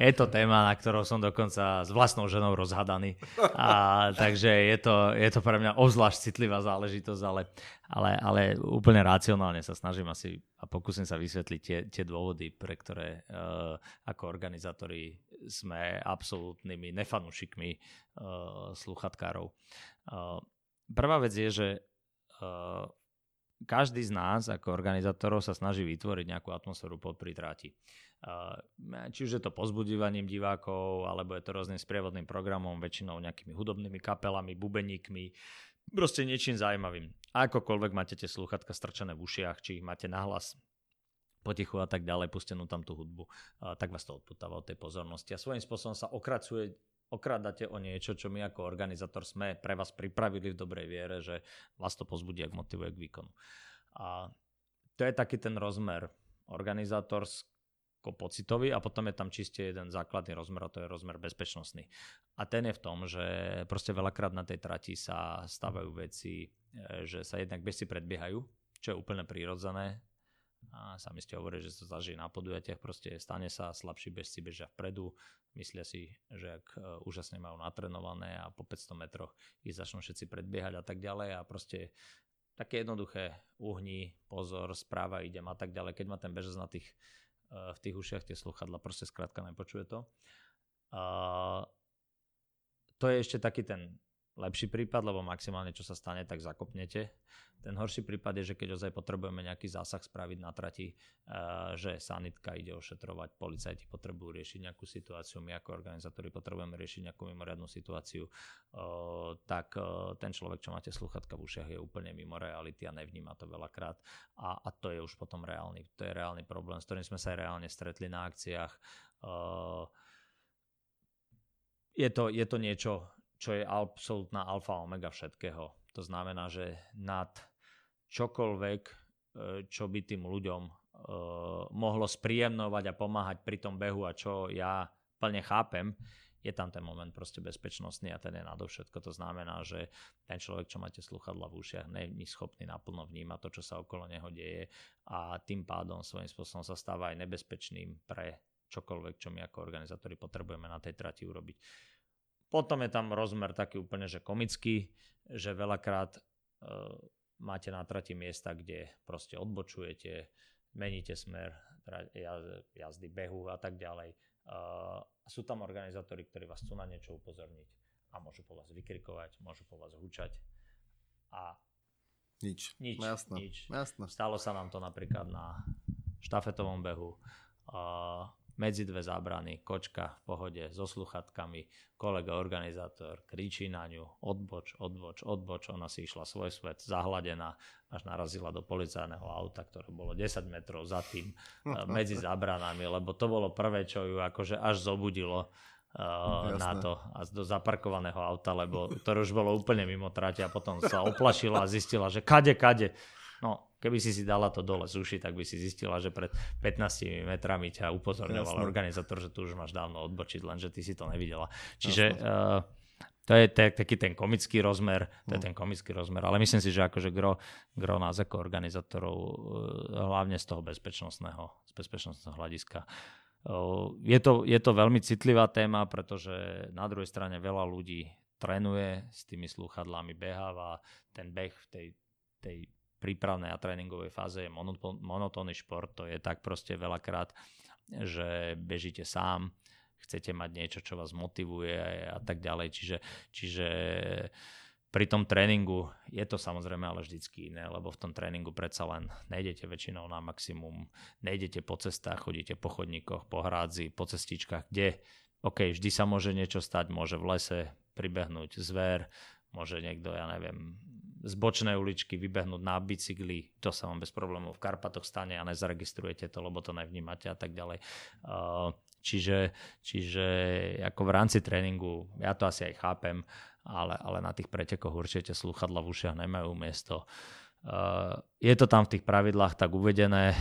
je to téma, na ktorou som dokonca s vlastnou ženou rozhadaný. A, takže je to, je to pre mňa obzvlášť citlivá záležitosť, ale, ale, ale úplne racionálne sa snažím asi a pokúsim sa vysvetliť tie, tie dôvody, pre ktoré uh, ako organizátori sme absolútnymi nefanúšikmi uh, sluchatkárov. Uh, prvá vec je, že uh, každý z nás ako organizátorov sa snaží vytvoriť nejakú atmosféru pod pritráti. Či už je to pozbudivaním divákov, alebo je to rôznym sprievodným programom, väčšinou nejakými hudobnými kapelami, bubeníkmi, proste niečím zaujímavým. Akokoľvek máte tie slúchatka strčené v ušiach, či ich máte nahlas potichu a tak ďalej, pustenú tam tú hudbu, tak vás to odputáva od tej pozornosti. A svojím spôsobom sa okracuje okrádate o niečo, čo my ako organizátor sme pre vás pripravili v dobrej viere, že vás to pozbudí a motivuje k výkonu. A to je taký ten rozmer organizátorsko-pocitový a potom je tam čiste jeden základný rozmer a to je rozmer bezpečnostný. A ten je v tom, že proste veľakrát na tej trati sa stávajú veci, e, že sa jednak bežci predbiehajú, čo je úplne prírodzené, a sami ste hovorili, že sa zažije na podujatiach, proste stane sa, slabší bežci bežia vpredu, myslia si, že ak uh, úžasne majú natrenované a po 500 metroch ich začnú všetci predbiehať a tak ďalej a proste také jednoduché uhni, pozor, správa idem a tak ďalej. Keď má ten bežec na tých, v tých ušiach tie sluchadla, proste skrátka nepočuje to. Uh, to je ešte taký ten lepší prípad, lebo maximálne čo sa stane, tak zakopnete. Ten horší prípad je, že keď ozaj potrebujeme nejaký zásah spraviť na trati, uh, že sanitka ide ošetrovať, policajti potrebujú riešiť nejakú situáciu, my ako organizátori potrebujeme riešiť nejakú mimoriadnú situáciu, uh, tak uh, ten človek, čo máte sluchatka v ušiach, je úplne mimo reality a nevníma to veľakrát. A, a to je už potom reálny, to je reálny problém, s ktorým sme sa aj reálne stretli na akciách. Je to, je to niečo, čo je absolútna alfa omega všetkého. To znamená, že nad čokoľvek, e, čo by tým ľuďom uh, mohlo spríjemnovať a pomáhať pri tom behu a čo ja plne chápem, je tam ten moment proste bezpečnostný a ten je nadovšetko. To znamená, že ten človek, čo máte sluchadla v ušiach, není schopný naplno vnímať to, čo sa okolo neho deje a tým pádom svojím spôsobom sa stáva aj nebezpečným pre čokoľvek, čo my ako organizátori potrebujeme na tej trati urobiť. Potom je tam rozmer taký úplne, že komický, že veľakrát uh, máte na trati miesta, kde proste odbočujete, meníte smer jazdy, behu a tak ďalej. Uh, sú tam organizátori, ktorí vás chcú na niečo upozorniť a môžu po vás vykrikovať, môžu po vás hučať a Nič. nič, Jasné. nič. Jasné. Stalo sa nám to napríklad na štafetovom behu. Uh, medzi dve zábrany, kočka v pohode, so sluchatkami, kolega organizátor kričí na ňu, odboč, odboč, odboč, ona si išla svoj svet, zahladená, až narazila do policajného auta, ktoré bolo 10 metrov za tým, uh, medzi zábranami, lebo to bolo prvé, čo ju akože až zobudilo uh, na to a do zaparkovaného auta, lebo to už bolo úplne mimo trate a potom sa oplašila a zistila, že kade, kade. Keby si si dala to dole z uši, tak by si zistila, že pred 15 metrami ťa upozorňoval Jasné. organizátor, že tu už máš dávno odbočiť, lenže ty si to nevidela. Čiže uh, to je t- taký ten komický rozmer, to je ten komický rozmer, ale myslím si, že akože gro, gro nás ako organizátorov, uh, hlavne z toho bezpečnostného, z bezpečnostného hľadiska, uh, je to, je to veľmi citlivá téma, pretože na druhej strane veľa ľudí trénuje s tými slúchadlami, beháva, ten beh v tej, tej prípravnej a tréningovej fáze je monotónny šport, to je tak proste veľakrát, že bežíte sám, chcete mať niečo, čo vás motivuje a tak ďalej, čiže, čiže pri tom tréningu je to samozrejme ale vždycky iné, lebo v tom tréningu predsa len nejdete väčšinou na maximum, nejdete po cestách, chodíte po chodníkoch, po hrádzi, po cestičkách, kde OK, vždy sa môže niečo stať, môže v lese pribehnúť zver, môže niekto, ja neviem, z bočnej uličky vybehnúť na bicykli, to sa vám bez problémov v Karpatoch stane a nezaregistrujete to, lebo to nevnímate a tak ďalej. Čiže, čiže ako v rámci tréningu, ja to asi aj chápem, ale, ale na tých pretekoch určite slúchadla v ušiach nemajú miesto. Je to tam v tých pravidlách tak uvedené.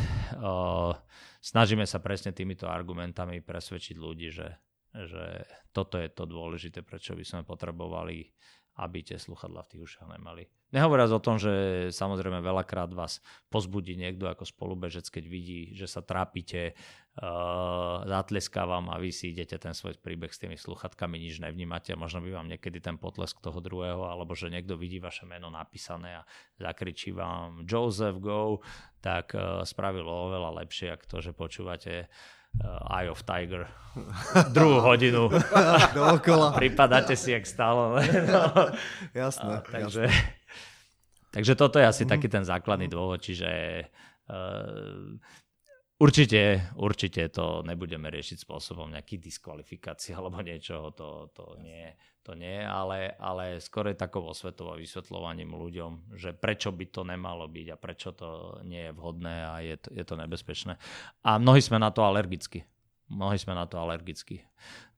Snažíme sa presne týmito argumentami presvedčiť ľudí, že, že toto je to dôležité, prečo by sme potrebovali aby tie sluchadla v tých ušiach nemali. Nehovoriac o tom, že samozrejme veľakrát vás pozbudí niekto ako spolubežec, keď vidí, že sa trápite, uh, zatleská vám a vy si idete ten svoj príbeh s tými sluchatkami, nič nevnímate možno by vám niekedy ten potlesk toho druhého, alebo že niekto vidí vaše meno napísané a zakričí vám Joseph Go, tak uh, spravilo oveľa lepšie, ako to, že počúvate Eye of Tiger druhú hodinu. Dookola. Pripadáte si, jak stále. no. Jasné. A, takže, jasné. takže toto je asi mm. taký ten základný dôvod, čiže uh, určite, určite to nebudeme riešiť spôsobom nejakých diskvalifikácií alebo niečoho, to, to nie to nie, ale, ale skôr je takou osvetou a vysvetľovaním ľuďom, že prečo by to nemalo byť a prečo to nie je vhodné a je to, je to nebezpečné. A mnohí sme na to alergicky. Mnohí sme na to alergicky,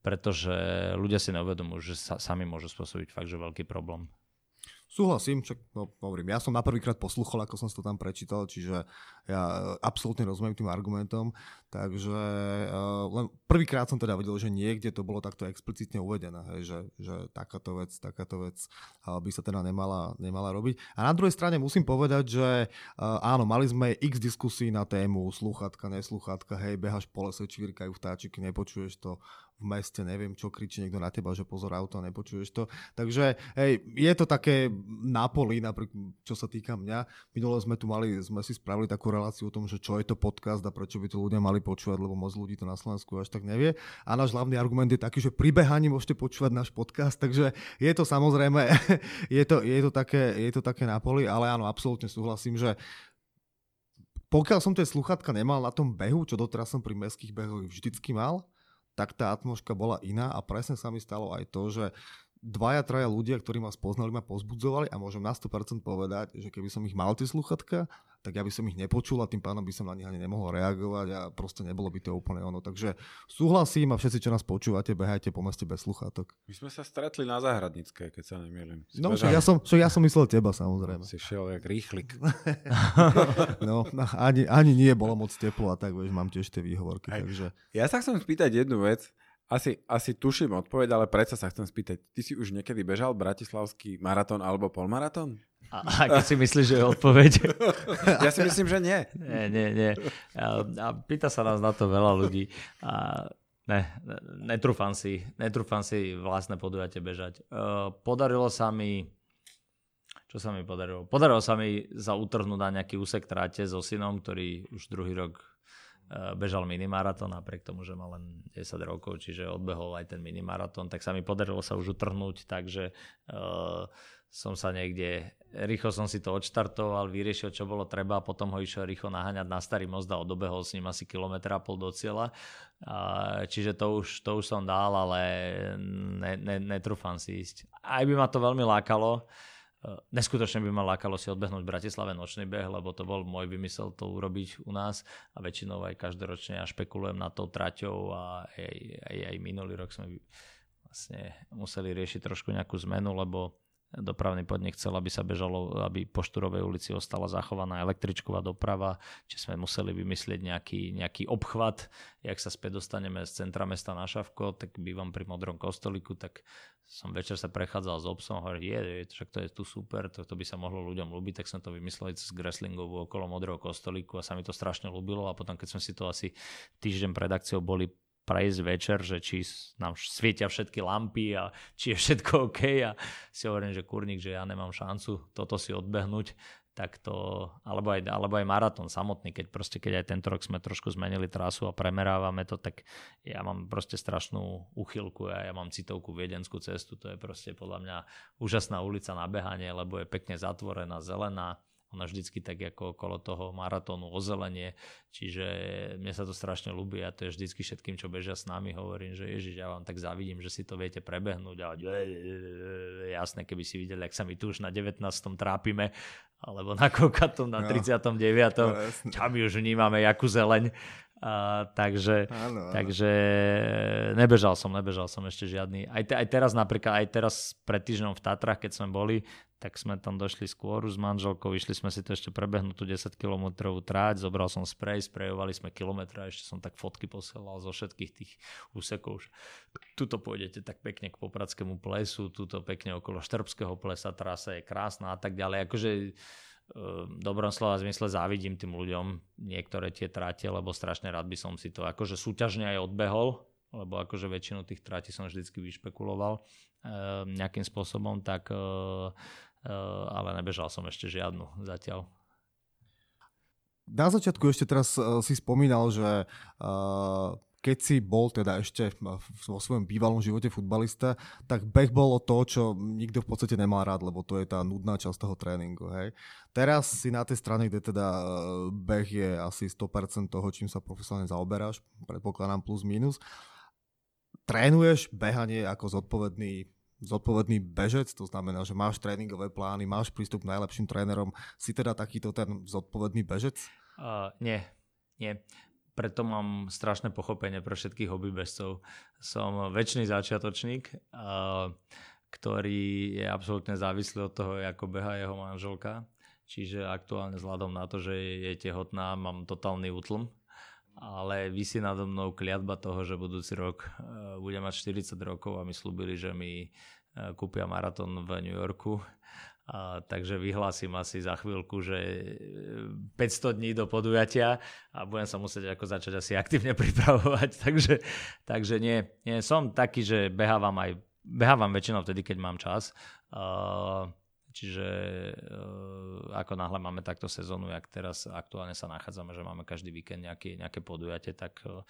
pretože ľudia si neuvedomujú, že sa, sami môžu spôsobiť fakt, že veľký problém. Súhlasím, čak, no, hovorím, ja som na prvýkrát posluchol, ako som to tam prečítal, čiže ja e, absolútne rozumiem tým argumentom, takže uh, len prvýkrát som teda videl, že niekde to bolo takto explicitne uvedené, hej, že, že takáto vec, takáto vec uh, by sa teda nemala, nemala robiť. A na druhej strane musím povedať, že uh, áno, mali sme x diskusí na tému sluchatka, nesluchatka, hej, behaš po lese, čvirkajú vtáčiky, nepočuješ to, v meste, neviem čo, kričí niekto na teba, že pozor auto, nepočuješ to. Takže hej, je to také na poli, napríklad, čo sa týka mňa. Minule sme tu mali, sme si spravili takú reláciu o tom, že čo je to podcast a prečo by to ľudia mali počúvať, lebo moc ľudí to na Slovensku až tak nevie. A náš hlavný argument je taký, že pri behaní môžete počúvať náš podcast, takže je to samozrejme, je to, je to, také, je to také na poli, ale áno, absolútne súhlasím, že pokiaľ som tie sluchatka nemal na tom behu, čo doteraz som pri mestských behoch vždycky mal, tak tá atmosféra bola iná a presne sa mi stalo aj to, že dvaja, traja ľudia, ktorí ma spoznali, ma pozbudzovali a môžem na 100% povedať, že keby som ich mal tie sluchatka, tak ja by som ich nepočul a tým pánom by som na nich ani nemohol reagovať a proste nebolo by to úplne ono. Takže súhlasím a všetci, čo nás počúvate, behajte po meste bez sluchátok. My sme sa stretli na Záhradnické, keď sa nemýlim. No, však ja, som, však ja som myslel teba, samozrejme. Si šiel jak rýchlik. no, ani, ani nie bolo moc teplo a tak, vieš, mám tiež tie výhovorky. Aj. Takže... Ja sa chcem spýtať jednu vec. Asi, asi tuším odpoveď, ale predsa sa chcem spýtať. Ty si už niekedy bežal bratislavský maratón alebo polmaratón? A, a keď si myslíš, že je odpoveď? ja si myslím, že nie. Nie, nie, nie. A, pýta sa nás na to veľa ľudí. A ne, netrúfam si, netrúfam si vlastné podujatie bežať. Uh, podarilo sa mi čo sa mi podarilo? Podarilo sa mi za utrhnúť na nejaký úsek tráte so synom, ktorý už druhý rok Eh, bežal minimaratón, napriek tomu, že mal len 10 rokov, čiže odbehol aj ten minimaratón, tak sa mi podarilo sa už utrhnúť, takže uh, som sa niekde, rýchlo som si to odštartoval, vyriešil, čo bolo treba a potom ho išiel rýchlo naháňať na starý most a odobehol s ním asi kilometra a pol do cieľa. Čiže to už, to už som dal, ale ne, ne, netrúfam si ísť. Aj by ma to veľmi lákalo, Eh, neskutočne by ma lákalo si odbehnúť v Bratislave nočný beh, lebo to bol môj vymysel to urobiť u nás a väčšinou aj každoročne ja špekulujem na tou traťou a aj, aj, aj minulý rok sme vlastne museli riešiť trošku nejakú zmenu, lebo dopravný podnik chcel, aby sa bežalo, aby po Štúrovej ulici ostala zachovaná električková doprava, či sme museli vymyslieť nejaký, nejaký obchvat, jak sa späť dostaneme z centra mesta na Šavko, tak bývam pri Modrom kostolíku, tak som večer sa prechádzal s obsom hovorím, je, je, však to je tu super, to, to by sa mohlo ľuďom ľúbiť, tak som to vymyslel cez Greslingovú okolo Modrého kostolíku a sa mi to strašne ľúbilo a potom keď sme si to asi týždeň pred akciou boli prejsť večer, že či nám svietia všetky lampy a či je všetko OK a si hovorím, že kurník, že ja nemám šancu toto si odbehnúť, tak to, alebo aj, alebo aj maratón samotný, keď proste, keď aj tento rok sme trošku zmenili trasu a premerávame to, tak ja mám proste strašnú uchylku a ja mám citovku viedenskú cestu, to je proste podľa mňa úžasná ulica na behanie, lebo je pekne zatvorená, zelená, ona vždycky tak ako okolo toho maratónu ozelenie, čiže mne sa to strašne ľúbi a to je vždycky všetkým, čo bežia s nami, hovorím, že ježiš, ja vám tak závidím, že si to viete prebehnúť a jasné, keby si videli, ak sa my tu už na 19. trápime, alebo na Kokatu na 39. No, čo my už vnímame, jakú zeleň. A, takže, áno, áno. takže nebežal som, nebežal som ešte žiadny. Aj, te, aj teraz napríklad, aj teraz pred týždňom v Tatrach, keď sme boli, tak sme tam došli skôr s manželkou, išli sme si to ešte prebehnúť tú 10 km tráť, zobral som sprej, sprejovali sme kilometra, ešte som tak fotky posielal zo všetkých tých úsekov. Tuto pôjdete tak pekne k Popradskému plesu, tuto pekne okolo Štrbského plesa, trasa je krásna a tak ďalej. Akože e, v dobrom slova zmysle závidím tým ľuďom niektoré tie tráte, lebo strašne rád by som si to akože súťažne aj odbehol, lebo akože väčšinu tých tráti som vždycky vyšpekuloval e, nejakým spôsobom, tak e, ale nebežal som ešte žiadnu zatiaľ. Na začiatku ešte teraz eh, si spomínal, že eh, keď si bol teda ešte vo svojom bývalom živote futbalista, tak beh bolo to, čo nikto v podstate nemá rád, lebo to je tá nudná časť toho tréningu. Hej. Teraz si na tej strane, kde teda beh je asi 100% toho, čím sa profesionálne zaoberáš, predpokladám plus minus, trénuješ behanie ako zodpovedný zodpovedný bežec, to znamená, že máš tréningové plány, máš prístup k najlepším trénerom, si teda takýto ten zodpovedný bežec? Uh, nie, nie. Preto mám strašné pochopenie pre všetkých hobbybežcov. Som väčší začiatočník, ktorý je absolútne závislý od toho, ako beha jeho manželka. Čiže aktuálne vzhľadom na to, že je tehotná, mám totálny útlm ale vysí nado mnou kliatba toho, že budúci rok uh, budem mať 40 rokov a mi slúbili, že mi uh, kúpia maratón v New Yorku. A, takže vyhlásim asi za chvíľku, že 500 e, dní do podujatia a budem sa musieť ako začať asi aktívne pripravovať. takže, takže nie, nie, som taký, že behávam aj behávam väčšinou vtedy, keď mám čas. Uh, Čiže uh, ako náhle máme takto sezónu, jak teraz aktuálne sa nachádzame, že máme každý víkend nejaké, nejaké podujatie, tak uh,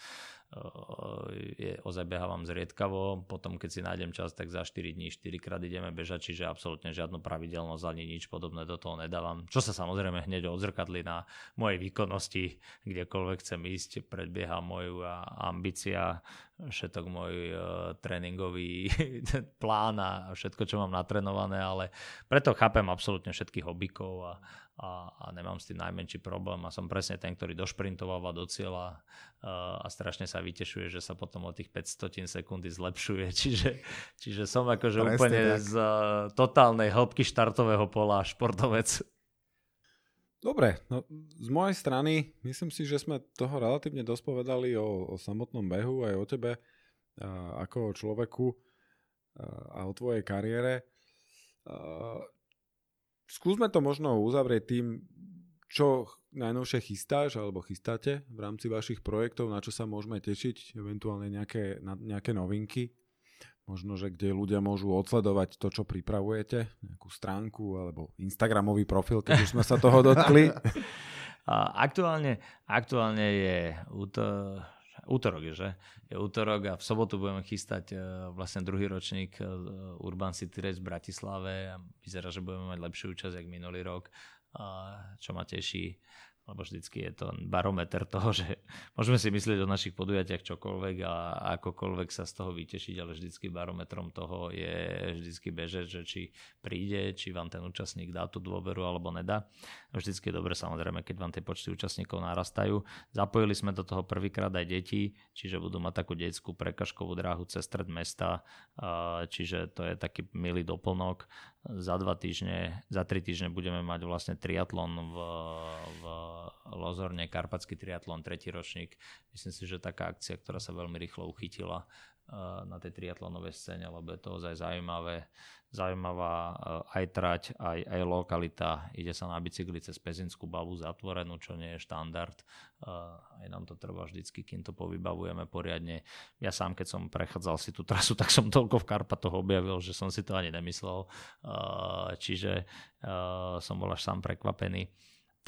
je, ozaj behávam zriedkavo. Potom, keď si nájdem čas, tak za 4 dní 4 krát ideme bežať, čiže absolútne žiadnu pravidelnosť ani nič podobné do toho nedávam. Čo sa samozrejme hneď odzrkadli na mojej výkonnosti, kdekoľvek chcem ísť, predbieha moju ambícia všetok môj uh, tréningový plán a všetko, čo mám natrenované, ale preto chápem absolútne všetkých hobíkov a, a, a nemám s tým najmenší problém a som presne ten, ktorý došprintováva do cieľa a strašne sa vytešuje, že sa potom o tých 500 sekundy zlepšuje, čiže, čiže som akože presne úplne tak. z uh, totálnej hĺbky štartového pola športovec. Dobre, no z mojej strany myslím si, že sme toho relatívne dosť povedali o, o samotnom behu aj o tebe a, ako o človeku a, a o tvojej kariére. Skúsme to možno uzavrieť tým, čo najnovšie chystáš alebo chystáte v rámci vašich projektov, na čo sa môžeme tešiť, eventuálne nejaké, na, nejaké novinky možno, že kde ľudia môžu odsledovať to, čo pripravujete, nejakú stránku alebo Instagramový profil, keď už sme sa toho dotkli. aktuálne, aktuálne je útorok, je, že? Je útorok a v sobotu budeme chystať uh, vlastne druhý ročník uh, Urban City Race v Bratislave a vyzerá, že budeme mať lepšiu účasť, jak minulý rok, čo ma teší lebo vždycky je to barometer toho, že môžeme si myslieť o našich podujatiach čokoľvek a akokoľvek sa z toho vytešiť, ale vždycky barometrom toho je vždycky bežať, že či príde, či vám ten účastník dá tú dôveru alebo nedá. Vždycky je dobre samozrejme, keď vám tie počty účastníkov narastajú. Zapojili sme do toho prvýkrát aj deti, čiže budú mať takú detskú prekažkovú dráhu cez stred mesta, čiže to je taký milý doplnok za dva týždne, za tri týždne budeme mať vlastne triatlon v, v Lozorne, Karpatský triatlon, tretí ročník. Myslím si, že taká akcia, ktorá sa veľmi rýchlo uchytila eh, na tej triatlonovej scéne, lebo je to ozaj zaujímavé zaujímavá eh, aj trať, aj, aj lokalita. Ide sa na bicykli cez Pezinskú bavu zatvorenú, čo nie je štandard. Eh, aj nám to trvá vždycky, kým to povybavujeme poriadne. Ja sám, keď som prechádzal si tú trasu, tak som toľko v Karpatoch objavil, že som si to ani nemyslel. Čiže som bol až sám prekvapený.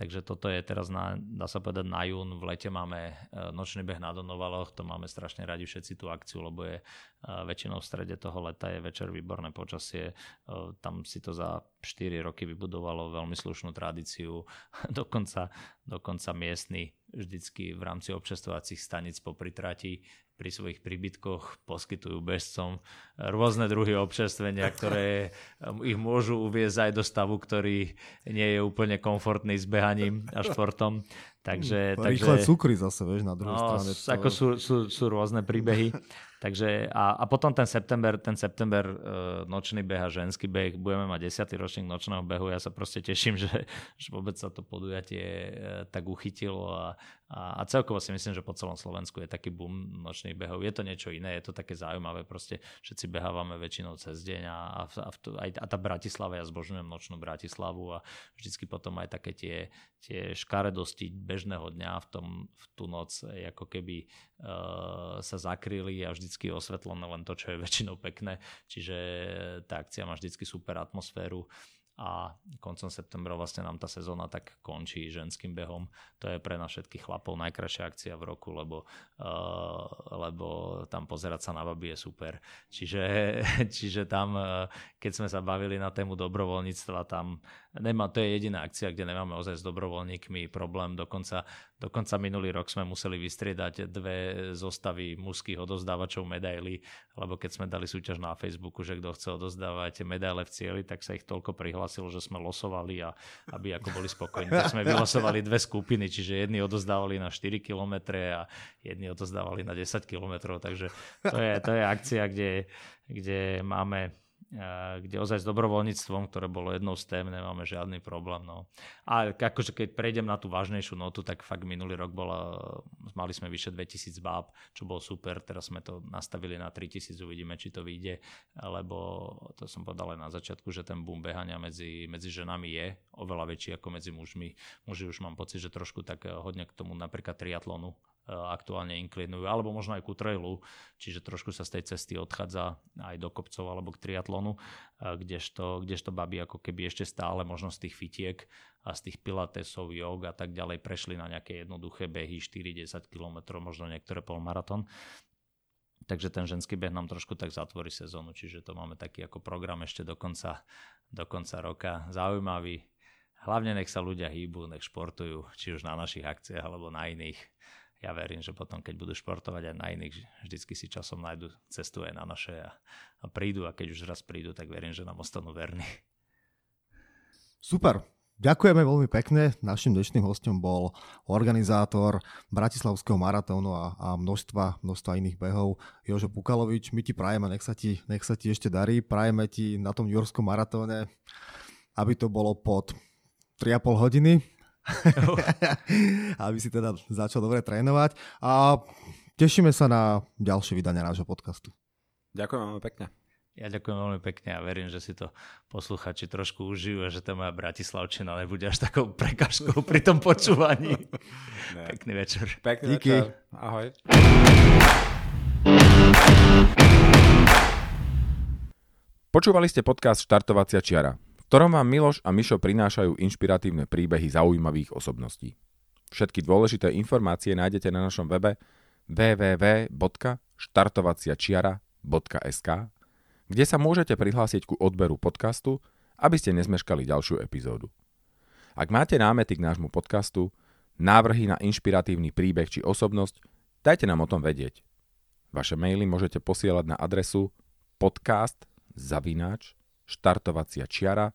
Takže toto je teraz, na, dá sa povedať, na jún. V lete máme e, nočný beh na Donovaloch, to máme strašne radi všetci tú akciu, lebo je e, väčšinou v strede toho leta je večer výborné počasie. E, tam si to za 4 roky vybudovalo veľmi slušnú tradíciu. dokonca, dokonca miestny vždycky v rámci občestovacích stanic po pritrati pri svojich príbytkoch poskytujú bežcom rôzne druhy občerstvenia, ktoré um, ich môžu uviezť aj do stavu, ktorý nie je úplne komfortný s behaním a športom. Takže, takže, Rýchle cukry zase, vieš, na druhej no, strane. Ako sú, sú, sú rôzne príbehy. Takže a, a potom ten september, ten september uh, nočný beh a ženský beh, budeme mať 10. ročník nočného behu, ja sa proste teším, že, že vôbec sa to podujatie uh, tak uchytilo a, a, a celkovo si myslím, že po celom Slovensku je taký boom nočných behov. Je to niečo iné, je to také zaujímavé, proste všetci behávame väčšinou cez deň a, a, a, aj, a tá Bratislava, ja zbožňujem nočnú Bratislavu a vždycky potom aj také tie, tie škaredosti bežného dňa v, tom, v tú noc ako keby uh, sa zakryli a vždycky osvetlené len to, čo je väčšinou pekné. Čiže tá akcia má vždycky super atmosféru a koncom septembra vlastne nám tá sezóna tak končí ženským behom. To je pre nás všetkých chlapov najkrajšia akcia v roku, lebo, uh, lebo tam pozerať sa na baby je super. Čiže, čiže tam, uh, keď sme sa bavili na tému dobrovoľníctva, tam nemá, to je jediná akcia, kde nemáme ozaj s dobrovoľníkmi problém. Dokonca, dokonca minulý rok sme museli vystriedať dve zostavy mužských odozdávačov medailí, lebo keď sme dali súťaž na Facebooku, že kto chce odozdávať medaile v cieli, tak sa ich toľko prihlásil, že sme losovali a aby ako boli spokojní, tak sme vylosovali dve skupiny, čiže jedni odozdávali na 4 km a jedni odozdávali na 10 km, takže to je, to je akcia, kde, kde máme kde ozaj s dobrovoľníctvom, ktoré bolo jednou z tém, nemáme žiadny problém. No. A akože keď prejdem na tú vážnejšiu notu, tak fakt minulý rok bola, mali sme vyše 2000 báb, čo bolo super, teraz sme to nastavili na 3000, uvidíme, či to vyjde, lebo to som povedal aj na začiatku, že ten boom behania medzi, medzi ženami je oveľa väčší ako medzi mužmi. Muži už mám pocit, že trošku tak hodne k tomu napríklad triatlonu aktuálne inklinujú, alebo možno aj ku trailu, čiže trošku sa z tej cesty odchádza aj do kopcov alebo k triatlonu, e, kdežto, kdežto baby ako keby ešte stále možno z tých fitiek a z tých pilatesov, jog a tak ďalej prešli na nejaké jednoduché behy 4-10 km, možno niektoré polmaratón. Takže ten ženský beh nám trošku tak zatvorí sezónu, čiže to máme taký ako program ešte do konca, do konca roka. Zaujímavý. Hlavne nech sa ľudia hýbu, nech športujú, či už na našich akciách alebo na iných ja verím, že potom, keď budú športovať aj na iných, vždycky si časom nájdu cestu aj na naše a, a prídu a keď už raz prídu, tak verím, že nám ostanú verní. Super, Ďakujeme veľmi pekne. Našim dnešným hostom bol organizátor Bratislavského maratónu a, a množstva, množstva iných behov Jožo Pukalovič. My ti prajeme, nech sa ti, nech sa ti ešte darí. Prajeme ti na tom Jurskom maratóne, aby to bolo pod 3,5 hodiny aby si teda začal dobre trénovať. A tešíme sa na ďalšie vydanie nášho podcastu. Ďakujem veľmi pekne. Ja ďakujem veľmi pekne a verím, že si to posluchači trošku užijú a že tá moja Bratislavčina nebude až takou prekažkou pri tom počúvaní. Pekný večer. Pekný Díky. večer. Ahoj. Počúvali ste podcast Štartovacia čiara ktorom vám Miloš a Mišo prinášajú inšpiratívne príbehy zaujímavých osobností. Všetky dôležité informácie nájdete na našom webe www.štartovaciačiara.sk, kde sa môžete prihlásiť ku odberu podcastu, aby ste nezmeškali ďalšiu epizódu. Ak máte námety k nášmu podcastu, návrhy na inšpiratívny príbeh či osobnosť, dajte nám o tom vedieť. Vaše maily môžete posielať na adresu podcast zavináč štartovacia čiara